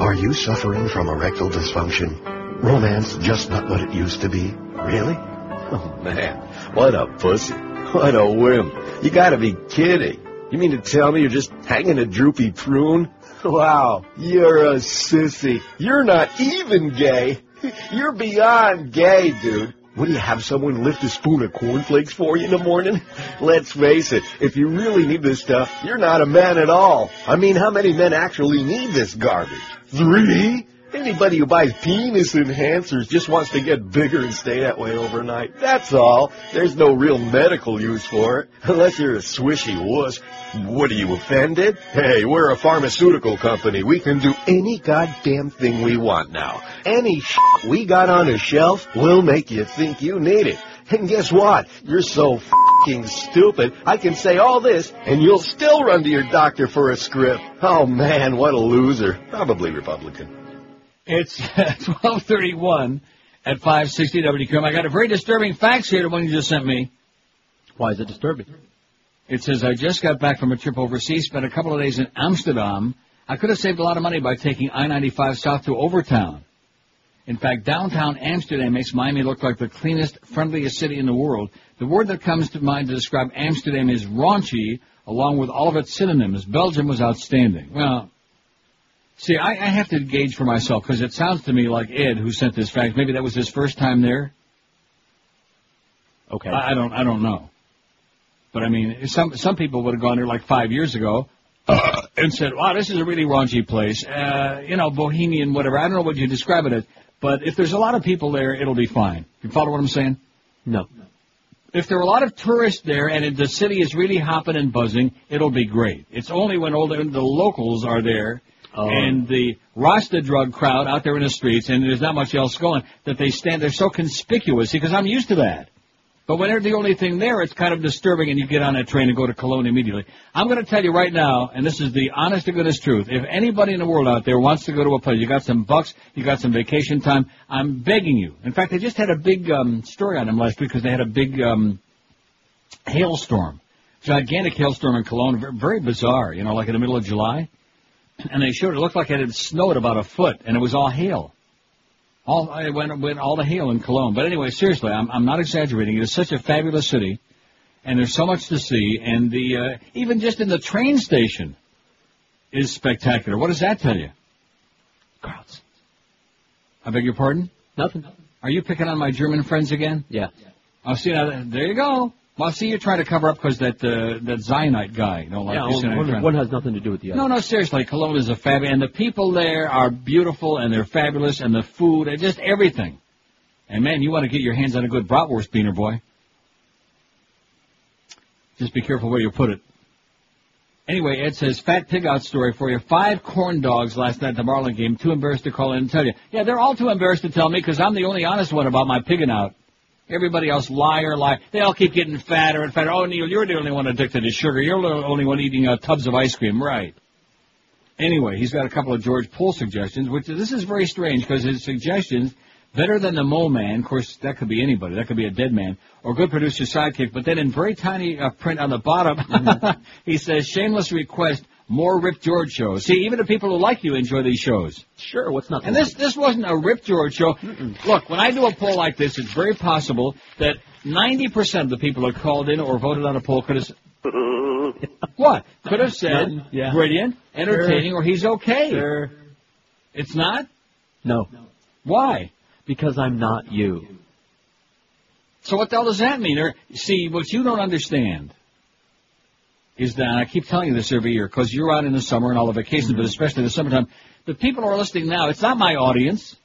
Are you suffering from erectile dysfunction? Romance just not what it used to be? Really? Oh man, what a pussy. What a whim. You gotta be kidding. You mean to tell me you're just hanging a droopy prune? Wow, you're a sissy. You're not even gay. You're beyond gay, dude. Do you have someone lift a spoon of cornflakes for you in the morning? (laughs) Let's face it, if you really need this stuff, you're not a man at all. I mean, how many men actually need this garbage? Three? Anybody who buys penis enhancers just wants to get bigger and stay that way overnight. That's all. There's no real medical use for it, (laughs) unless you're a swishy wuss. What are you offended? Hey, we're a pharmaceutical company. We can do any goddamn thing we want now. Any (laughs) shit we got on a shelf will make you think you need it. And guess what? You're so fucking stupid. I can say all this, and you'll still run to your doctor for a script. Oh man, what a loser. Probably Republican. It's (laughs) 1231 at 560 WQAM. I got a very disturbing fax here, the one you just sent me. Why is it disturbing? It says, I just got back from a trip overseas, spent a couple of days in Amsterdam. I could have saved a lot of money by taking I-95 south to Overtown. In fact, downtown Amsterdam makes Miami look like the cleanest, friendliest city in the world. The word that comes to mind to describe Amsterdam is raunchy, along with all of its synonyms. Belgium was outstanding. Well, see, I, I have to gauge for myself because it sounds to me like Ed, who sent this fax, maybe that was his first time there. Okay. I, I don't, I don't know. But I mean, some some people would have gone there like five years ago uh, (coughs) and said, "Wow, this is a really raunchy place." Uh, you know, bohemian, whatever. I don't know what you describe it as, but if there's a lot of people there, it'll be fine. You follow what I'm saying? No. If there are a lot of tourists there and if the city is really hopping and buzzing, it'll be great. It's only when all the, the locals are there Oh. and the Rasta drug crowd out there in the streets and there's not much else going that they stand there so conspicuous because I'm used to that. But when they're the only thing there, it's kind of disturbing and you get on that train and go to Cologne immediately. I'm going to tell you right now, and this is the honest to goodness truth, if anybody in the world out there wants to go to a place, you got some bucks, you got some vacation time, I'm begging you. In fact, they just had a big um, story on them last week because they had a big um, hailstorm. Gigantic hailstorm in Cologne, very bizarre, you know, like in the middle of July. And they showed it looked like it had snowed about a foot, and it was all hail. All it went, went all the hail in Cologne. But anyway, seriously, I'm, I'm not exaggerating. It is such a fabulous city, and there's so much to see. And the uh, even just in the train station is spectacular. What does that tell you? Crowds. I beg your pardon? Nothing. Are you picking on my German friends again? Yeah. Oh, see now, there you go. Well, see, you're trying to cover up because that uh, that Zionite guy, you know, like yeah, you're saying, one, trying- one has nothing to do with the other. No, no, seriously, Cologne is a fab, and the people there are beautiful, and they're fabulous, and the food, and just everything. And man, you want to get your hands on a good bratwurst beaner, boy. Just be careful where you put it. Anyway, Ed says, fat pig out story for you. Five corn dogs last night at the Marlin game. Too embarrassed to call in and tell you. Yeah, they're all too embarrassed to tell me because I'm the only honest one about my pigging out. Everybody else, liar, liar. They all keep getting fatter and fatter. Oh, Neil, you're the only one addicted to sugar. You're the only one eating uh, tubs of ice cream. Right. Anyway, he's got a couple of George Poole suggestions, which this is very strange because his suggestions Better than the mole man, of course, that could be anybody. That could be a dead man. Or good producer sidekick. But then in very tiny uh, print on the bottom, (laughs) he says, shameless request, more Rip George shows. See, even the people who like you enjoy these shows. Sure, what's not? And this this wasn't a Rip George show. Look, when I do a poll like this, it's very possible that 90% of the people who called in or voted on a poll could have (laughs) what could have said None, yeah. brilliant, entertaining, Sure. or he's okay. Sure. It's not. No. Why? Because I'm not you. So what the hell does that mean? Or, see, what you don't understand is that, I keep telling you this every year, because you're out in the summer and all the vacations, but especially in the summertime, the people who are listening now, it's not my audience.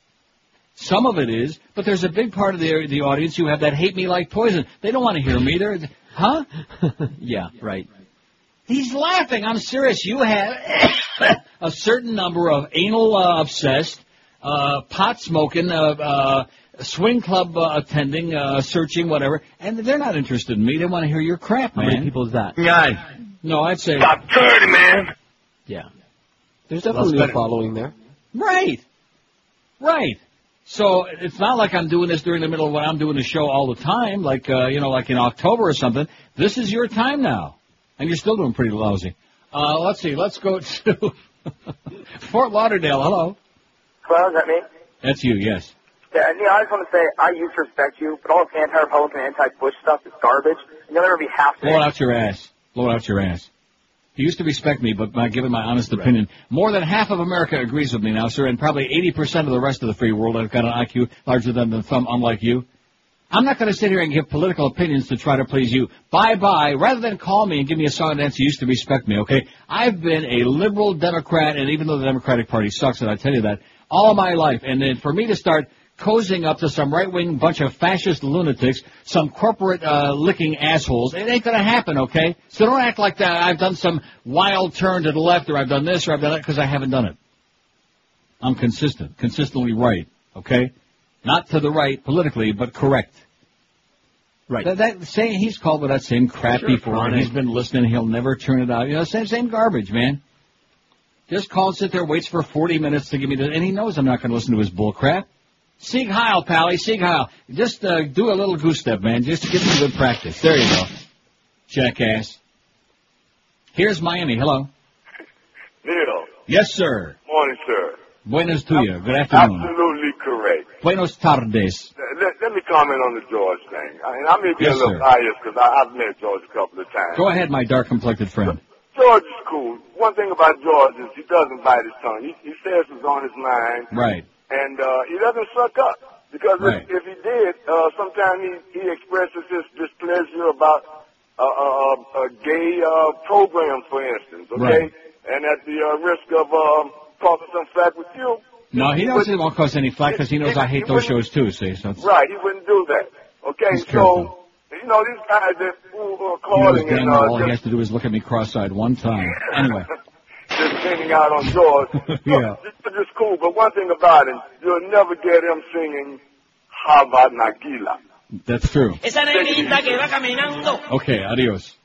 Some of it is, but there's a big part of the the audience who have that hate me like poison. They don't want to hear me. They're, huh? (laughs) yeah, right. He's laughing. I'm serious. You have (coughs) a certain number of anal uh, obsessed, uh, pot smoking, uh, uh, swing club uh, attending, uh, searching, whatever, and they're not interested in me. They want to hear your crap, How many people is that? Yeah. No, I'd say. Top 30, man. Yeah. There's definitely Well, a following there. Right. Right. So it's not like I'm doing this during the middle of when I'm doing the show all the time, like uh, you know, like in October or something. This is your time now, and you're still doing pretty lousy. Uh, let's see. Let's go (laughs) to Fort Lauderdale. Hello. Hello, is that me? That's you. Yes. Yeah, Neil, I just want to say I used to respect you, but all this anti-Republican, anti-Bush stuff is garbage, and you'll never be half Blow it out your ass. Blow it out your ass. You used to respect me, but by giving my honest opinion, more than half of America agrees with me now, sir, and probably 80% of the rest of the free world have got an IQ larger than the thumb, unlike you. I'm not going to sit here and give political opinions to try to please you. Bye bye. Rather than call me and give me a song and dance, you used to respect me, okay? I've been a liberal Democrat, and even though the Democratic Party sucks, and I tell you that, all my life. And then for me to start cozying up to some right-wing bunch of fascist lunatics, some corporate uh, licking assholes, it ain't going to happen, okay? So don't act like that. I've done some wild turn to the left, or I've done this, or I've done that, because I haven't done it. I'm consistent, consistently right, okay? Not to the right politically, but correct. Right. That, that same, he's called with that same crap Sure, before, and he's been listening. He'll never turn it out. You know, same same garbage, man. Just calls, sit there, waits for 40 minutes to give me the, and he knows I'm not going to listen to his bull crap. Sieg Heil, Pally, Sieg Heil. Just uh, do a little goose step, man, just to get some good practice. There you go, jackass. Here's Miami. Hello. Neil, Yes, sir. morning, sir. Buenos to you. Good afternoon. Absolutely correct. Buenos tardes. Let, let me comment on the George thing. I mean, I may be Yes, a little sir. biased because I've met George a couple of times. Go ahead, my dark-complected friend. George is cool. One thing about George is he doesn't bite his tongue. He, he says what's on his mind, Right. And uh, he doesn't suck up. Because Right. if, if he did, uh, sometimes he, he expresses his displeasure about uh, uh, a gay uh, program, for instance, okay? Right. And at the uh, risk of um, causing some flack with you, No, he knows it won't cause any flack because he knows I hate those shows too. See, so Right, he wouldn't do that. Okay, so careful. you know these guys that who are he calling damn and uh, all he has to do is look at me cross-eyed one time. Anyway, (laughs) just singing out on George. (laughs) yeah. It's just cool, but one thing about him, you'll never get him singing "Hava Nagila." That's true. Esa negrita que va caminando. Okay, adios.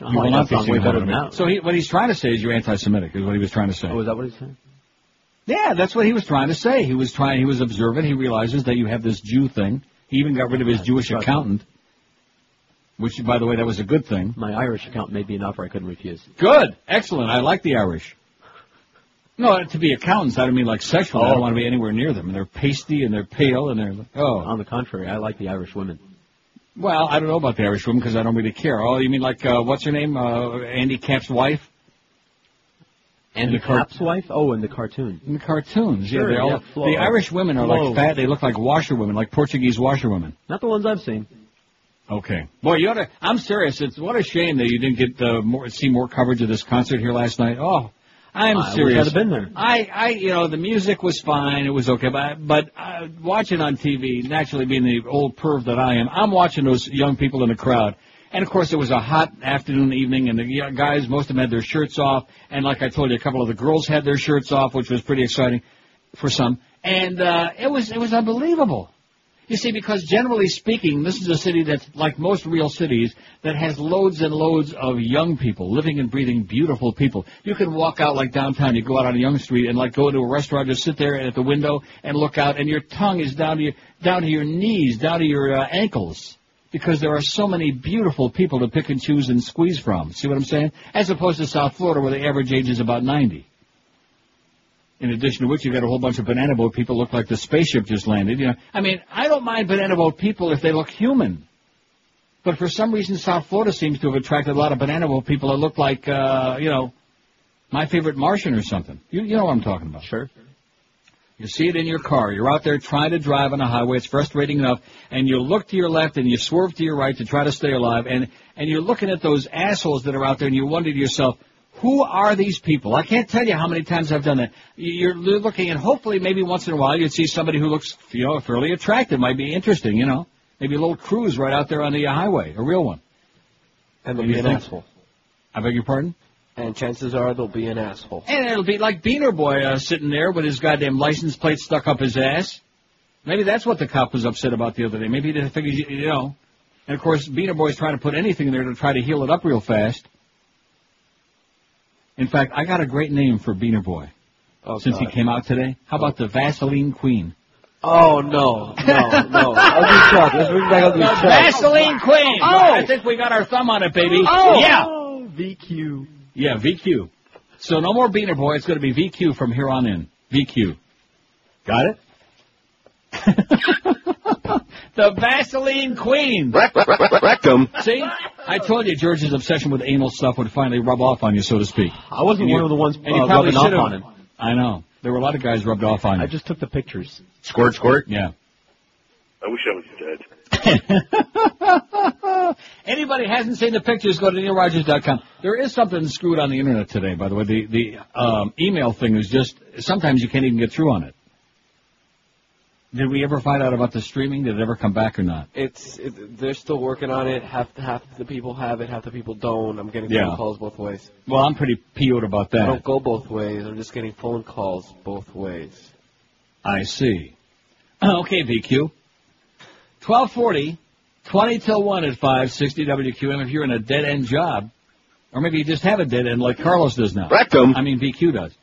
Oh, You will not be way singing better than that. So he, what he's trying to say is you're anti-Semitic, is what he was trying to say. Oh, is that what he's saying? Yeah, that's what he was trying to say. He was trying, he was observant. He realizes that you have this Jew thing. He even got rid of his Jewish accountant. Which, by the way, that was a good thing. My Irish account made me an offer I couldn't refuse. Good. Excellent. I like the Irish. No, to be accountants, I don't mean like sexual. I Oh. don't want to be anywhere near them. And they're pasty and they're pale and they're, oh. On the contrary, I like the Irish women. Well, I don't know about the Irish women because I don't really care. Oh, you mean like, uh, what's her name? Uh, Andy Capp's wife? And the car- Capp's wife? Oh, in the cartoon. In the cartoons, Sure, yeah. They all, yeah, Flo. the Irish women are like fat. They look like washerwomen, like Portuguese washerwomen. Not the ones I've seen. Okay. Boy, you ought to. I'm serious. It's what a shame that you didn't get uh, more see more coverage of this concert here last night. Oh, I'm I serious. I'd have been there. I, I, you know, the music was fine. It was okay, but but uh, watching on TV, naturally being the old perv that I am, I'm watching those young people in the crowd. And of course, it was a hot afternoon, evening, and the guys, most of them had their shirts off. And like I told you, a couple of the girls had their shirts off, which was pretty exciting for some. And uh, it was it was unbelievable. You see, because generally speaking, this is a city that's like most real cities that has loads and loads of young people, living and breathing beautiful people. You can walk out like downtown, you go out on a young street and like go into a restaurant, just sit there at the window and look out, and your tongue is down to your down to your knees, down to your uh, ankles, because there are so many beautiful people to pick and choose and squeeze from. See what I'm saying? As opposed to South Florida, where the average age is about 90. In addition to which, you've got a whole bunch of banana boat people look like the spaceship just landed. You know, I mean, I don't mind banana boat people if they look human. But for some reason, South Florida seems to have attracted a lot of banana boat people that look like, uh, you know, my favorite Martian or something. You, you know what I'm talking about. Sure. You see it in your car. You're out there trying to drive on a highway. It's frustrating enough. And you look to your left and you swerve to your right to try to stay alive. And, and you're looking at those assholes that are out there and you wonder to yourself, who are these people? I can't tell you how many times I've done that. You're looking and hopefully maybe once in a while you'd see somebody who looks, you know, fairly attractive. Might be interesting, you know. Maybe a little cruise right out there on the highway. A real one. And they'll be an asshole. I beg your pardon? And chances are they'll be an asshole. And it'll be like Beaner Boy uh, sitting there with his goddamn license plate stuck up his ass. Maybe that's what the cop was upset about the other day. Maybe he didn't figure, you you know. And of course, Beaner Boy's trying to put anything in there to try to heal it up real fast. In fact, I got a great name for Beaner Boy. Oh, since he came out today. How about the Vaseline Queen? Oh no, no, no! (laughs) Ugly Chuck. Let's bring back Ugly The Chuck. Vaseline Queen. Oh! I think we got our thumb on it, baby. Oh! Yeah. VQ. Yeah, VQ. So no more Beaner Boy. It's going to be VQ from here on in. VQ. Got it? (laughs) the Vaseline Queen. Rectum. See? I told you George's obsession with anal stuff would finally rub off on you, so to speak. I wasn't one of the ones and you uh, probably rubbing off should've- on him. I know. There were a lot of guys rubbed off on you. I just took the pictures. Squirt, squirt. Yeah. I wish I was dead. (laughs) Anybody hasn't seen the pictures, go to neilrogers.com. There is something screwed on the internet today, by the way. The the um, email thing is just sometimes you can't even get through on it. Did we ever find out about the streaming? Did it ever come back or not? It's it, they're still working on it. Half half the people have it, half the people don't. I'm getting Yeah. phone calls both ways. Well, I'm pretty PO'd about I that. don't go both ways. I'm just getting phone calls both ways. I see. (clears throat) Okay, VQ. 1240, 20 till 1 at 560 WQAM if you're in a dead end job. Or maybe you just have a dead end like Carlos does now. Rectum. I mean, VQ does.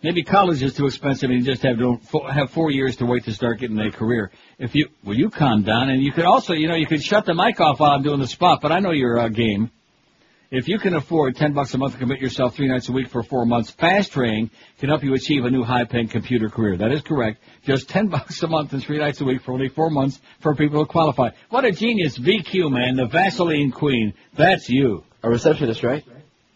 Maybe college is too expensive and you just have to have four years to wait to start getting a career. If you, will you calm down? And you could also, you know, you could shut the mic off while I'm doing the spot, but I know your uh, game. If you can afford 10 bucks a month to commit yourself three nights a week for four months, Fast Training can help you achieve a new high-paying computer career. That is correct. Just 10 (laughs) bucks a month and three nights a week for only four months for people who qualify. What a genius. VQ, man. The Vaseline Queen. That's you. A receptionist, right?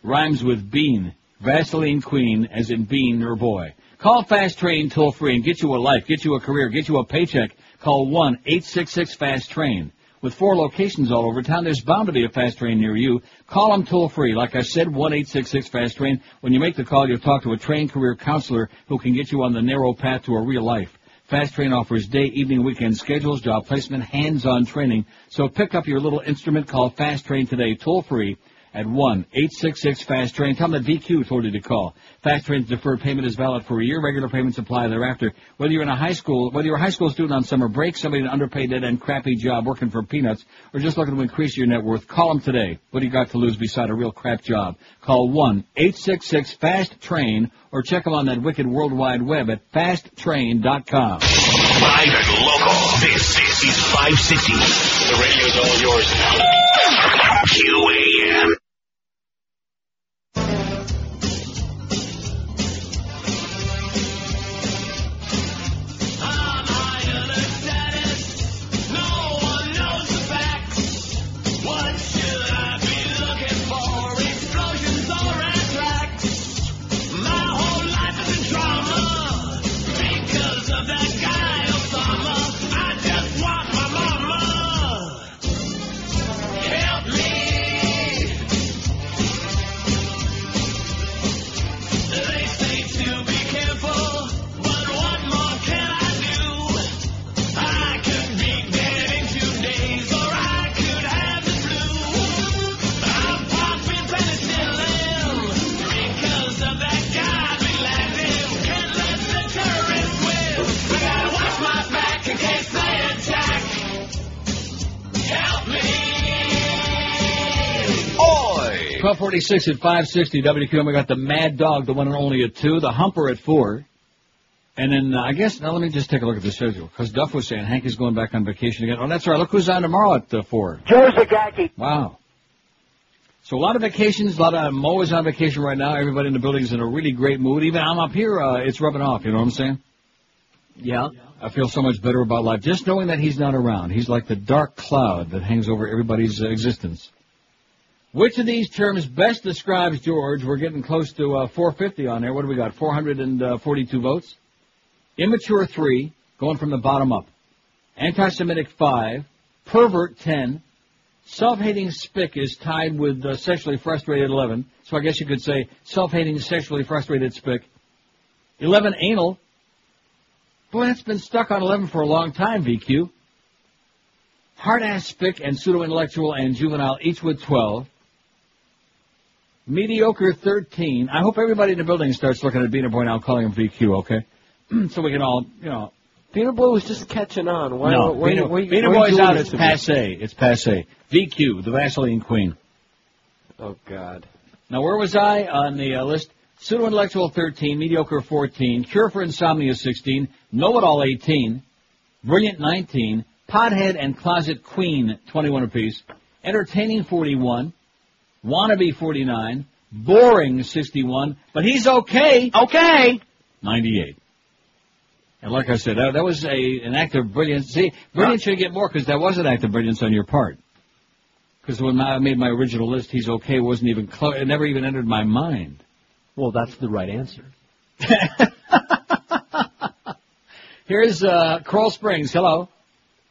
Rhymes with bean. Vaseline Queen, as in bean or boy. Call Fast Train toll free and get you a life, get you a career, get you a paycheck. Call 1-866-FAST-TRAIN. With four locations all over town, there's bound to be a fast train near you. Call them toll free. Like I said, 1-866-FAST-TRAIN. When you make the call, you'll talk to a trained career counselor who can get you on the narrow path to a real life. Fast Train offers day, evening, weekend schedules, job placement, hands-on training. So pick up your little instrument called Fast Train today, toll free at 1-866-FAST-TRAIN. Tell them that VQ told you to call. Fast Train's deferred payment is valid for a year. Regular payments apply thereafter. Whether you're in a high school, whether you're a high school student on summer break, somebody in an underpaid dead end crappy job working for peanuts, or just looking to increase your net worth, call them today. What do you got to lose beside a real crap job? Call 1-866-FAST-TRAIN or check them on that wicked World Wide Web at fasttrain.com. Live and local. This, this is 560. The radio's all yours now. QAM. 1246 at 560 WQAM. We got the Mad Dog, the one and only at 2. The Humper at 4. And then, uh, I guess, now let me just take a look at the schedule. Because Duff was saying Hank is going back on vacation again. Oh, that's right. Look who's on tomorrow at uh, 4. Joe Zagacki. Wow. So a lot of vacations, a lot of Mo is on vacation right now. Everybody in the building is in a really great mood. Even I'm up here, uh, it's rubbing off. You know what I'm saying? Yeah. I feel so much better about life just knowing that he's not around. He's like the dark cloud that hangs over everybody's uh, existence. Which of these terms best describes George? We're getting close to uh, 450 on there. What do we got? 442 votes. Immature three, going from the bottom up. Anti-Semitic five. Pervert ten. Self-hating spick is tied with uh, sexually frustrated 11. So I guess you could say self-hating sexually frustrated spick. 11 anal. Boy, that's been stuck on 11 for a long time, VQ. Hard-ass spick and pseudo-intellectual and juvenile each with 12. Mediocre 13. I hope everybody in the building starts looking at Beaner Boy now calling him VQ, okay? (clears throat) so we can all, you know. Beaner Boy was just catching on. Why, no, why, Beaner, why, why, Beaner why are Boy's out. It's passe. It's passe. VQ, the Vaseline Queen. Oh, God. Now, where was I on the uh, list? Pseudo-intellectual 13, mediocre 14, cure for insomnia 16, know-it-all 18, brilliant 19, pothead and closet queen 21 apiece, entertaining 41, wannabe 49, boring 61, but he's okay. Okay. 98. And like I said, that, that was a an act of brilliance. See, brilliance should get more because that was an act of brilliance on your part. Because when I made my original list, he's okay wasn't even close. It never even entered my mind. Well, that's the right answer. (laughs) Here's uh, Coral Springs. Hello.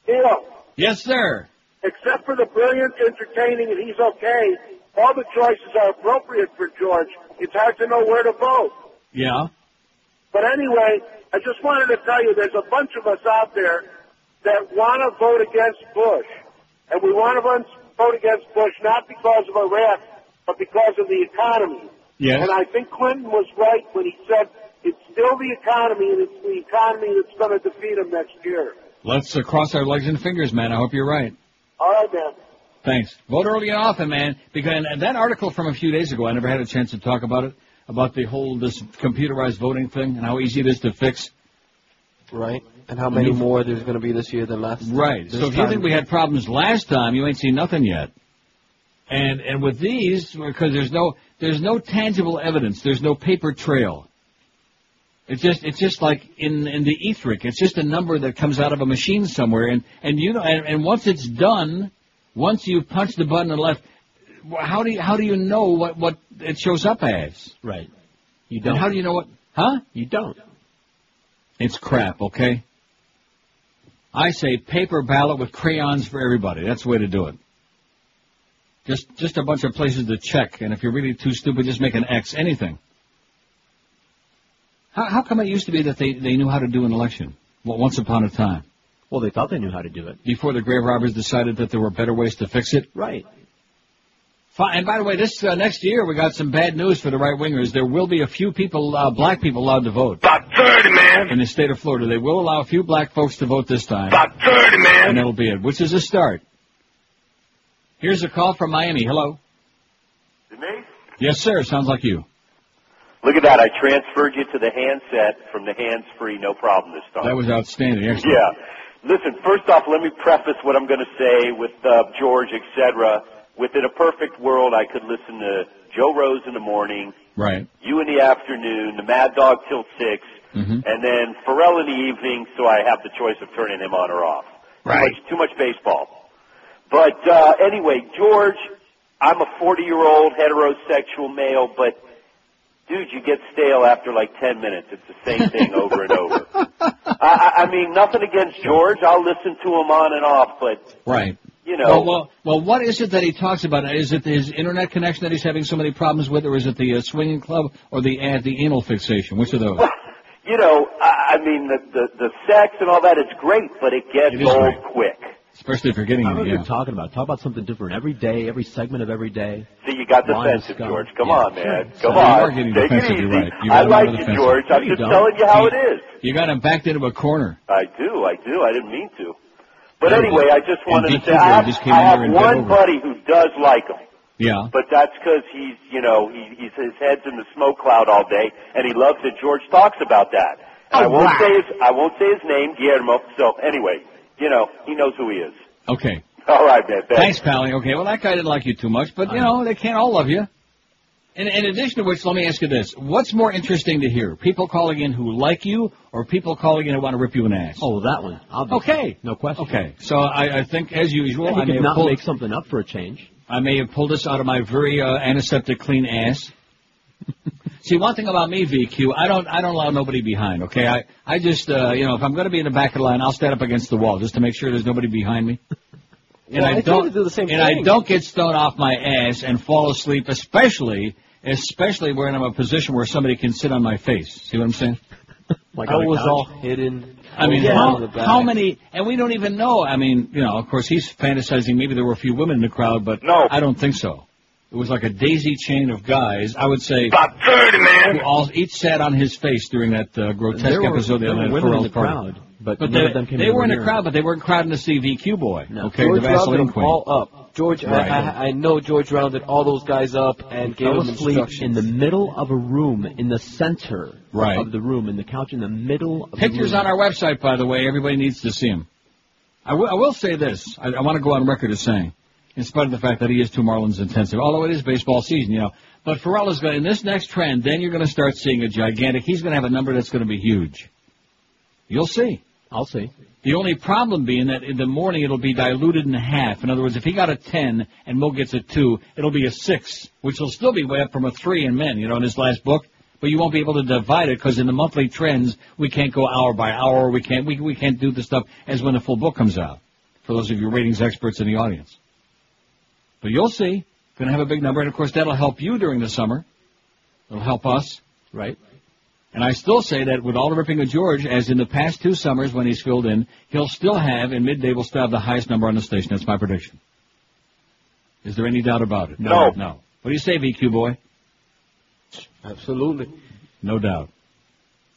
Hello. Yes, sir. except for the brilliant, entertaining, and he's okay, all the choices are appropriate for George. It's hard to know where to vote. Yeah. But anyway, I just wanted to tell you there's a bunch of us out there that want to vote against Bush. And we want to vote against Bush not because of Iraq, but because of the economy. Yes. And I think Clinton was right when he said it's still the economy, and it's the economy that's going to defeat him next year. Let's uh, cross our legs and fingers, man. I hope you're right. All right, man. Thanks. Vote early and often, man. Because and that article from a few days ago, I never had a chance to talk about it, about the whole this computerized voting thing and how easy it is to fix. Right. And how many more there's going to be this year than last Right. So if you think we had problems last time, you ain't seen nothing yet. And and with these, because there's no there's no tangible evidence, there's no paper trail. It's just it's just like in in the etheric. It's just a number that comes out of a machine somewhere, and and you know, and, and once it's done, once you punch the button and left, how do you how do you know what what it shows up as? Right. You don't. how do you know what? Huh? You don't. It's crap, okay? I say paper ballot with crayons for everybody. That's the way to do it. Just just a bunch of places to check, and if you're really too stupid, just make an X. Anything. How, how come it used to be that they, they knew how to do an election? Well, once upon a time. Well, they thought they knew how to do it. Before the grave robbers decided that there were better ways to fix it? Right. Fine. And by the way, this uh, next year we got some bad news for the right wingers. There will be a few people, uh, black people, allowed to vote. About 30, man. In the state of Florida, they will allow a few black folks to vote this time. About 30, man. And that'll be it, which is a start. Here's a call from Miami. Hello. Denise? Yes, sir. Sounds like you. Look at that. I transferred you to the handset from the hands-free, no problem this time. That was outstanding. Excellent. Yeah. Listen, first off, let me preface what I'm going to say with uh, George, etc. Within a perfect world, I could listen to Joe Rose in the morning, Right. you in the afternoon, the Mad Dog till 6, Mm-hmm. and then Ferrall in the evening, so I have the choice of turning him on or off. Right. Too much, too much baseball. But uh, anyway, George, I'm a 40 year old heterosexual male, but dude, you get stale after like 10 minutes. It's the same thing over and over. (laughs) I, I I mean, nothing against George. I'll listen to him on and off, but Right. you know, Well, well, well, what is it that he talks about? Is it his internet connection that he's having so many problems with, or is it the uh, swinging club, or the uh, the anal fixation? Which of those? Well, you know, I, I mean, the, the the sex and all that, it's great, but it gets It is old quick. Especially if you're getting I don't know it. what Yeah. you're talking about. Talk about something different every day, every segment of every day. See, you got Line of defensive. George. Come Yeah, on, sure. man. So Come you on. are getting Take defensive, it easy. you're right. You I like you. George. I'm just don't. telling you how You- it is. You got him backed into a corner. I do, I do. I didn't mean to. But Yeah, anyway, I just wanted to say I have, just came I have there and bent one buddy who does like him. Yeah. But that's because he's, you know, he, he's his head's in the smoke cloud all day, and he loves that George talks about that. And oh, I Oh, won't wow. say his, I won't say his name, Guillermo. So anyway, you know, he knows who he is. Okay. All right, man. Thanks, Pally. Okay, well, that guy didn't like you too much, but, you know, they can't all love you. In, in addition to which, let me ask you this. What's more interesting to hear? People calling in who like you, or people calling in who want to rip you an ass? Oh, that one. Obviously. Okay. No question. Okay. So I, I think, as usual, And I he may have not pulled, make something up for a change. I may have pulled this out of my very uh, antiseptic clean ass. (laughs) See, one thing about me, VQ, I don't, I don't allow nobody behind. Okay, I, I just, uh, you know, if I'm going to be in the back of the line, I'll stand up against the wall just to make sure there's nobody behind me. (laughs) And Well, I I don't, do the same and I don't get stoned off my ass and fall asleep, especially, especially when I'm in a position where somebody can sit on my face. See what I'm saying? (laughs) Like I was couch? all hidden. I mean, Yeah. how, in the back. how many, and we don't even know. I mean, you know, of course he's fantasizing maybe there were a few women in the crowd, but no. I don't think so. It was like a daisy chain of guys, I would say. About 30, man. Who all, each sat on his face during that uh, grotesque There were- episode the there were women in the party. crowd, but but they, them came they were in the crowd, but they weren't crowding to see VQ boy. Okay, George the rounded Vaseline them queen. all up. George, Right. I, I, I know George rounded all those guys up and gave them asleep instructions. in the middle of a room, in the center Right. of the room, in the couch in the middle of Pictures the room. Pictures on our website, by the way. Everybody needs to see them. I will- will say this. I, I want to go on record as saying, in spite of the fact that he is too Marlins intensive, although it is baseball season, you know. But Ferrall is going in this next trend. Then you're going to start seeing a gigantic. He's going to have a number that's going to be huge. You'll see. I'll see. The only problem being that in the morning it'll be diluted in half. In other words, if he got a 10 and Mo gets a 2, it'll be a 6, which will still be way up from a 3 in men, you know, in his last book. But you won't be able to divide it because in the monthly trends, we can't go hour by hour. We can't, we, we can't do the stuff as when the full book comes out. For those of you ratings experts in the audience. But you'll see. Going to have a big number. And of course, that'll help you during the summer. It'll help us. Right. And I still say that with all the ripping of George, as in the past two summers when he's filled in, he'll still have, in midday, will still have the highest number on the station. That's my prediction. Is there any doubt about it? No. No. What do you say, VQ boy? Absolutely. No doubt.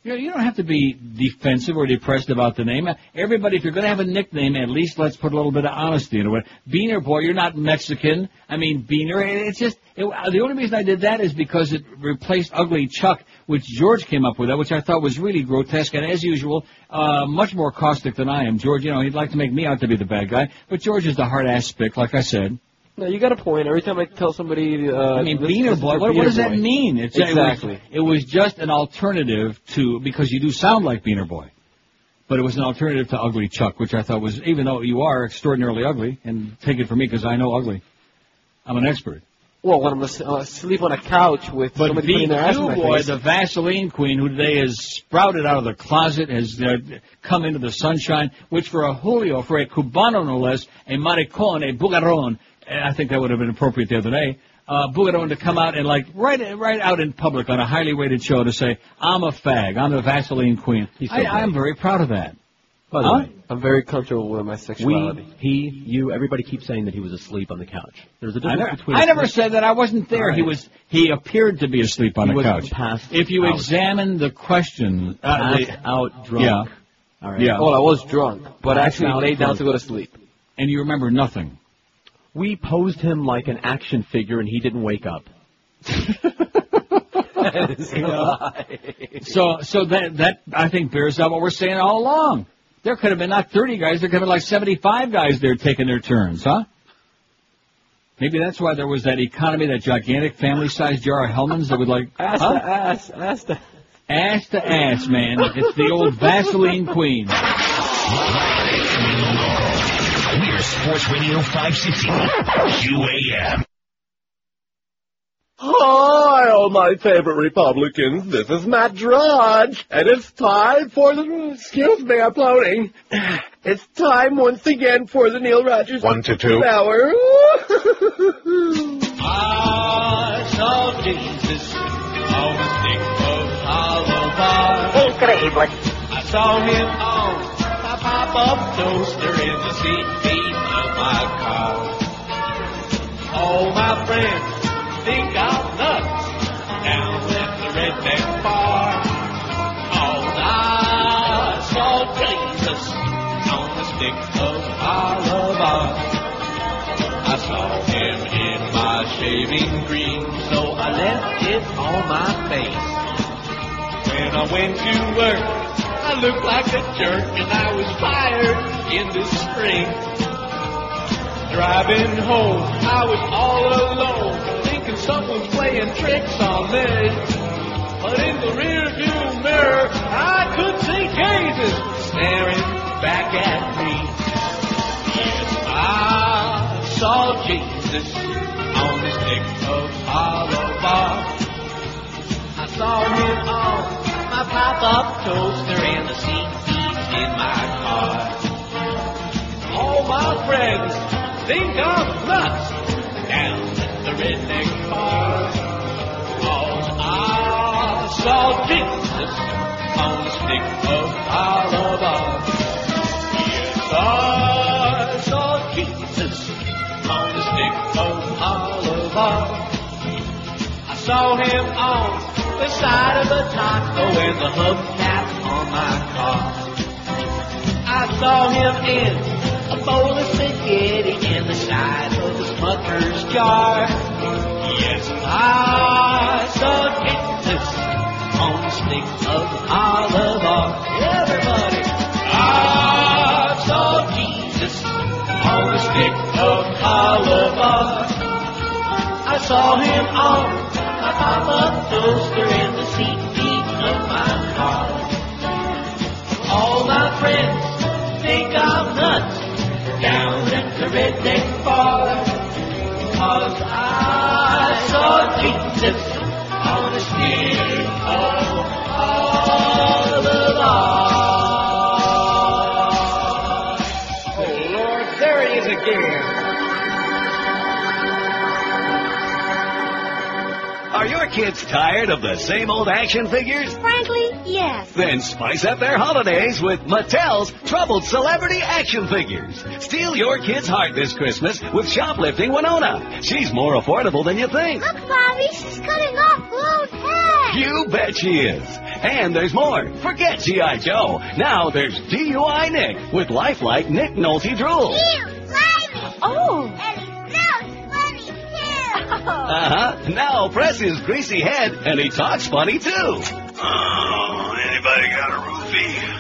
You, know, you don't have to be defensive or depressed about the name. Everybody, if you're going to have a nickname, at least let's put a little bit of honesty into it. Beaner boy, you're not Mexican. I mean, Beaner. It's just it, the only reason I did that is because it replaced Ugly Chuck, which George came up with, which I thought was really grotesque and, as usual, uh, much more caustic than I am. George, you know, he'd like to make me out to be the bad guy, but George is the hard ass spick, like I said. No, you got a point. Every time I tell somebody, uh, I mean, this- Beaner this Boy. What, what does that Boy. mean? It's, exactly. It was, it was just an alternative to because you do sound like Beaner Boy, but it was an alternative to Ugly Chuck, which I thought was even though you are extraordinarily ugly, and take it from me because I know ugly. I'm an expert. Well, when I'm uh, asleep on a couch with But somebody putting their ass in my Boy, face. the Vaseline Queen, who today has sprouted out of the closet, has uh, come into the sunshine, which for a Julio, for a Cubano no less, a maricon, a bugaron, and I think that would have been appropriate the other day, uh, bugaron to come out and like, right, right out in public on a highly rated show to say, I'm a fag, I'm the Vaseline Queen. So I, I'm very proud of that. By the Huh? way, I'm very comfortable with my sexuality. we, he, you, everybody keeps saying that he was asleep on the couch. There's a I difference never, between. I never said that. I wasn't there. All He was. He appeared to be asleep on He the was couch. passed if you out. examine the question, uh, Passed the- out drunk. Yeah. All right. Yeah. Well, I was drunk, but Passed actually out laid down to go to sleep. and you remember nothing. We posed him like an action figure, and he didn't wake up. (laughs) So, so that that I think bears out what we're saying all along. There could have been not 30 guys. There could have been like 75 guys there taking their turns, huh? Maybe that's why there was that economy, that gigantic family-sized jar of Hellmann's that would like (laughs) Ass huh? to ass, ass to. ass to ass, man. It's the old Vaseline Queen. (laughs) We're Sports Radio 560 QAM. Hi, all my favorite Republicans. This is Matt Drudge, and it's time for the. Excuse me, I'm floating. It's time once again for the Neil Rogers One to two. Hour. I saw Jesus oh, on the stick of hollow bar. Increíble. I saw him on a pop-up toaster in the seat of my car. All my friends think I'm nuts down at the redneck bar. Oh, I saw Jesus on the stick of bar. I saw him in my shaving cream, so I left it on my face. When I went to work, I looked like a jerk and I was fired in the spring. Driving home, I was all alone, thinking someone's playing tricks on me. But in the rearview mirror, I could see Jesus staring back at me. Yes, I saw Jesus on the stick of bar. I saw him on pop-up toaster and the seat in my car. All my friends think I'm nuts down at the redneck bar. Cause I saw Jesus on the stick of bar. Yes, I saw Jesus on the stick of bar. I saw him on the side of the taco and the hubcap on my car. I saw him in a bowl of spaghetti and the side of the Smucker's jar. Yes, I saw Jesus on the stick of olive oil. Everybody, I saw Jesus on the stick of olive oil. I saw him on my pop-up toaster and the seat beat of my car. All my friends think I'm nuts down at the redneck bar. Cause I saw Jesus on the stick kids tired of the same old action figures? Frankly, yes. Then spice up their holidays with Mattel's Troubled Celebrity Action Figures. Steal your kid's heart this Christmas with Shoplifting Winona. She's more affordable than you think. Look, Bobby, she's cutting off Blue's head. You bet she is. And there's more. Forget G.I. Joe. Now there's DUI Nick with lifelike Nick Nolte Drool. Ew, too. Uh-huh. Now press his greasy head and he talks funny too. Oh, anybody got a roofie?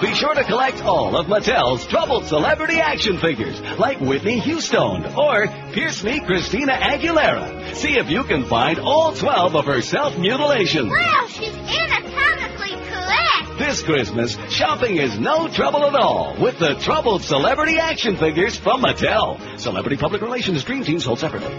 Be sure to collect all of Mattel's troubled celebrity action figures, like Whitney Houston or Pierce Me Christina Aguilera. See if you can find all 12 of her self-mutilations. Wow, she's anatomically correct. This Christmas, shopping is no trouble at all with the troubled celebrity action figures from Mattel. Celebrity Public Relations Dream Team sold separately.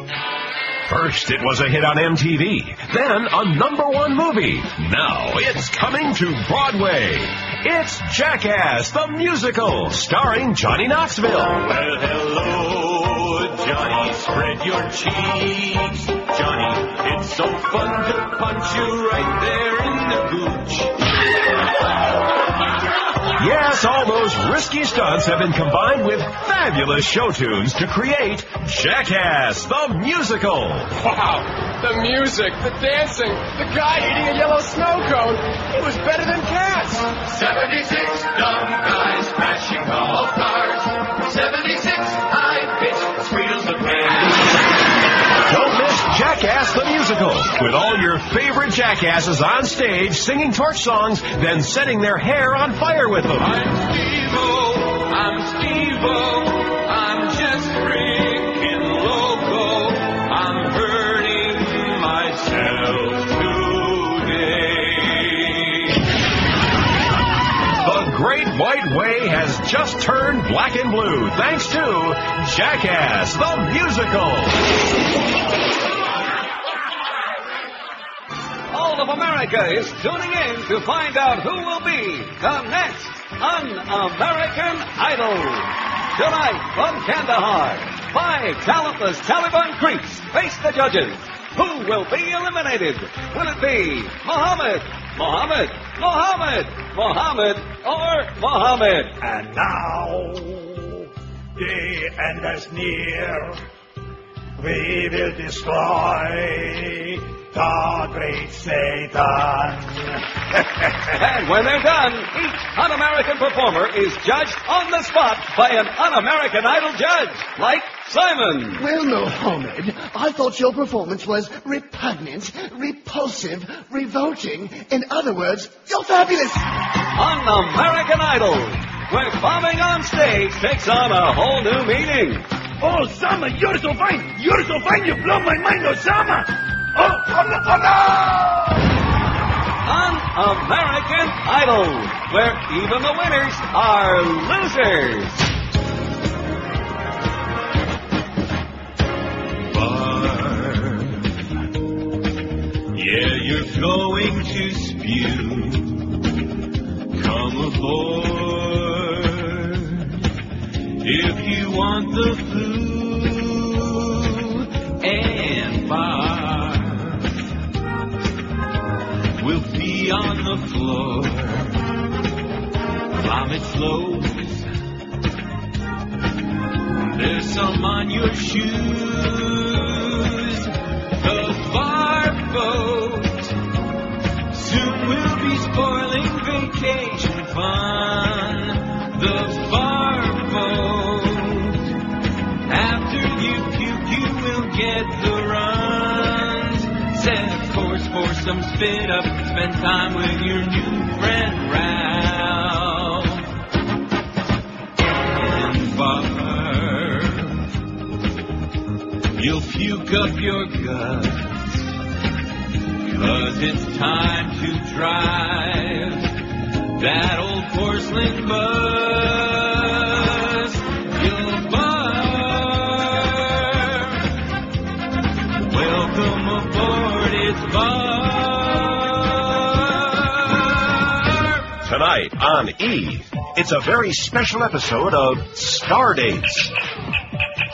First, it was a hit on MTV, then a number one movie. Now it's coming to Broadway. It's Jackass the Musical, starring Johnny Knoxville. Well, hello, Johnny, spread your cheeks. Johnny, it's so fun to punch you right there in Yes, all those risky stunts have been combined with fabulous show tunes to create Jackass the Musical. Wow, the music, the dancing, the guy eating a yellow snow cone. It was better than cats. 76 dumb guys crashing golf cars. 76 high-pitched Musical with all your favorite jackasses on stage singing torch songs, then setting their hair on fire with them. I'm Steve-O, I'm Steve-O, I'm just freaking loco. I'm hurting myself today. The Great White Way has just turned black and blue thanks to Jackass the Musical. All of America is tuning in to find out who will be the next Un-American Idol. Tonight from Kandahar, five talentless Taliban creeps face the judges. Who will be eliminated? Will it be Muhammad, Muhammad, Muhammad, Muhammad, or Muhammad? And now, the end is near. We will destroy the great Satan. And when they're done, each un-American performer is judged on the spot by an un-American Idol judge, like Simon. Well, Mohammed, I thought your performance was repugnant, repulsive, revolting. In other words, you're fabulous. On American Idol, where bombing on stage takes on a whole new meaning. Oh, Sama, you're so fine. You're so fine. You blow my mind, Osama. Oh, oh, no, oh, no! On American Idol, where even the winners are losers. Yeah, you're going to spew. Come aboard if you want the flu and barf. We'll be on the floor. Vomit flows. There's some on your shoes. The bar boat soon will be spoiling vacation fun. The bar some spit up. Spend time with your new friend Ralph. And barf. You'll puke up your guts. Cause it's time to drive that old porcelain bus. Tonight on E, it's a very special episode of Stardates.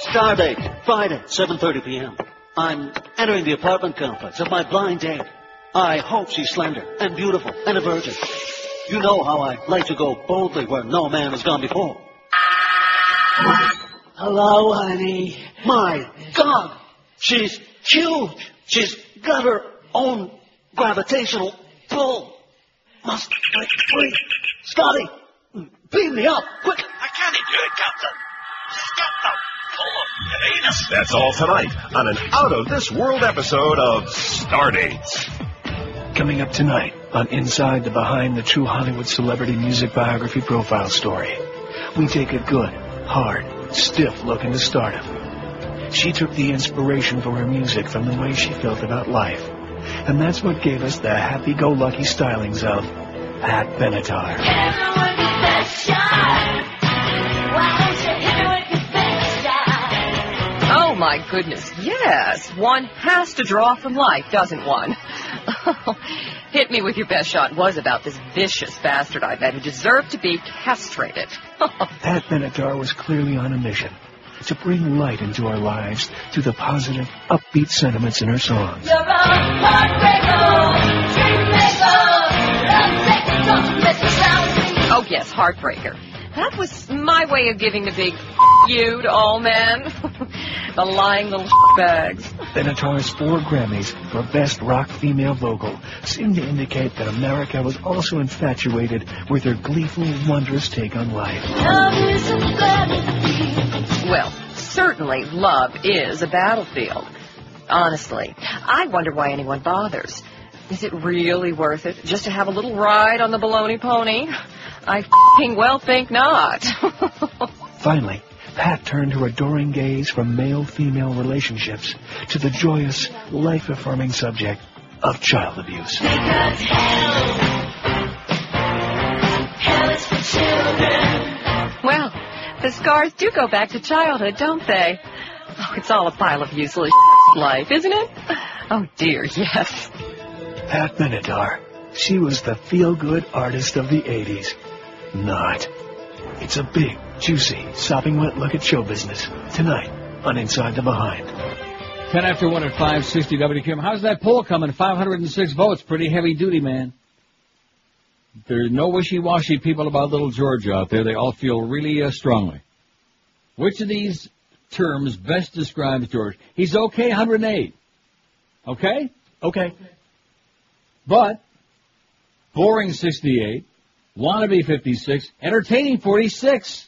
Stardate, Friday, 7.30 p.m. I'm entering the apartment complex of my blind date. I hope she's slender and beautiful and a virgin. You know how I like to go boldly where no man has gone before. Hello, honey. My God, she's huge. She's got her own gravitational pull. Must break free. Scotty, beam me up, quick. I can't do it, Captain. She's got the pull of Uranus. That's all tonight on an out of this world episode of Stardates. Coming up tonight on Inside the Behind the True Hollywood Celebrity Music Biography Profile Story, we take a good, hard, stiff look into stardom. She took the inspiration for her music from the way she felt about life. And that's what gave us the happy-go-lucky stylings of Pat Benatar. Oh my goodness, yes. One has to draw from life, doesn't one? (laughs) Hit me with your best shot was about this vicious bastard I met who deserved to be castrated. (laughs) Pat Benatar was clearly on a mission to bring light into our lives through the positive, upbeat sentiments in her songs. You're a heartbreaker, dream maker, love taker, oh yes, heartbreaker. That was my way of giving the big you to all men. (laughs) the lying little bags. Benatar's four Grammys for Best Rock Female Vocal seem to indicate that America was also infatuated with her gleeful, wondrous take on life. Well, certainly love is a battlefield. Honestly, I wonder why anyone bothers. Is it really worth it just to have a little ride on the baloney pony? I fing well think not. (laughs) Finally, Pat turned her adoring gaze from male-female relationships to the joyous, life-affirming subject of child abuse. Hell. Hell well, the scars do go back to childhood, don't they? Oh, it's all a pile of useless (laughs) life, isn't it? Oh dear, yes. Pat Benatar. She was the feel-good artist of the 80s. Not. It's a big, juicy, sopping wet look at show business. Tonight on Inside the Behind. 10 after 1 at 560 WQAM. How's that poll coming? 506 votes. Pretty heavy duty, man. There's no wishy-washy people about little George out there. They all feel really uh, strongly. Which of these terms best describes George? He's okay, 108. Okay? Okay. But, boring 68, wannabe 56, entertaining 46,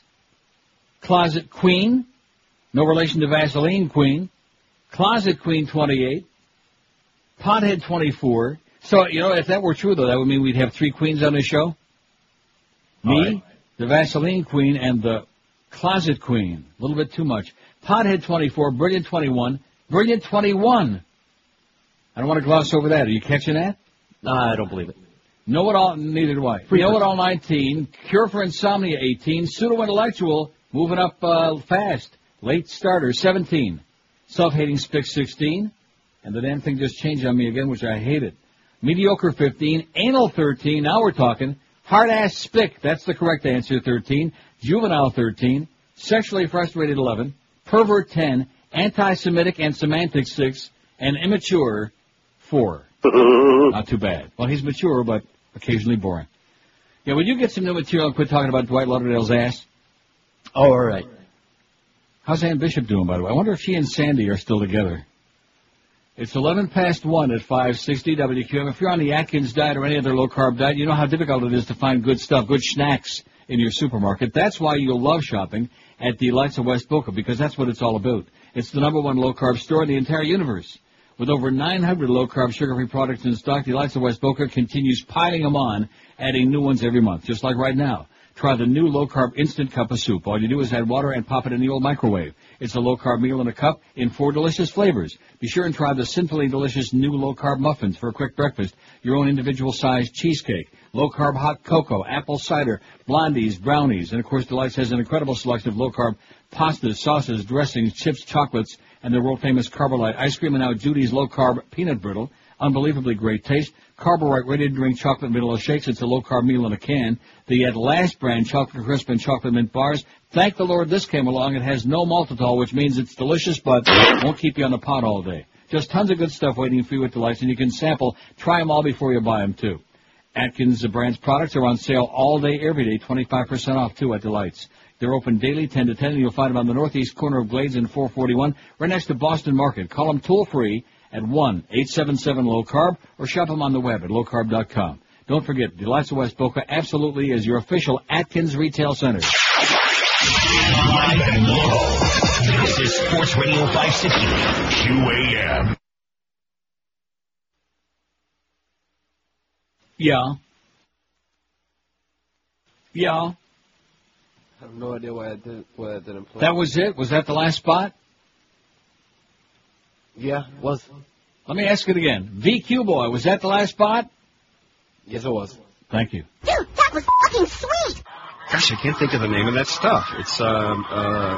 closet queen, No relation to Vaseline Queen. Closet Queen 28. Pothead 24. So, you know, if that were true, though, that would mean we'd have three queens on the show. Me, the Vaseline Queen, and the Closet Queen. A little bit too much. Pothead 24, Brilliant 21, Brilliant 21. I don't want to gloss over that. Are you catching that? No, I don't believe it. Know it all, neither do I. Free know it all 19, Cure for Insomnia 18, Pseudo Intellectual moving up uh, fast, late starter 17, Self-Hating Spick 16, and the damn thing just changed on me again, which I hated. Mediocre 15, Anal 13, now we're talking, Hard Ass Spick, that's the correct answer 13, Juvenile 13, Sexually Frustrated 11, Pervert 10, Anti-Semitic and Semantic 6, and Immature 4. (laughs) Not too bad. Well, he's mature, but occasionally boring. Yeah, would you get some new material and quit talking about Dwight Lauderdale's ass? Oh, all right. How's Ann Bishop doing, by the way? I wonder if she and Sandy are still together. It's 11 past 1 at 560 WQAM. If you're on the Atkins diet or any other low-carb diet, you know how difficult it is to find good stuff, good snacks in your supermarket. That's why you'll love shopping at Delights of West Boca, because that's what it's all about. It's the number one low-carb store in the entire universe. With over 900 low-carb sugar-free products in stock, Delights of West Boca continues piling them on, adding new ones every month, just like right now. Try the new low-carb instant cup of soup. All you do is add water and pop it in the old microwave. It's a low-carb meal in a cup in four delicious flavors. Be sure and try the sinfully delicious new low-carb muffins for a quick breakfast, your own individual sized cheesecake, low-carb hot cocoa, apple cider, blondies, brownies, and of course Delights has an incredible selection of low-carb pastas, sauces, dressings, chips, chocolates, and the world-famous Carbolite ice cream, and now Judy's low-carb peanut brittle. Unbelievably great taste. Carbolite ready to drink chocolate vanilla shakes. It's a low carb meal in a can. The at last brand chocolate crisp and chocolate mint bars. Thank the Lord this came along. It has no maltitol, which means it's delicious, but won't keep you on the pot all day. Just tons of good stuff waiting for you at Delights, and you can sample. Try them all before you buy them too. Atkins the brand's products are on sale all day, every day, 25% off too at Delights. They're open daily, 10 to 10, and you'll find them on the northeast corner of Glades and 441, right next to Boston Market. Call them toll free at 1-877-LOW-CARB or shop them on the web at lowcarb.com. Don't forget, Delights of West Boca absolutely is your official Atkins retail center. Live and local. This is Sports Radio 560 QAM. Yeah. Yeah. I have no idea why I did why I didn't play. That was it? Was that the last spot? Yeah, was. Let me ask it again. VQ Boy, was that the last spot? Yes, it was. Thank you. Dude, that was fucking sweet! Gosh, I can't think of the name of that stuff. It's um uh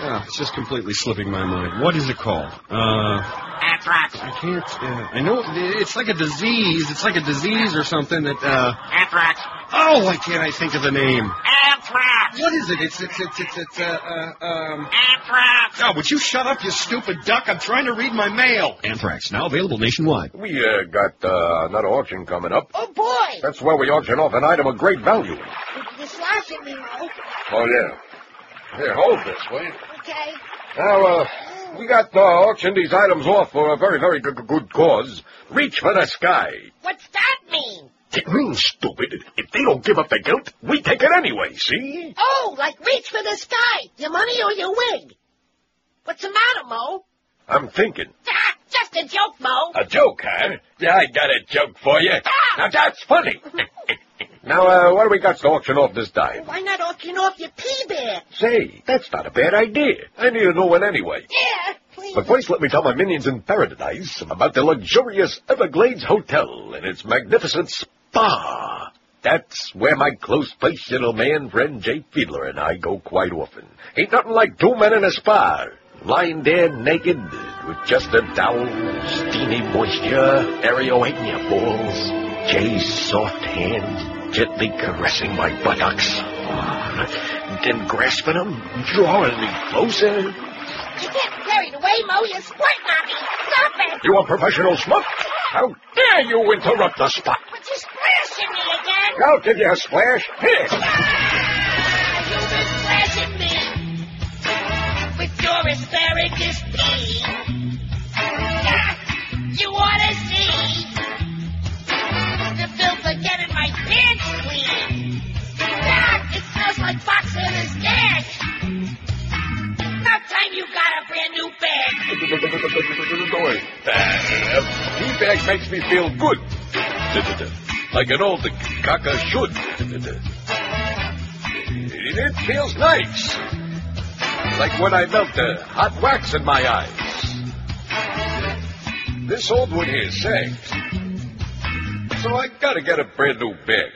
yeah, it's just completely slipping my mind. What is it called? Uh Anthrax. I can't uh, I know it's like a disease. It's like a disease or something that uh Anthrax. Oh, why can't I think of the name? Anthrax. What is it? It's it's it's it's, it's uh, uh um Anthrax. Oh, would you shut up, you stupid duck? I'm trying to read my mail. Anthrax now available nationwide. We uh, got uh, another auction coming up. Oh boy! That's where we auction off an item of great value. At me, Mo. Oh yeah. Here, hold this, will you? Okay. Now, uh, we got uh, auctioned these items off for a very, very good, good cause. Reach for the sky. What's that mean? It means, stupid, if they don't give up the guilt, we take it anyway, see? Oh, like reach for the sky. Your money or your wig? What's the matter, Mo? I'm thinking. Ah, just a joke, Mo. A joke, huh? Yeah, I got a joke for you. Now that's funny. (laughs) now, uh, what do we got to auction off this time? Why not auction off your pea bear? Say, that's not a bad idea. I need a new one anyway. Yeah, please. But first, let me tell my minions in paradise about the luxurious Everglades Hotel and its magnificent spa. That's where my close personal man friend Jay Fiedler and I go quite often. Ain't nothing like two men in a spa, lying there naked with just a towel, steamy moisture aerating your balls, Jay's soft hand gently caressing my buttocks, then grasping them, drawing me closer. You get carried away, Mo. You're squirting on me. Stop it. You a professional schmuck? How dare you interrupt the spot? But you're splashing me again. I'll give you a splash. Here. You've been splashing me with your asparagus pea. Ah, You ought to see the filth of pants clean. Ah, it smells like Fox Hiller's gas. About time you That tea bag Me bag makes me feel good. Like an old caca should. It feels nice. Like when I melt the hot wax in my eyes. This old one here sags. So I gotta get a brand new bed.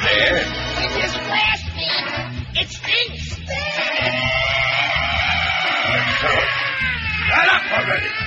There. It flashed me. It stinks. Shut up already.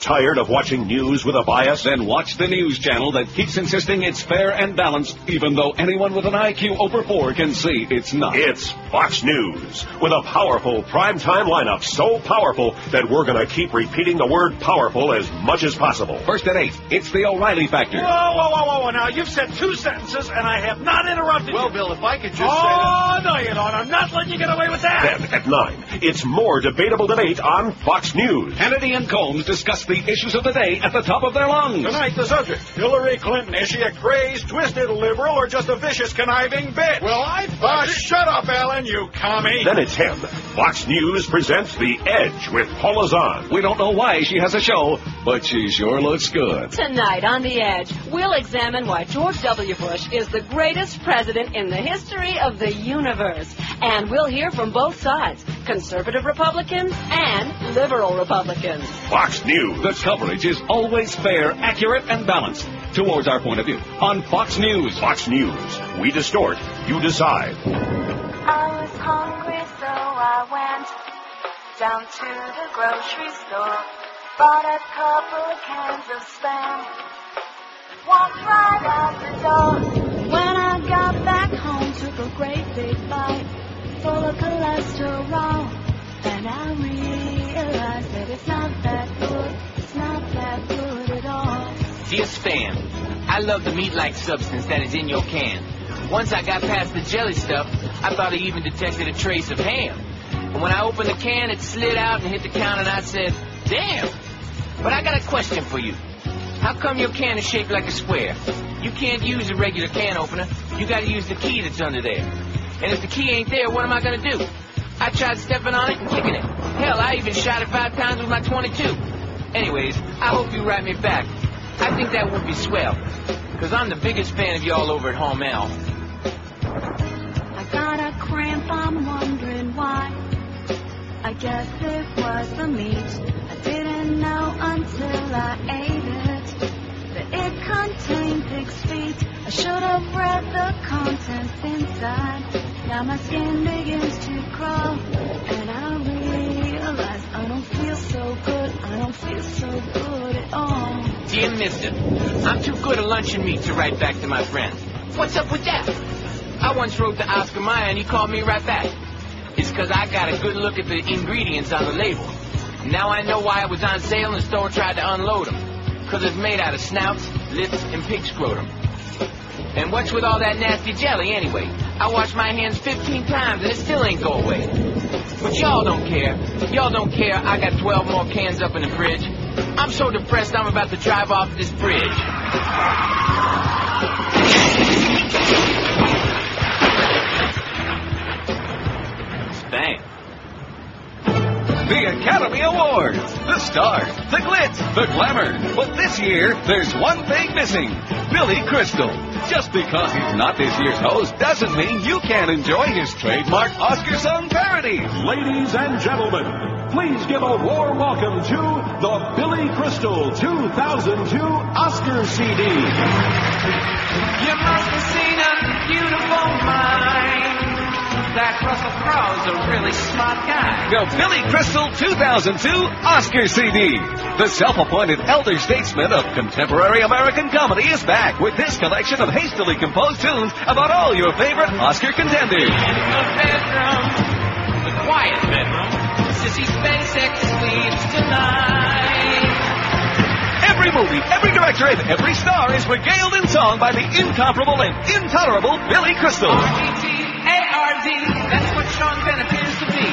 Tired of watching news with a bias? Then watch the news channel that keeps insisting it's fair and balanced, even though anyone with an IQ over four can see it's not. It's Fox News with a powerful primetime lineup so powerful that we're going to keep repeating the word powerful as much as possible. First at 8, it's the O'Reilly Factor. Whoa, whoa, whoa, whoa, whoa. Now, you've said two sentences, and I have not interrupted Well, you. Bill, if I could just Oh, no, you don't. I'm not letting you get away with that. Then at 9, it's more debatable debate on Fox News. Hannity and Colmes discuss the issues of the day at the top of their lungs. Tonight, the subject. Hillary Clinton. Is she a crazed, twisted liberal or just a vicious, conniving bitch? Well, I Uh, shut up, Alan, you commie. Then it's him. Fox News presents The Edge with Paula Zahn. We don't know why she has a show, but she sure looks good. Tonight on The Edge, we'll examine why George W. Bush is the greatest president in the history of the universe. And we'll hear from both sides, conservative Republicans and liberal Republicans. Fox News. The coverage is always fair, accurate, and balanced towards our point of view on Fox News. Fox News. We distort. You decide. I was hungry, so I went down to the grocery store. Bought a couple of cans of spam. Walked right out the door. When I got back home, took a great big bite, full of cholesterol. And I realized that it's not that good. Dear Spam, I love the meat-like substance that is in your can. Once I got past the jelly stuff, I thought I even detected a trace of ham. And when I opened the can, it slid out and hit the counter, and I said, damn. But I got a question for you. How come your can is shaped like a square? You can't use a regular can opener. You gotta use the key that's under there. And if the key ain't there, what am I gonna do? I tried stepping on it and kicking it. Hell, I even shot it five times with my 22. Anyways, I hope you write me back. I think that would be swell. Cause I'm the biggest fan of y'all over at Home I got a cramp, I'm wondering why. I guess it was the meat. I didn't know until I ate it that it contained pig's feet. I should have read the contents inside. Now my skin begins to crawl, and I realize I don't feel so good. I don't feel so good at all. Dear Mister, I'm too good a luncheon meat to write back to my friend. What's up with that? I once wrote to Oscar Mayer and he called me right back. It's cause I got a good look at the ingredients on the label. Now I know why it was on sale and the store tried to unload them. Cause it's made out of snouts, lips, and pig scrotum. And what's with all that nasty jelly anyway? I washed my hands 15 times and it still ain't go away. But y'all don't care. Y'all don't care. I got 12 more cans up in the fridge. I'm so depressed I'm about to drive off this bridge. Bang. The Academy Awards, the stars, the glitz, the glamour. But this year, there's one thing missing Billy Crystal. Just because he's not this year's host doesn't mean you can't enjoy his trademark Oscar song parody. Ladies and gentlemen, please give a warm welcome to the Billy Crystal 2002 Oscar CD. You must have seen a beautiful mind. That Russell Crowe's a really smart guy. The Billy Crystal 2002 Oscar CD. The self-appointed elder statesman of contemporary American comedy is back with this collection of hastily composed tunes about all your favorite Oscar contenders. The bedroom, the quiet bedroom. Sissy Spacek sleeps tonight. Every movie, every director, and every star is regaled in song by the incomparable and intolerable Billy Crystal. A-R-D, that's what Sean Penn appears to be.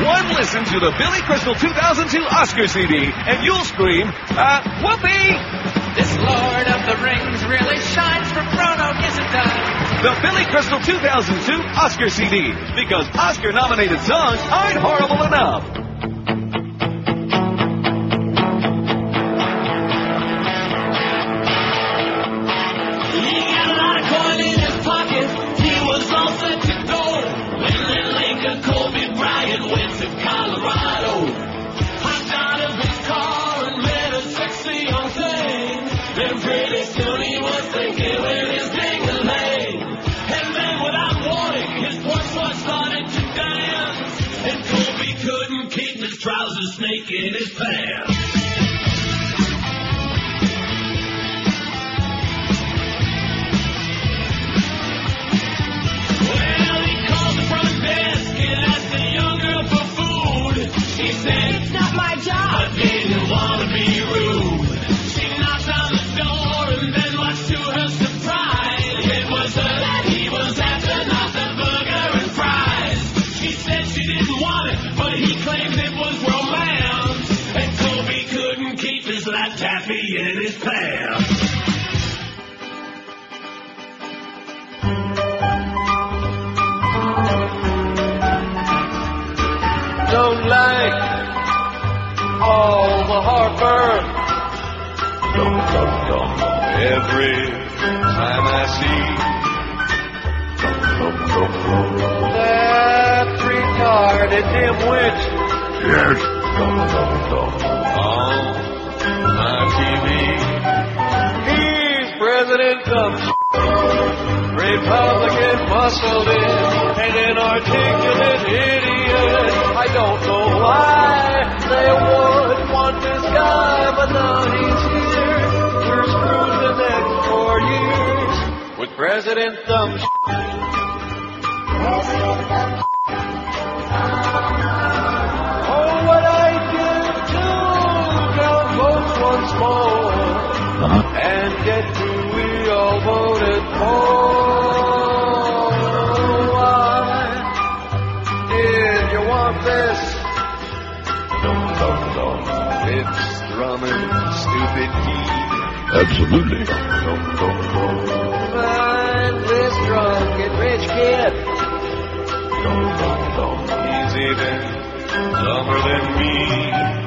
One listen to the Billy Crystal 2002 Oscar CD, and you'll scream, uh, whoopee! This Lord of the Rings really shines for Frodo, yes it. The Billy Crystal 2002 Oscar CD, because Oscar-nominated songs aren't horrible enough. In his pants. Well, he called the front desk and asked the young girl for food. She said, It's not my job. In. Don't like all the heartburn. Every time I see that retarded dimwit. Yes. On my TV. He's President Trump. Republican muscled in and an articulate idiot. I don't know why they would want this guy, but now he's here. We're screwed the next four years with President Thumb. Oh, more and get who we all voted for. Why did you want this? It's drumming stupid key. Absolutely. Don't come find this drunk and rich kid. He's even dumber than me.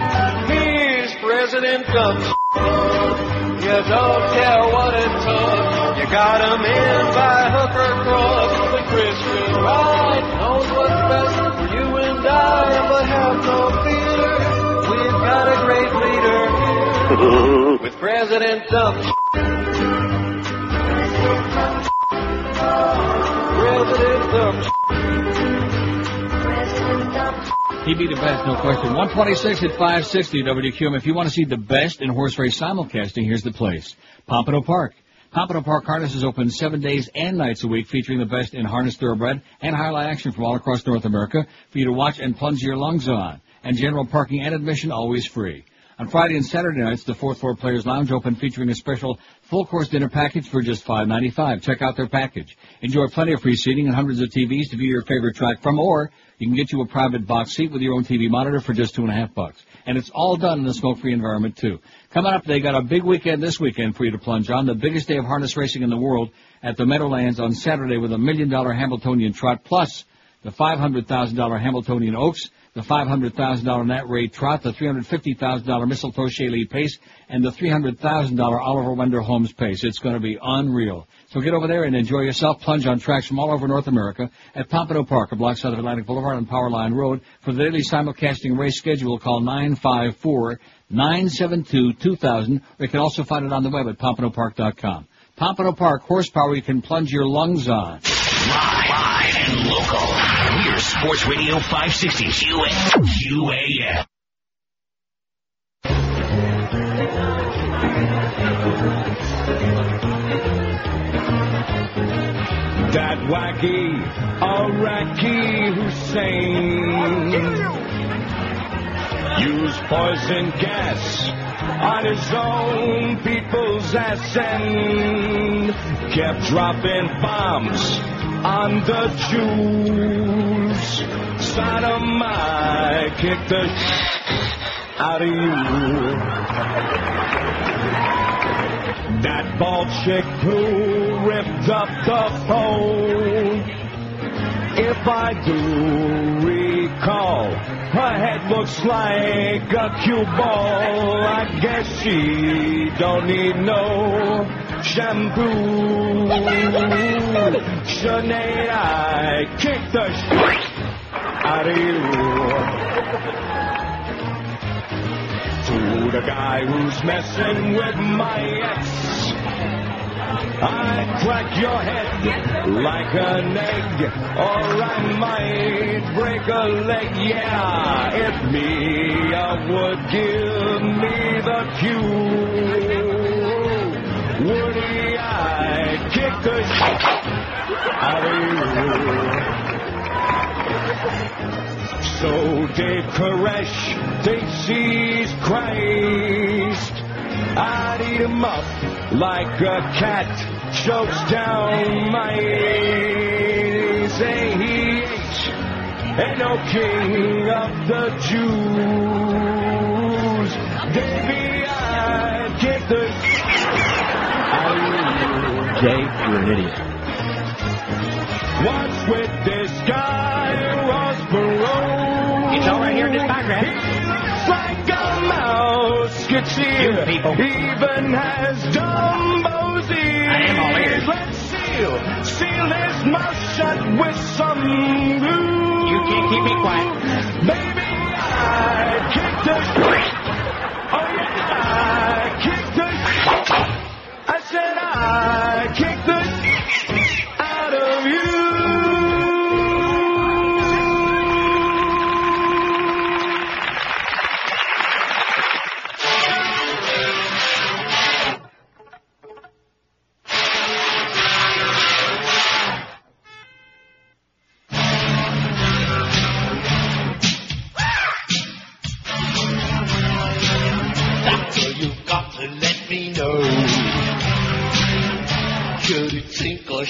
He's President Dumb. You don't care what it took. You got him in by hook or crook. The Christian right knows what's best for you and I, but have no fear. We've got a great leader here (laughs) with President Dumb. President Dumb. He'd be the best, no question. 126 at 560 WQAM. If you want to see the best in horse race simulcasting, here's the place. Pompano Park. Pompano Park Harness is open seven days and nights a week, featuring the best in harness thoroughbred and highlight action from all across North America for you to watch and plunge your lungs on. And general parking and admission always free. On Friday and Saturday nights, the fourth floor Players Lounge open featuring a special full course dinner package for just $5.95. Check out their package. Enjoy plenty of free seating and hundreds of TVs to view your favorite track from, or you can get you a private box seat with your own TV monitor for just two and a half bucks. And it's all done in a smoke-free environment too. Coming up, they got a big weekend this weekend for you to plunge on. The biggest day of harness racing in the world at the Meadowlands on Saturday with a million dollar Hambletonian trot plus the $500,000 Hambletonian Oaks, the $500,000 Nat Ray Trot, the $350,000 Mistletoe Shalee Pace, and the $300,000 Oliver Wendell Holmes Pace. It's going to be unreal. So get over there and enjoy yourself. Plunge on tracks from all over North America at Pompano Park, a block south of Atlantic Boulevard on Powerline Road. For the daily simulcasting race schedule, call 954-972-2000, or you can also find it on the web at pompanopark.com. Pompano Park, horsepower you can plunge your lungs on. Live and local. We're Sports Radio 560 QA. QAM. Wacky Iraqi Hussein used poison gas on his own people's ass and kept dropping bombs on the Jews. Saddam, I kicked the out of you. That bald chick who ripped up the phone. If I do recall, her head looks like a cue ball. I guess she don't need no shampoo. Sinead, I kick the shit out of you. To the guy who's messing with my ex. I crack your head like an egg, or I might break a leg. Yeah, if I would give me the cue, Woody, I kick the shit out of you. So Dave Koresh thinks he's Christ. I'd eat him up like a cat chokes down my he ain't, no king of the Jews. Baby, I kick the Jay, you're an idiot. What's with this guy, Ross Perot? It's all right here in this paragraph. People. Even has Dumbo's ears. I am all ears. Let's seal, seal his mouth shut with some glue. You can't keep me quiet. Baby, I kick the Oh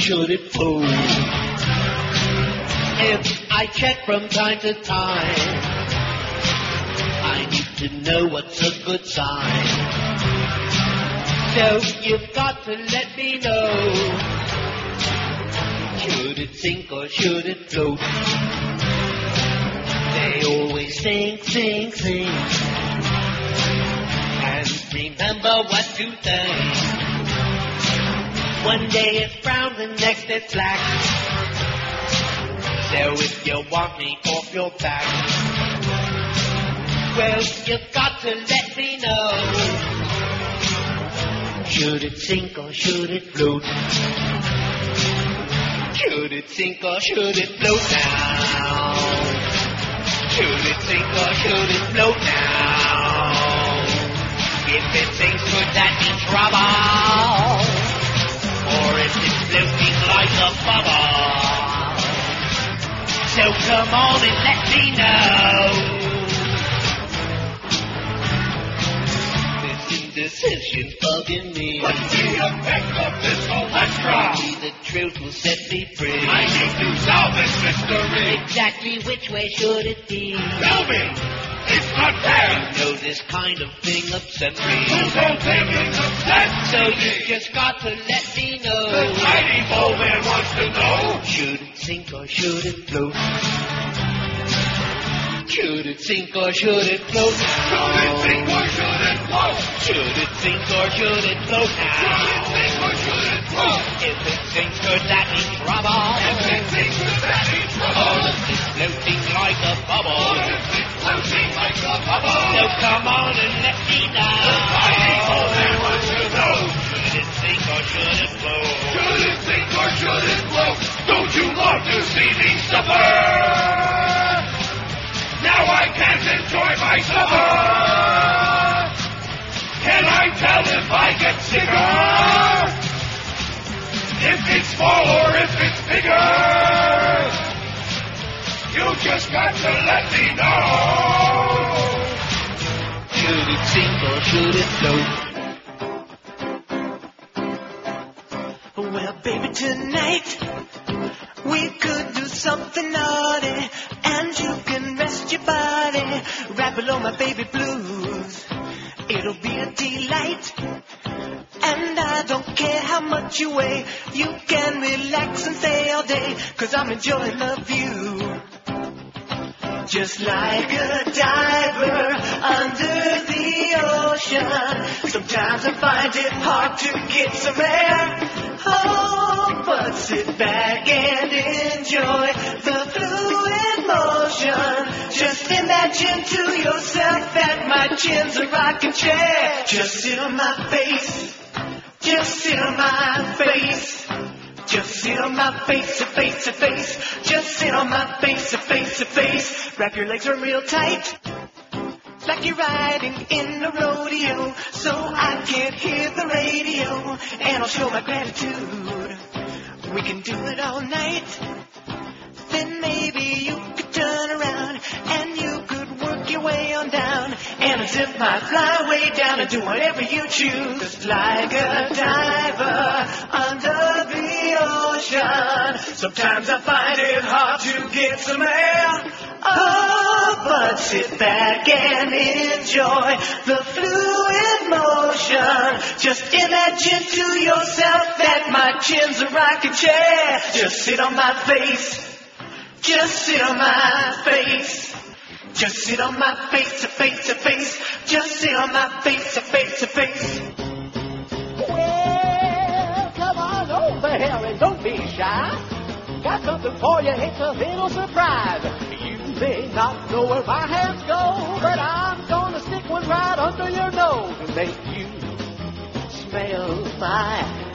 should it flow? If I check from time to time, I need to know what's a good sign. So you've got to let me know. Should it sink or should it float? They always sink, sink, sink and remember what to think. One day it's brown, the next it's black. So if you want me off your back, well, you've got to let me know. Should it sink or should it float? Should it sink or should it float now? Should it sink or should it float now? If it sinks, could that be trouble? Or if it's floating like a bubble? So come on and let me know. This indecision bugging me. What's the effect of this cholesterol? Maybe the truth will set me free. I need to solve this mystery. Exactly which way should it be? Tell me. It's not fair. I know this kind of thing upsets me. Who's whole thing is upset? So you just got to let me know. The tiny bowl man wants to know. Should it sink or should it float? Should it sink or should it float? Should it sink or should it float? Should it sink or should it float now? Should it sink or should it float? If it sinks, could that be trouble? If it sinks, could that be trouble? Or is it floating like a bubble? So come on and let me know. Should sink or should? Should sink or should? Don't you to see me suffer? Now I can't enjoy my supper. Can I tell if I get sicker? If it's small or if it's bigger? You just got to let me know. Should it sink or should it float? Well, baby, tonight we could do something naughty, and you can rest your body right below my baby blues. It'll be a delight, and I don't care how much you weigh. You can relax and stay all day, cause I'm enjoying love you. Just like a diver under the ocean. Sometimes I find it hard to get some air. Oh, but sit back and enjoy the fluid motion. Just imagine to yourself that my chin's a rocking chair. Just sit on my face. Just sit on my face. Just sit on my face, to face to face. Just sit on my face, to face to face. Wrap your legs around real tight. Like you're riding in a rodeo, so I can't hear the radio, and I'll show my gratitude. We can do it all night. Then maybe you your way on down. And as if I fly way down and do whatever you choose. Like a diver under the ocean. Sometimes I find it hard to get some air. Oh, but sit back and enjoy the fluid motion. Just imagine to yourself that my chin's a rocking chair. Just sit on my face. Just sit on my face. Just sit on my face to face to face. Just sit on my face to face to face. Well, come on over here and don't be shy. Got something for you, it's a little surprise. You may not know where my hands go, but I'm gonna stick one right under your nose and make you smell my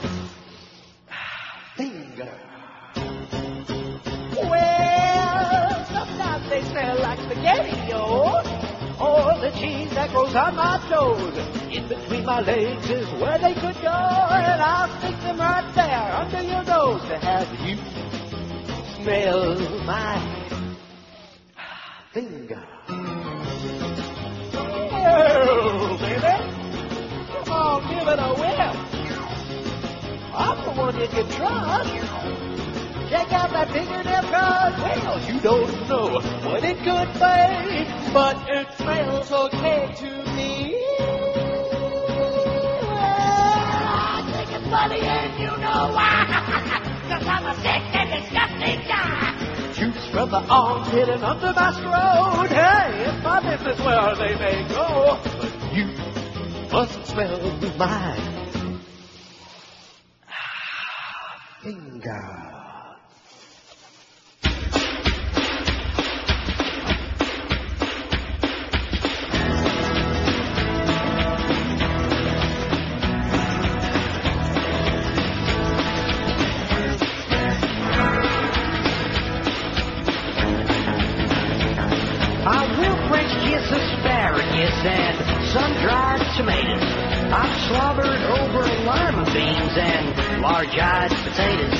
smell like spaghetti, yo. Or the cheese that grows on my toes. In between my legs is where they could go, and I'll stick them right there under your nose to have you smell my finger. Oh, baby. Come on, give it a whiff. I'm the one you can trust. Check out that fingernail card. Well, you don't know what it could be, but it smells okay to me. Ah, well, I think it's funny, and you know why. Cause I'm a sick and disgusting guy. Juice from the armpit and under my scrot. Hey, it's my business where they may go. But you must smell my finger. (sighs) large-eyed potatoes.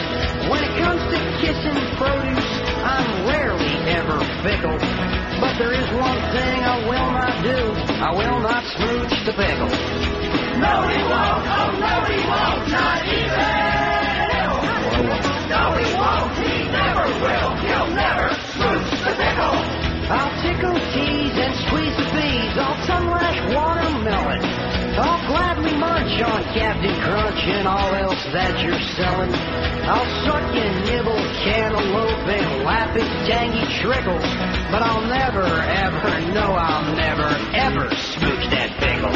When it comes to kissing produce, I'm rarely ever fickle. But there is one thing I will not do. I will not smooch the pickle. No, he won't. Oh, no, he won't. Not even. No, he won't. He never will. He'll never smooch the pickle. I'll tickle I'll gladly munch on Captain Crunch and all else that you're selling. I'll suck and nibble cantaloupe and lap its tangy trickles. But I'll never, ever, no, I'll never, ever smooch that pickle.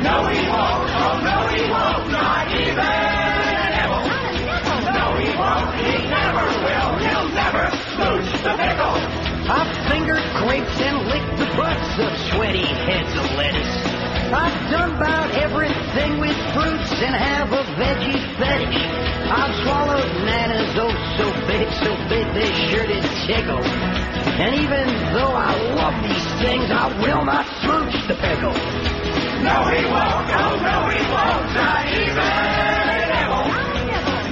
No, he won't. Oh, no, he won't. Not even an apple. No, he won't. He never will. He'll never smooch the pickle. I've fingered grapes and licked the butts of sweaty heads of lettuce. I've done about everything with fruits and have a veggie fetish. I've swallowed bananas, oh so big, so big they sure did tickle. And even though I love these things, I will not smooch the pickle. No, he won't. Oh, no, he won't. Not even an.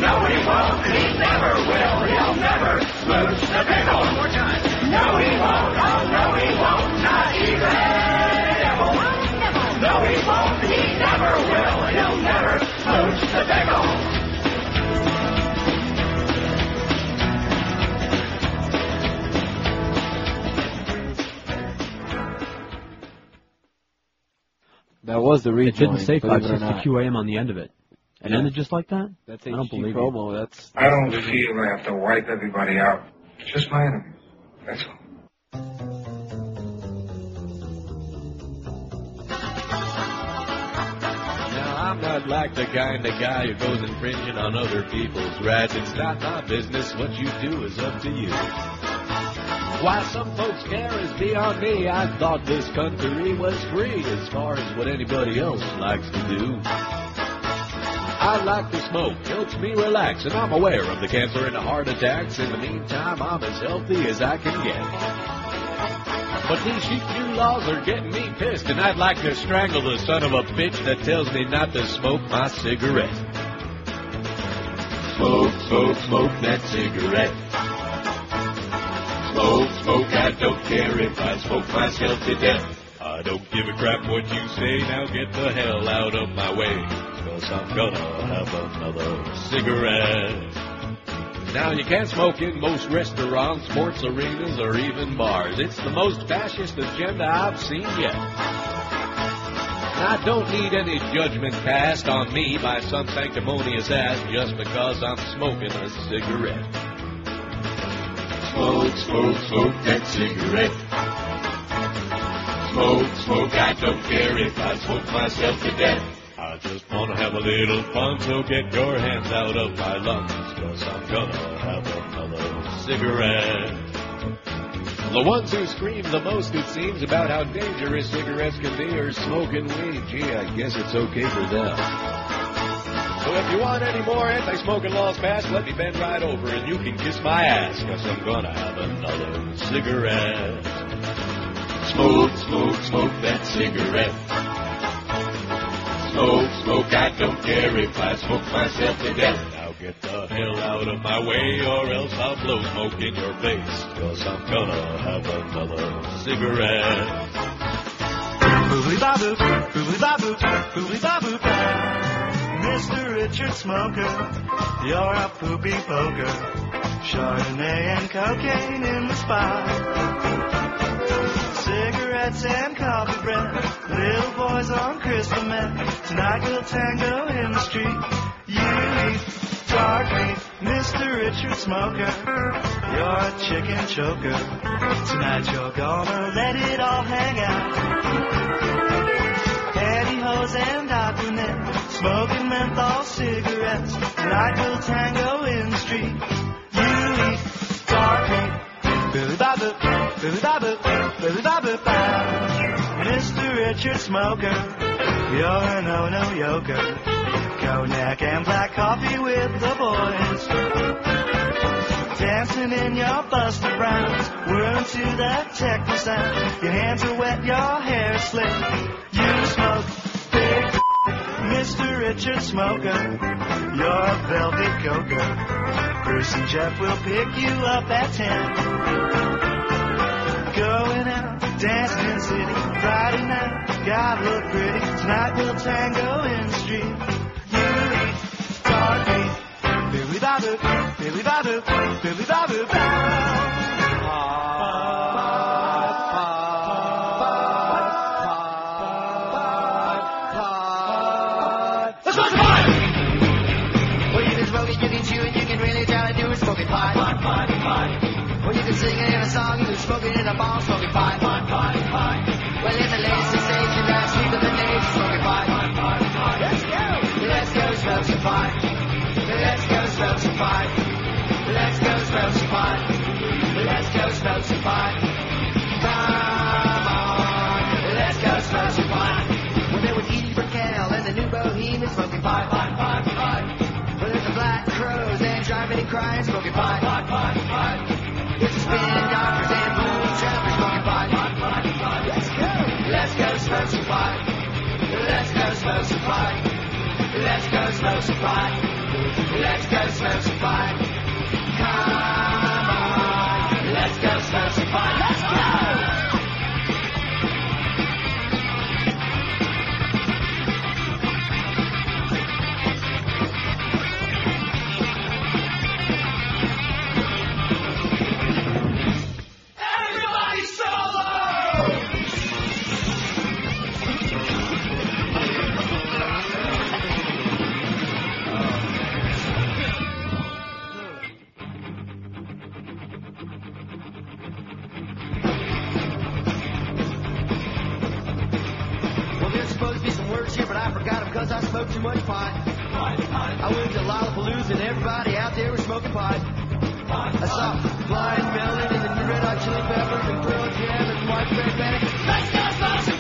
No, he won't. He never will. He'll never smooch the pickle. One more time. No, he won't. Oh, no, never will. He'll never smooch the pickle. That was the reason. It didn't say believe it or 560. QAM on the end of it. It ended just like that? That's I don't believe promo. That's. I don't feel I have to wipe everybody out. Just my enemies. That's all. I'm not like the kind of guy who goes infringing on other people's rights. It's not my business. What you do is up to you. Why some folks care is beyond me. I thought this country was free as far as what anybody else likes to do. I like to smoke, helps me relax, and I'm aware of the cancer and the heart attacks. In the meantime, I'm as healthy as I can get. But these new laws are getting me pissed, and I'd like to strangle the son of a bitch that tells me not to smoke my cigarette. Smoke, smoke, smoke that cigarette. Smoke, smoke, I don't care if I smoke myself to death. I don't give a crap what you say, now get the hell out of my way. Cause I'm gonna have another cigarette. Now, you can't smoke in most restaurants, sports arenas, or even bars. It's the most fascist agenda I've seen yet. I don't need any judgment cast on me by some sanctimonious ass just because I'm smoking a cigarette. Smoke, smoke, smoke that cigarette. Smoke, smoke, I don't care if I smoke myself to death. I just wanna have a little fun, so get your hands out of my lungs, cause I'm gonna have another cigarette. The ones who scream the most, it seems, about how dangerous cigarettes can be are smoking weed. Gee, I guess it's okay for them. So if you want any more anti-smoking laws passed, let me bend right over and you can kiss my ass, cause I'm gonna have another cigarette. Smoke, smoke, smoke that cigarette. Smoke, smoke, I don't care if I smoke myself to death. Now get the hell out of my way or else I'll blow smoke in your face. Cause I'm gonna have another cigarette. Mr. Richard Smoker, you're a poopy poker. Chardonnay and cocaine in the spot. Cigarettes and coffee bread. Little boys on crystal meth. Tonight we'll tango in the street. You eat dark meat, Mr. Richard Smoker. You're a chicken choker. Tonight you're gonna let it all hang out. Pantyhose and Aqua Net, smoking menthol cigarettes. Tonight we'll tango in the street. You eat dark meat, Billy Bobbop, Mr. Richard Smoker, you're a no-no yoker. Cognac and black coffee with the boys. Dancing in your Buster Browns, whirling to that techno sound. Your hands are wet, your hair slick. You smoke big, Mr. Richard Smoker. You're a velvet coker. Bruce and Jeff will pick you up at ten. Going out, dancing in the city, Friday night, gotta look pretty. Tonight we'll tango in the street. You meat, Billy Bobbop, Billy Bobbop, Billy Bobbop. Pot, pot, pot, pot. Well, there's the Black Crowes and Drivin' N' Cryin' smoking pot, pot, pot, pot. There's the spin doctors and blue trappers smoking pot, pot, pot, pot. Let's go, let's go smoke some pot. Let's go smoke some pot. Let's go smoke some pot. Let's go smoke some pot. Come smoked too much pot. I went to Lollapalooza and everybody out there was smoking pot. I saw blind melon and the red hot chili peppers and pearl jam and widespread panic. Let's go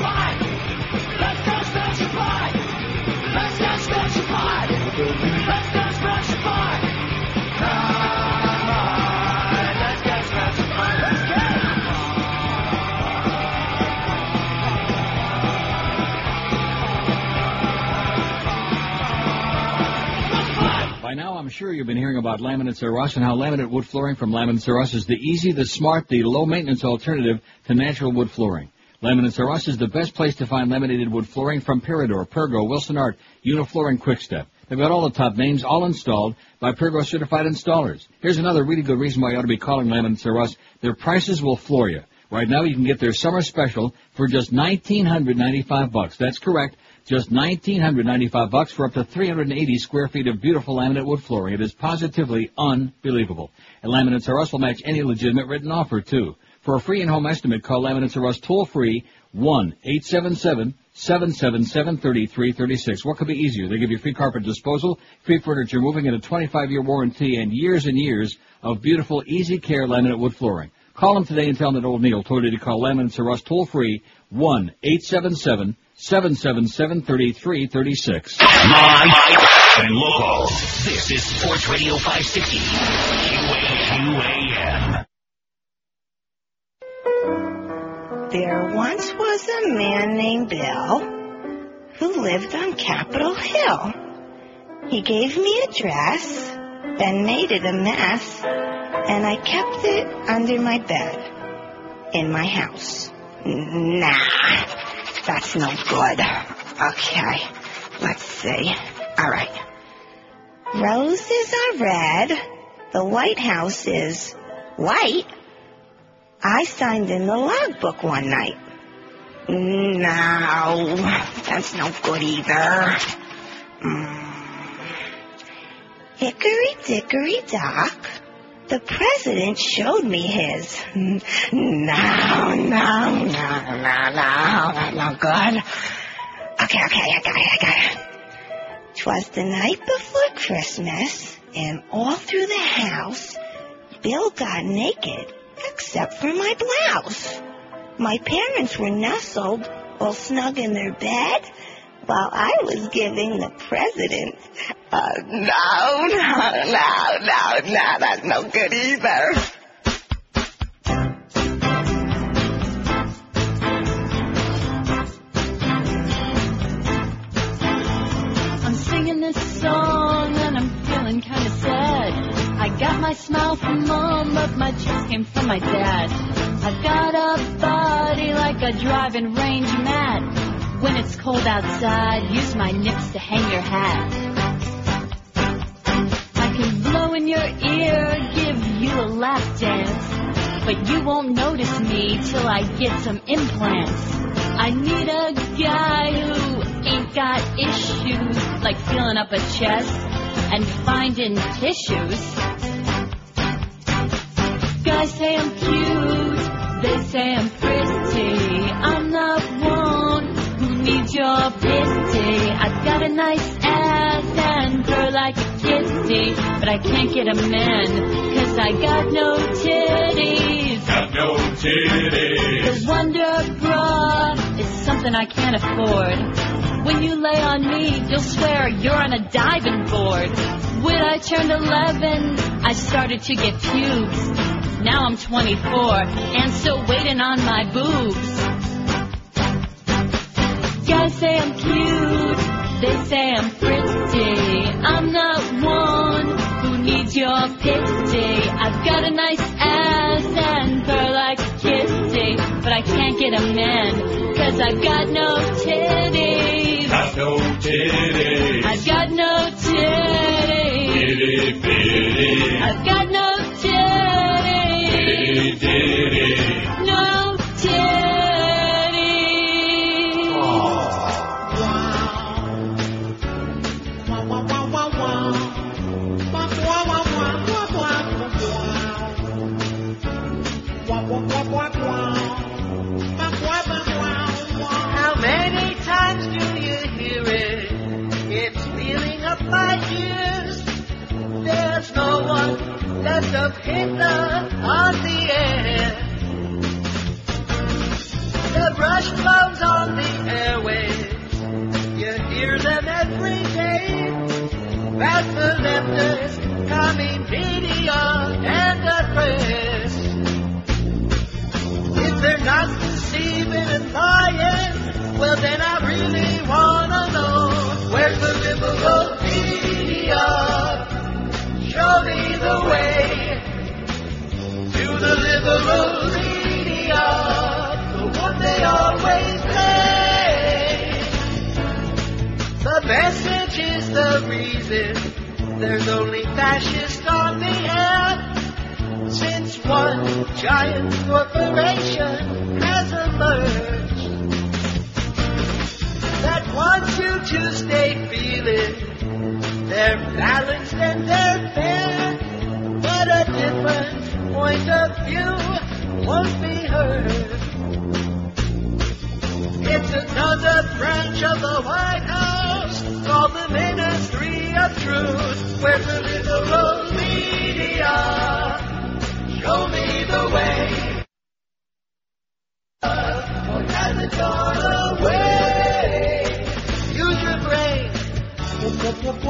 I'm sure you've been hearing about laminate Us and how laminate wood flooring from Laminate Us is the easy, the smart, the low-maintenance alternative to natural wood flooring. Laminate Us is the best place to find laminated wood flooring from Peridor, Pergo, Wilsonart, Unifloor, and Quickstep. They've got all the top names, all installed by Pergo certified installers. Here's another really good reason why you ought to be calling Laminate Us. Their prices will floor you. Right now, you can get their summer special for just 1995 bucks. That's correct. Just 1995 bucks for up to 380 square feet of beautiful laminate wood flooring. It is positively unbelievable. And Laminates R Us will match any legitimate written offer, too. For a free in-home estimate, call Laminates R Us toll-free 1-877-777-3336. What could be easier? They give you free carpet disposal, free furniture moving, and a 25-year warranty, and years and years of beautiful, easy care laminate wood flooring. Call them today and tell them that old Neil told you to call Laminates R Us toll-free 1-877 777-3336. Live and local. This is Sports Radio 560. QAM. There once was a man named Bill who lived on Capitol Hill. He gave me a dress, then made it a mess, and I kept it under my bed in my house. Nah, that's no good. Okay, let's see. All right. Roses are red. The White House is white. I signed in the logbook one night. No, that's no good either. Mm. Hickory dickory dock. The president showed me his. No, no, no, no, no, that's no good. Okay, okay, I got it, I got it. 'Twas the night before Christmas, and all through the house, Bill got naked, except for my blouse. My parents were nestled, all snug in their bed, while I was giving the president a no, no, no, no, no, that's no good either. I'm singing this song and I'm feeling kinda sad. I got my smile from mom, but my chest came from my dad. I've got a body like a driving range mat. When it's cold outside, use my nips to hang your hat. I can blow in your ear, give you a lap dance. But you won't notice me till I get some implants. I need a guy who ain't got issues like feeling up a chest and finding tissues. Guys say I'm cute, they say I'm pretty. I'm not your pity. I've got a nice ass and fur like a kitty, but I can't get a man cause I got no titties. Got no titties. The Wonder Bra is something I can't afford. When you lay on me, you'll swear you're on a diving board. When I turned 11, I started to get pubes. Now I'm 24 and still waiting on my boobs. Guys say I'm cute, they say I'm pretty. I'm not one who needs your pity. I've got a nice ass and fur like a kitty, but I can't get a man, cause I've got no titties. Got no titties. I've got no titties. Itty bitty. I've got no titties. Itty bitty. Portrait of Hitler on the air. The brush blows on the airwaves. You hear them every day. That's the leftist coming media and the press. If they're not deceiving and lying, well then I really wanna know where's the liberal media? Show me the way to the liberal media, the one they always play. The message is the reason there's only fascists on the air. Since one giant corporation has emerged that wants you to stay feeling they're balanced and they're fair, but a different point of view won't be heard. It's another branch of the White House called the Ministry of Truth, where the liberal media show me the way. Or has it gone away? Can't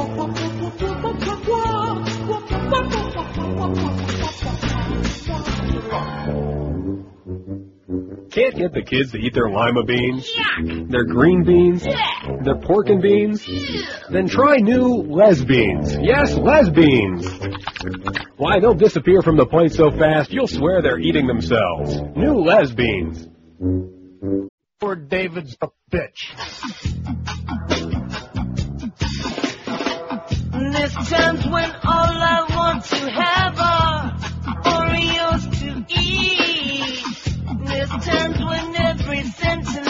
get the kids to eat their lima beans, their green beans, their pork and beans? Then try new lesbeans. Yes, lesbeans. Why, they'll disappear from the plate so fast you'll swear they're eating themselves. New lesbeans. Poor David's a bitch. There's times when all I want to have are Oreos to eat. There's times when every sentence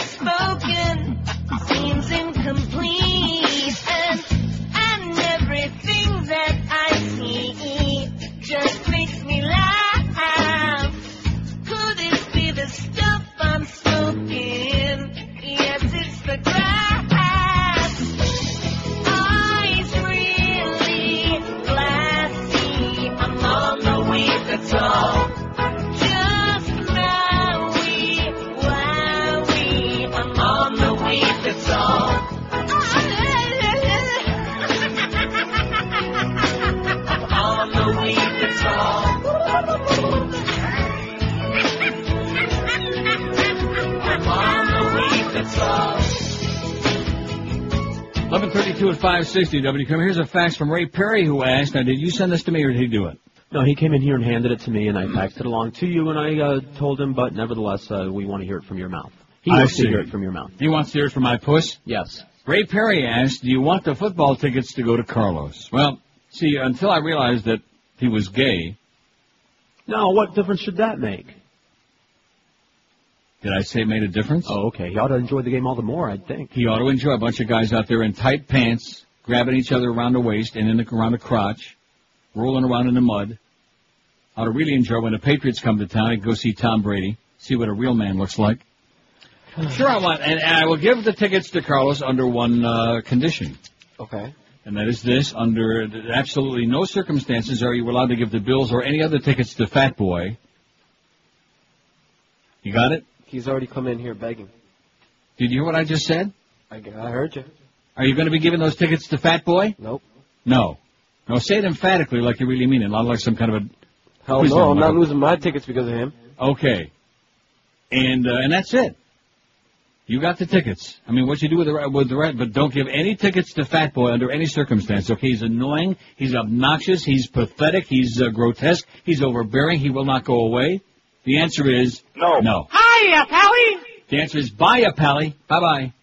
1132 at 560 WQAM. Here's a fax from Ray Perry who asked, now did you send this to me or did he do it? No, he came in here and handed it to me, and I faxed it along to you, and I uh, told him, but nevertheless, uh, we want to hear it from your mouth. He I wants see. to hear it from your mouth. He wants to hear it from my puss? Yes. Ray Perry asked, do you want the football tickets to go to Carlos? Well, see, until I realized that he was gay, No, what difference should that make? Did I say it made a difference? Oh, okay. He ought to enjoy the game all the more, I'd think. He ought to enjoy a bunch of guys out there in tight pants, grabbing each other around the waist and in the, around the crotch, rolling around in the mud. Ought to really enjoy when the Patriots come to town and go see Tom Brady, see what a real man looks like. (sighs) Sure, I want, and, and I will give the tickets to Carlos under one uh, condition, Okay. and that is this: under absolutely no circumstances are you allowed to give the Bills or any other tickets to Fat Boy. You got it? He's already come in here begging. Did you hear what I just said? I, I heard you. Are you going to be giving those tickets to Fat Boy? Nope. No. No, say it emphatically like you really mean it, not like some kind of a. Hell quiz no, I'm not losing my tickets because of him. Okay. And uh, and that's it. You got the tickets. I mean, what you do with the re- with the rest, but don't give any tickets to Fat Boy under any circumstance. Okay, he's annoying, he's obnoxious, he's pathetic, he's uh, grotesque, he's overbearing. He will not go away. The answer is No. No. Hiya, Pally! The answer is bye, ya, Pally. Bye bye.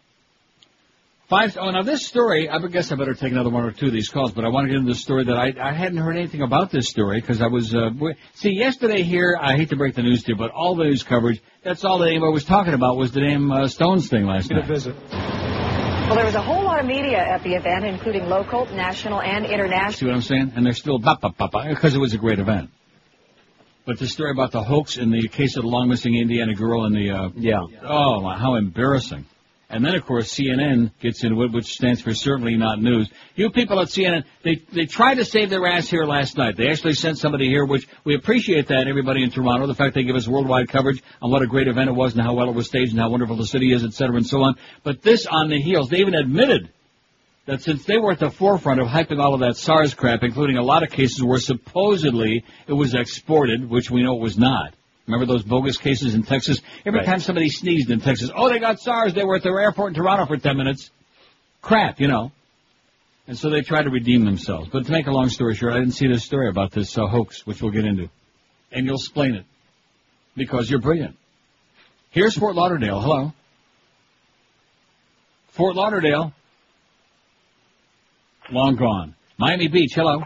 Five. Oh, now this story. I guess I better take another one or two of these calls, but I want to get into the story that I I hadn't heard anything about this story because I was uh, see yesterday here. I hate to break the news to you, but all the news coverage. That's all that anybody was talking about was the damn uh, Stones thing last night. A visit. Well, there was a whole lot of media at the event, including local, national, and international. See what I'm saying? And they're still ba ba ba ba because it was a great event. But the story about the hoax in the case of the long missing Indiana girl and the uh, yeah oh my, how embarrassing. And then, of course, CNN gets into it, which stands for certainly not news. You people at CNN, they, they tried to save their ass here last night. They actually sent somebody here, which we appreciate that, everybody in Toronto, the fact they give us worldwide coverage on what a great event it was and how well it was staged and how wonderful the city is, et cetera, and so on. But this on the heels, they even admitted that since they were at the forefront of hyping all of that SARS crap, including a lot of cases where supposedly it was exported, which we know it was not. Remember those bogus cases in Texas? Every Right. time somebody sneezed in Texas, oh, they got SARS, they were at their airport in Toronto for 10 minutes. Crap, you know. And so they tried to redeem themselves. But to make a long story short, I didn't see this story about this uh, hoax, which we'll get into. And you'll explain it. Because you're brilliant. Here's Fort Lauderdale. Hello. Fort Lauderdale. Long gone. Miami Beach. Hello.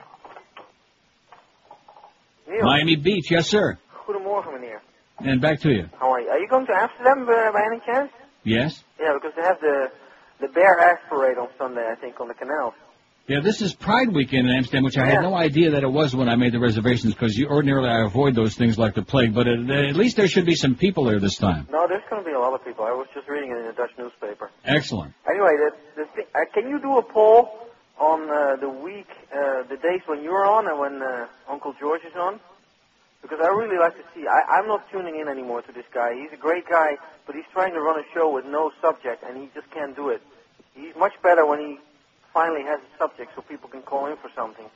Neil. Miami Beach. Yes, sir. Goedemorgen, meneer. And back to you. How are you? Are you going to Amsterdam uh, by any chance? Yes. Yeah, because they have the the Bear Ash Parade on Sunday, I think, on the canal. Yeah, this is Pride Weekend in Amsterdam, which I Yeah. had no idea that it was when I made the reservations, because ordinarily I avoid those things like the plague. But at, at least there should be some people there this time. No, there's going to be a lot of people. I was just reading it in a Dutch newspaper. Excellent. Anyway, the, the thing, uh, can you do a poll on uh, the week, uh, the days when you're on and when uh, Uncle George is on? Because I really like to see. I, I'm not tuning in anymore to this guy. He's a great guy, but he's trying to run a show with no subject, and he just can't do it. He's much better when he finally has a subject, so people can call in for something.